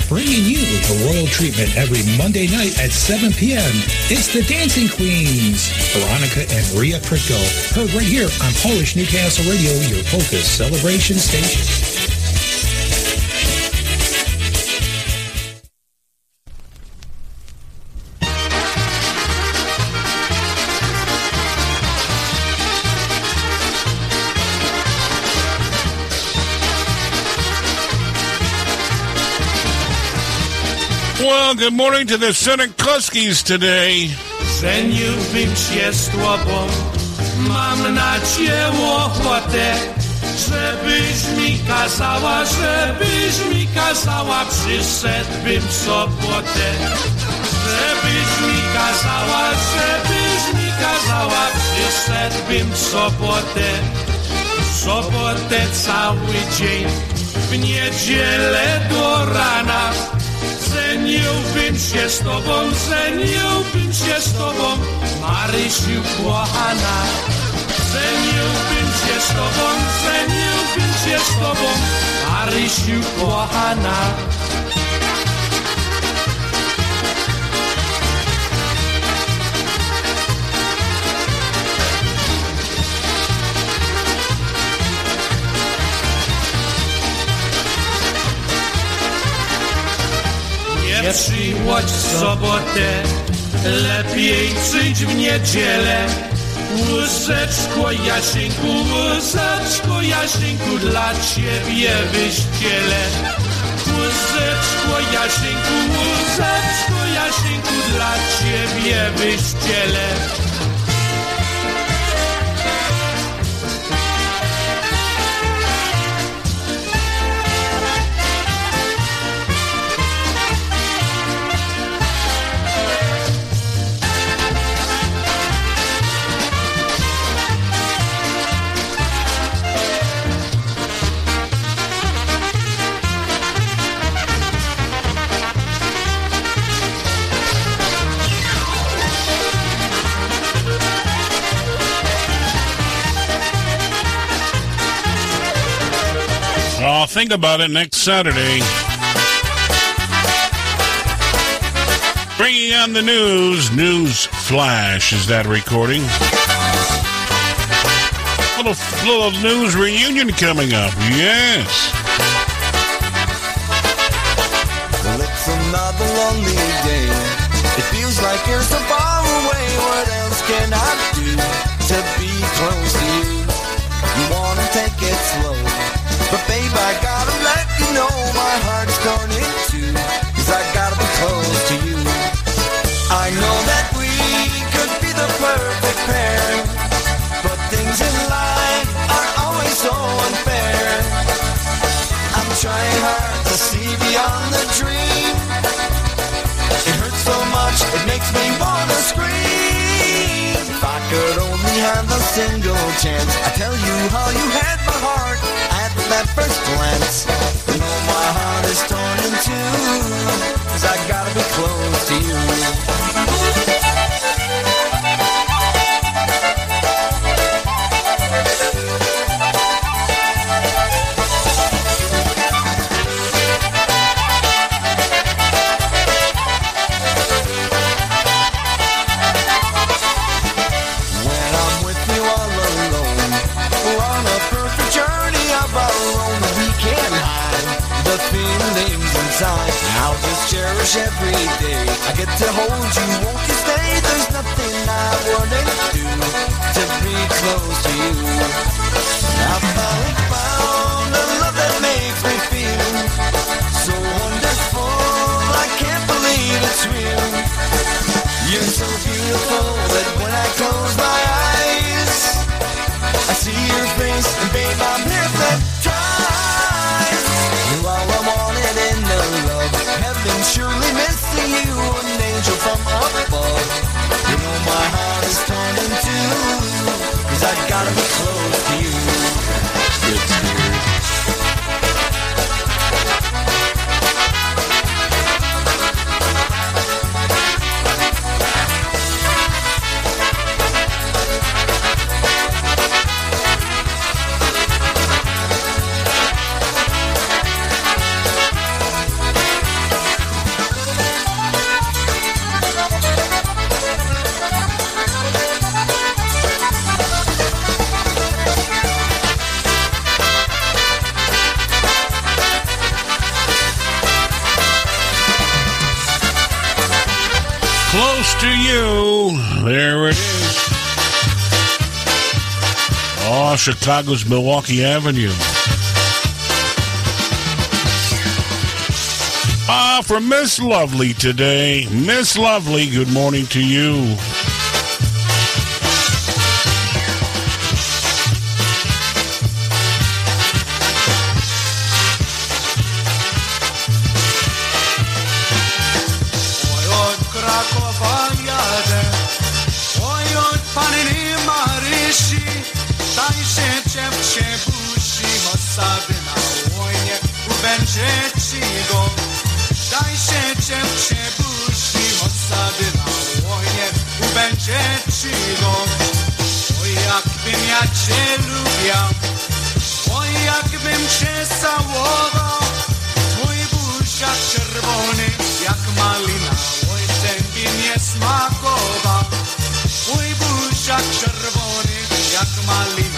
Bringing you the royal treatment every Monday night at 7 p.m. It's the Dancing Queens, Veronica and Ria Pritko, heard right here on Polish Newcastle Radio, your polka celebration station. Well, good morning to the today. Się z tobą, mam na cię ochotę, żebyś mi kazała, żebyś mi kazała, przyszedłbym w sobotę. Żebyś mi kazała, żebyś mi kazała, przyszedłbym w sobotę. W sobotę cały dzień, w niedzielę do rana. Żeniłbym się z tobą, żeniłbym się z tobą, Marysiu kochana. Żeniłbym się z tobą, żeniłbym się z tobą, Marysiu kochana. Nie w sobotę, lepiej przyjdź w niedzielę. Łyżeczko Jasieńku, łyżeczko Jasieńku, dla ciebie wyścielę. Łyżeczko Jasieńku, łyżeczko Jasieńku, dla ciebie wyścielę. Think about it next Saturday. Bringing on the news, News Flash is that recording. Little little news reunion coming up. Yes. Well, it's another lonely day. It feels like you're so far away. What else can I do to be close to you? You wanna take it slow, but babe, I gotta let you know my heart's torn in two. Cause I gotta be close to you. I know that we could be the perfect pair, but things in life are always so unfair. I'm trying hard to see beyond the dream. It hurts so much, it makes me wanna scream. If I could only have a single chance, I tell you how you had my heart that first glance. You know my heart is torn in two, cause I gotta be close to you. Hold you, won't you stay? There's nothing I wouldn't do to be close to you. I I gotta be Chicago's Milwaukee Avenue. Ah, for Miss Lovely today. Miss Lovely, good morning to you. Jakbym ja cię lubiał, oj jakbym cię całował, Twój buziak czerwony jak malina, oj ten by nie smakował. Twój buziak czerwony jak malina,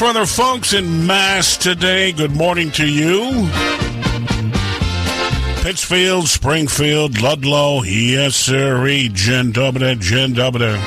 further folks in Mass today. Good morning to you. Pittsfield, Springfield, Ludlow, yes sir, dzień dobry, Gen dobry.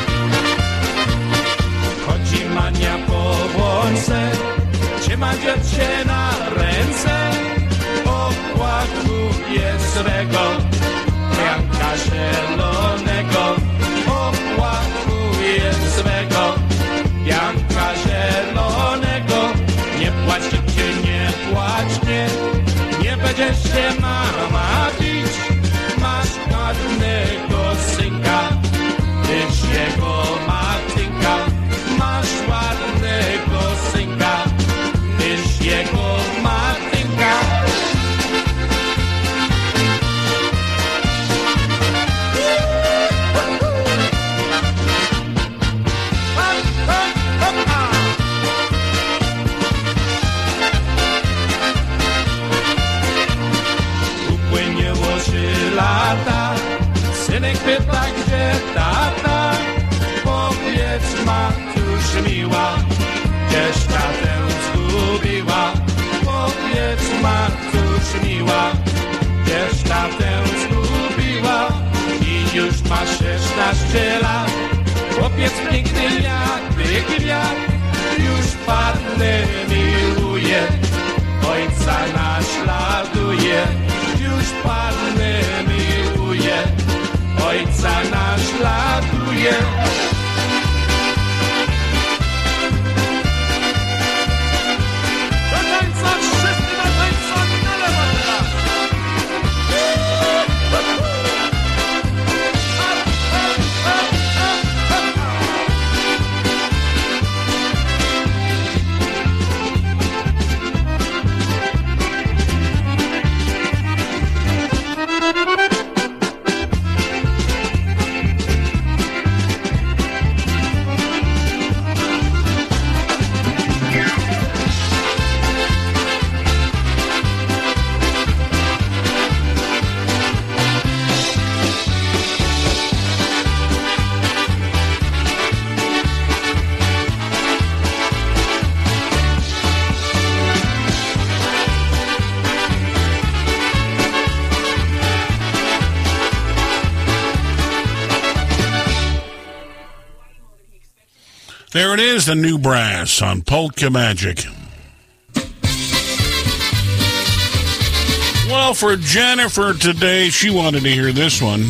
you. It is, the new brass on Polka Magic. Well, for Jennifer today, she wanted to hear this one.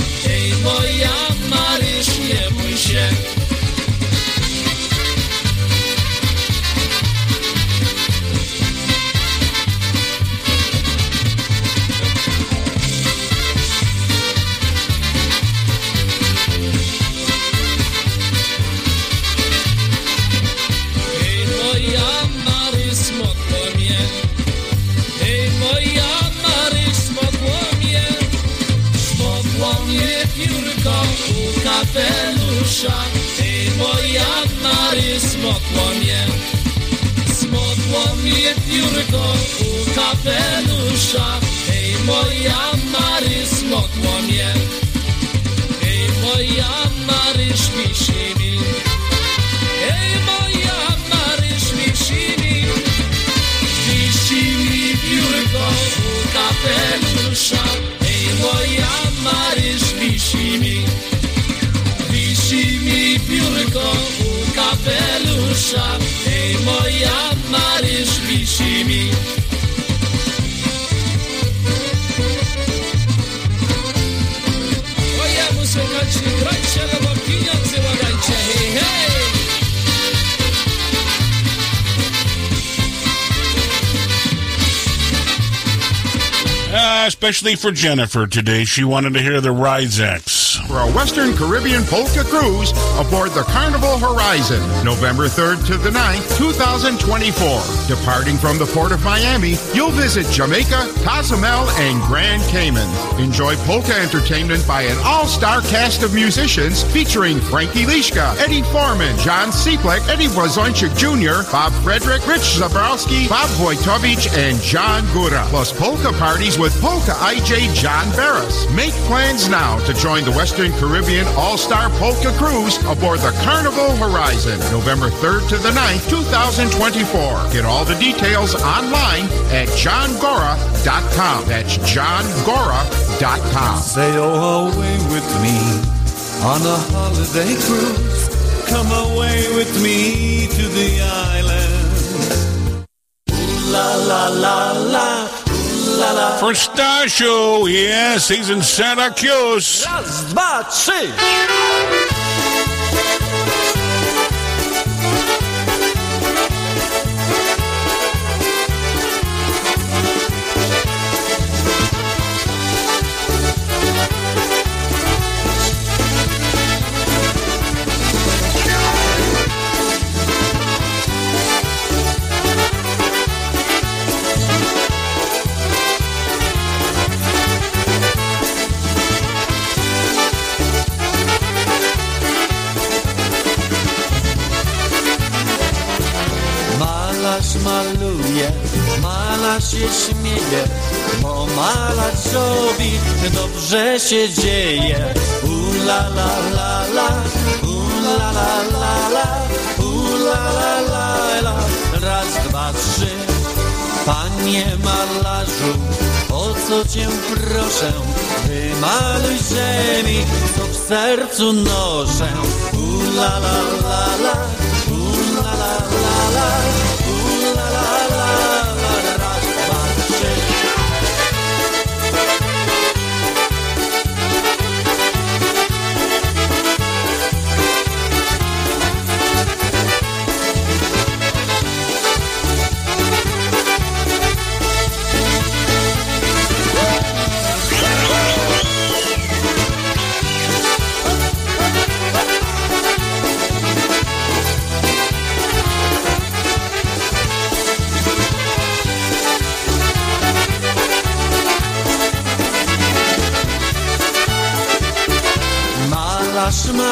kapelusza Ej moja Maryś, smokło mnie. Ej moja Maryś, wisi mi Ej moja Maryś, wisi mi piórko u kapelusza. Ej moja Maryś, wisi mi Wisi mi piórko u kapelusza. Ej moja Uh, especially for Jennifer today. She wanted to hear the Ryzacks. For a Western Caribbean polka cruise aboard the Carnival Horizon, November 3rd to the 9th, 2024. Departing from the port of Miami, you'll visit Jamaica, Cozumel, and Grand Cayman. Enjoy polka entertainment by an all-star cast of musicians featuring Frankie Lishka, Eddie Forman, John Seeplek, Eddie Blazonczyk Jr., Bob Frederick, Rich Zabrowski, Bob Wojtovich, and John Gora. Plus polka parties with Polka IJ John Barris. Make plans now to join the Western Caribbean All-Star Polka Cruise aboard the Carnival Horizon, November 3rd to the 9th, 2024. Get all the details online at johngora.com. That's johngora.com. Sail away with me on a holiday cruise. Come away with me to the island. Ooh la la la la. La la. Stasio, yes, he's in Santa Cruz. Raz, dwa, trzy. Się śmieje, bo malarzowi dobrze się dzieje. U la la la la, u la la la la, u la la la la. Raz, dwa, trzy. Panie malarzu, o co cię proszę? Wymaluj że mi, co w sercu noszę. U la la la la, u la la la la,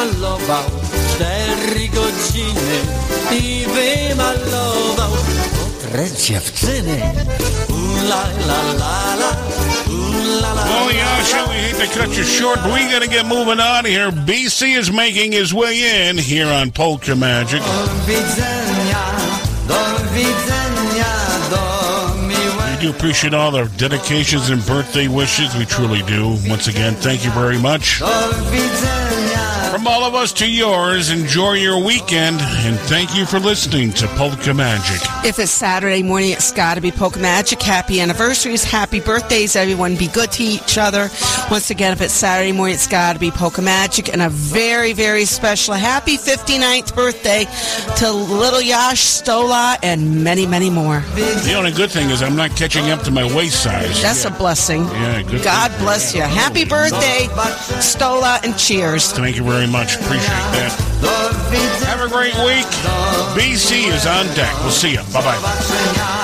Malarz malował cztery godziny i wymalował portret dziewczyny. U la la la la, u la la Oh, Yasha, we hate to cut you short, but we got to get moving on here. BC is making his way in here on Polka Magic. do widzenia, do miłego. We do appreciate all the dedications and birthday wishes. We truly do. Once again, thank you very much. From all of us to yours, enjoy your weekend, and thank you for listening to Polka Magic. If it's Saturday morning, it's got to be Polka Magic. Happy anniversaries, happy birthdays, everyone. Be good to each other. Once again, if it's Saturday morning, it's got to be Polka Magic. And a very, very special happy 59th birthday to little Yash Stola and many, many more. The only good thing is I'm not catching up to my waist size. That's a blessing. Yeah, good. God bless you. Happy birthday, Stola, and cheers. Thank you very much. Appreciate that. Have a great week. BC is on deck. We'll see you. Bye bye.